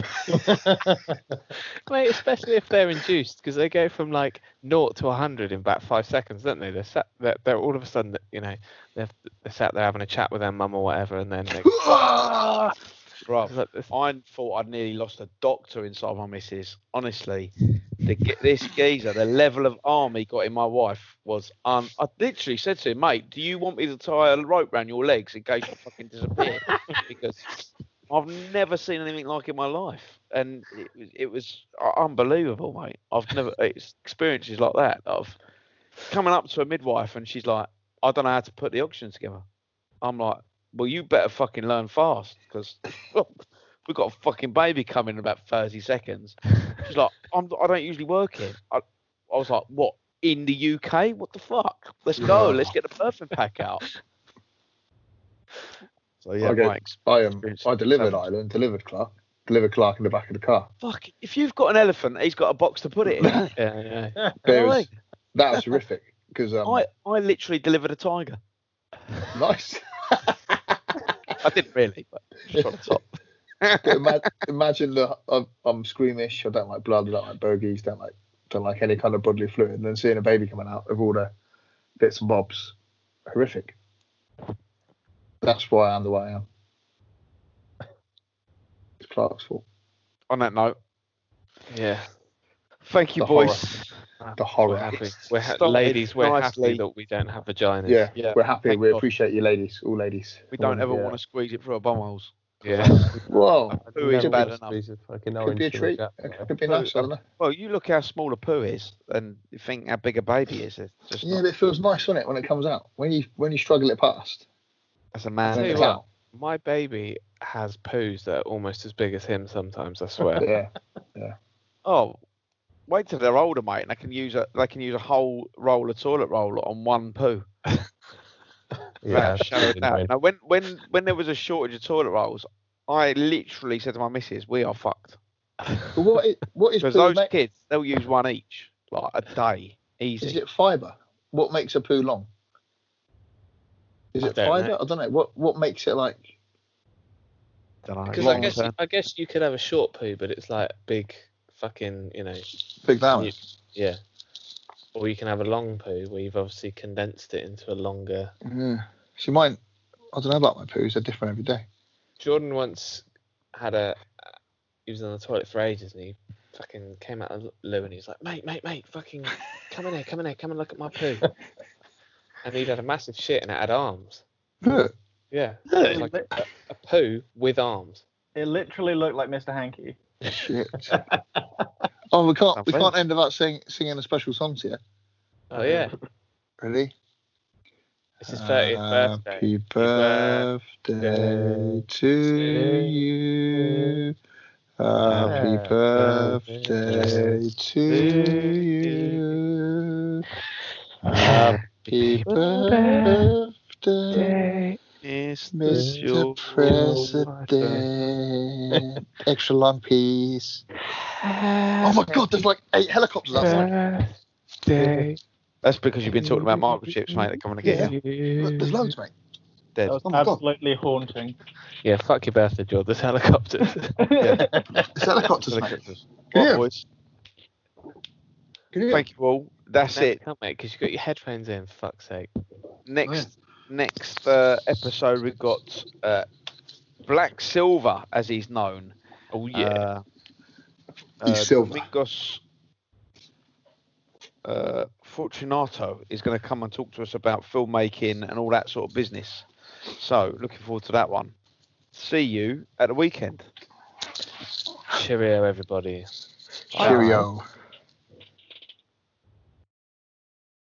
Mate, especially if they're induced, because they go from like naught to 100 in about five seconds, don't they? They're, sat, they're, they're all of a sudden, you know, they're, they're sat there having a chat with their mum or whatever, and then they. <laughs> Bro, It's like this- I thought I'd nearly lost a doctor inside my missus. Honestly, the, this geezer, the level of arm he got in my wife was. Un- I literally said to him, mate, do you want me to tie a rope around your legs in case you fucking disappear? <laughs> because I've never seen anything like it in my life, and it, was- it was unbelievable, mate. I've never it's experiences like that. of coming up to a midwife and she's like, I don't know how to put the oxygen together. I'm like, well, you better fucking learn fast because <laughs> oh, we've got a fucking baby coming in about 30 seconds. <laughs> She's like, I'm, I don't usually work here. I, I was like, what, in the UK? What the fuck? Let's go. Let's get the birthing pack out. So, yeah, I, go- my ex- I, um, I delivered so- Ireland, delivered Clark, delivered Clark in the back of the car. Fuck, if you've got an elephant, he's got a box to put it in. <laughs> yeah, yeah. <laughs> But it was, that was horrific because um, I, I literally delivered a tiger. nice. I didn't really, but just on the top. But imagine that I'm, I'm squeamish. I don't like blood. I don't like bogies. Don't like don't like any kind of bodily fluid. And then seeing a baby coming out of all the bits and bobs, horrific. That's why I'm the way I am. <laughs> It's Clark's fault. On that note, yeah. thank you, The horror. boys. The We're horror. happy. We're ha- started ladies. We're nicely. happy that we don't have vaginas. Yeah, Yeah, we're happy. thank We God. appreciate you, ladies. All ladies. We don't ever Yeah. want to uh, squeeze it through our bumholes. Yeah. <laughs> Whoa, Poo is Could bad be- enough. Squeeze a fucking could be a treat. to It could be Poo- nice. I don't know. Well, you look how small a poo is, and you think how big a baby is. It's just Yeah, not, but it feels nice, doesn't it, when it comes out? When you when you struggle it past, As a man. then Tell you what. My baby has poos that are almost as big as him sometimes, I swear. <laughs> yeah. Yeah. Oh, wait till they're older, mate, and they can use a they can use a whole roll of toilet roll on one poo. <laughs> Yeah, Right, shut it down. Now, when when when there was a shortage of toilet rolls, I literally said to my missus, "We are fucked." But what is, what is Because poo those make? kids, they'll use one each, like a day, easy. Is it fibre? What makes a poo long? Is I it don't fibre? know. I don't know. What what makes it like? Don't know. Because I long guess term. I guess you could have a short poo, but it's like big, fucking, you know, Big damage. yeah. Or you can have a long poo where you've obviously condensed it into a longer. Yeah. See, mine. I don't know about my poos. They're different every day. Jordan once had a. He was on the toilet for ages and he fucking came out of the loo and he was like, mate, mate, mate, fucking come in here, come in here, come and look at my poo. <laughs> and he'd had a massive shit and it had arms. Good. Yeah. It was like a, a poo with arms. It literally looked like Mr. Hanky. Shit. <laughs> oh, we can't we Sounds can't end without sing, singing a special song to you. Oh yeah. Ready? It's his 30th birthday. Happy birthday to you. Happy Happy birthday to you. Happy birthday, It's Mr. President. President, <laughs> extra long piece. Oh my god, there's like eight helicopters outside. Birthday That's because you've been talking about microchips, mate. They're coming to get you. Look, there's loads, mate. Dead. That was Oh my God. absolutely haunting. Yeah, fuck your birthday, George. There's helicopters. <laughs> There's helicopters, mate. Helicopters. Can you Right, boys. Can? Thank you all. That's No, it. Can't mate, because you've got your headphones in. Fuck's sake. Next next uh, episode we've got uh, Black Silver, as he's known. Oh yeah. Uh, He's uh, silver. Domingos uh, Fortunato is going to come and talk to us about filmmaking and all that sort of business. So, looking forward to that one. See you at the weekend. Cheerio, everybody. Cheerio.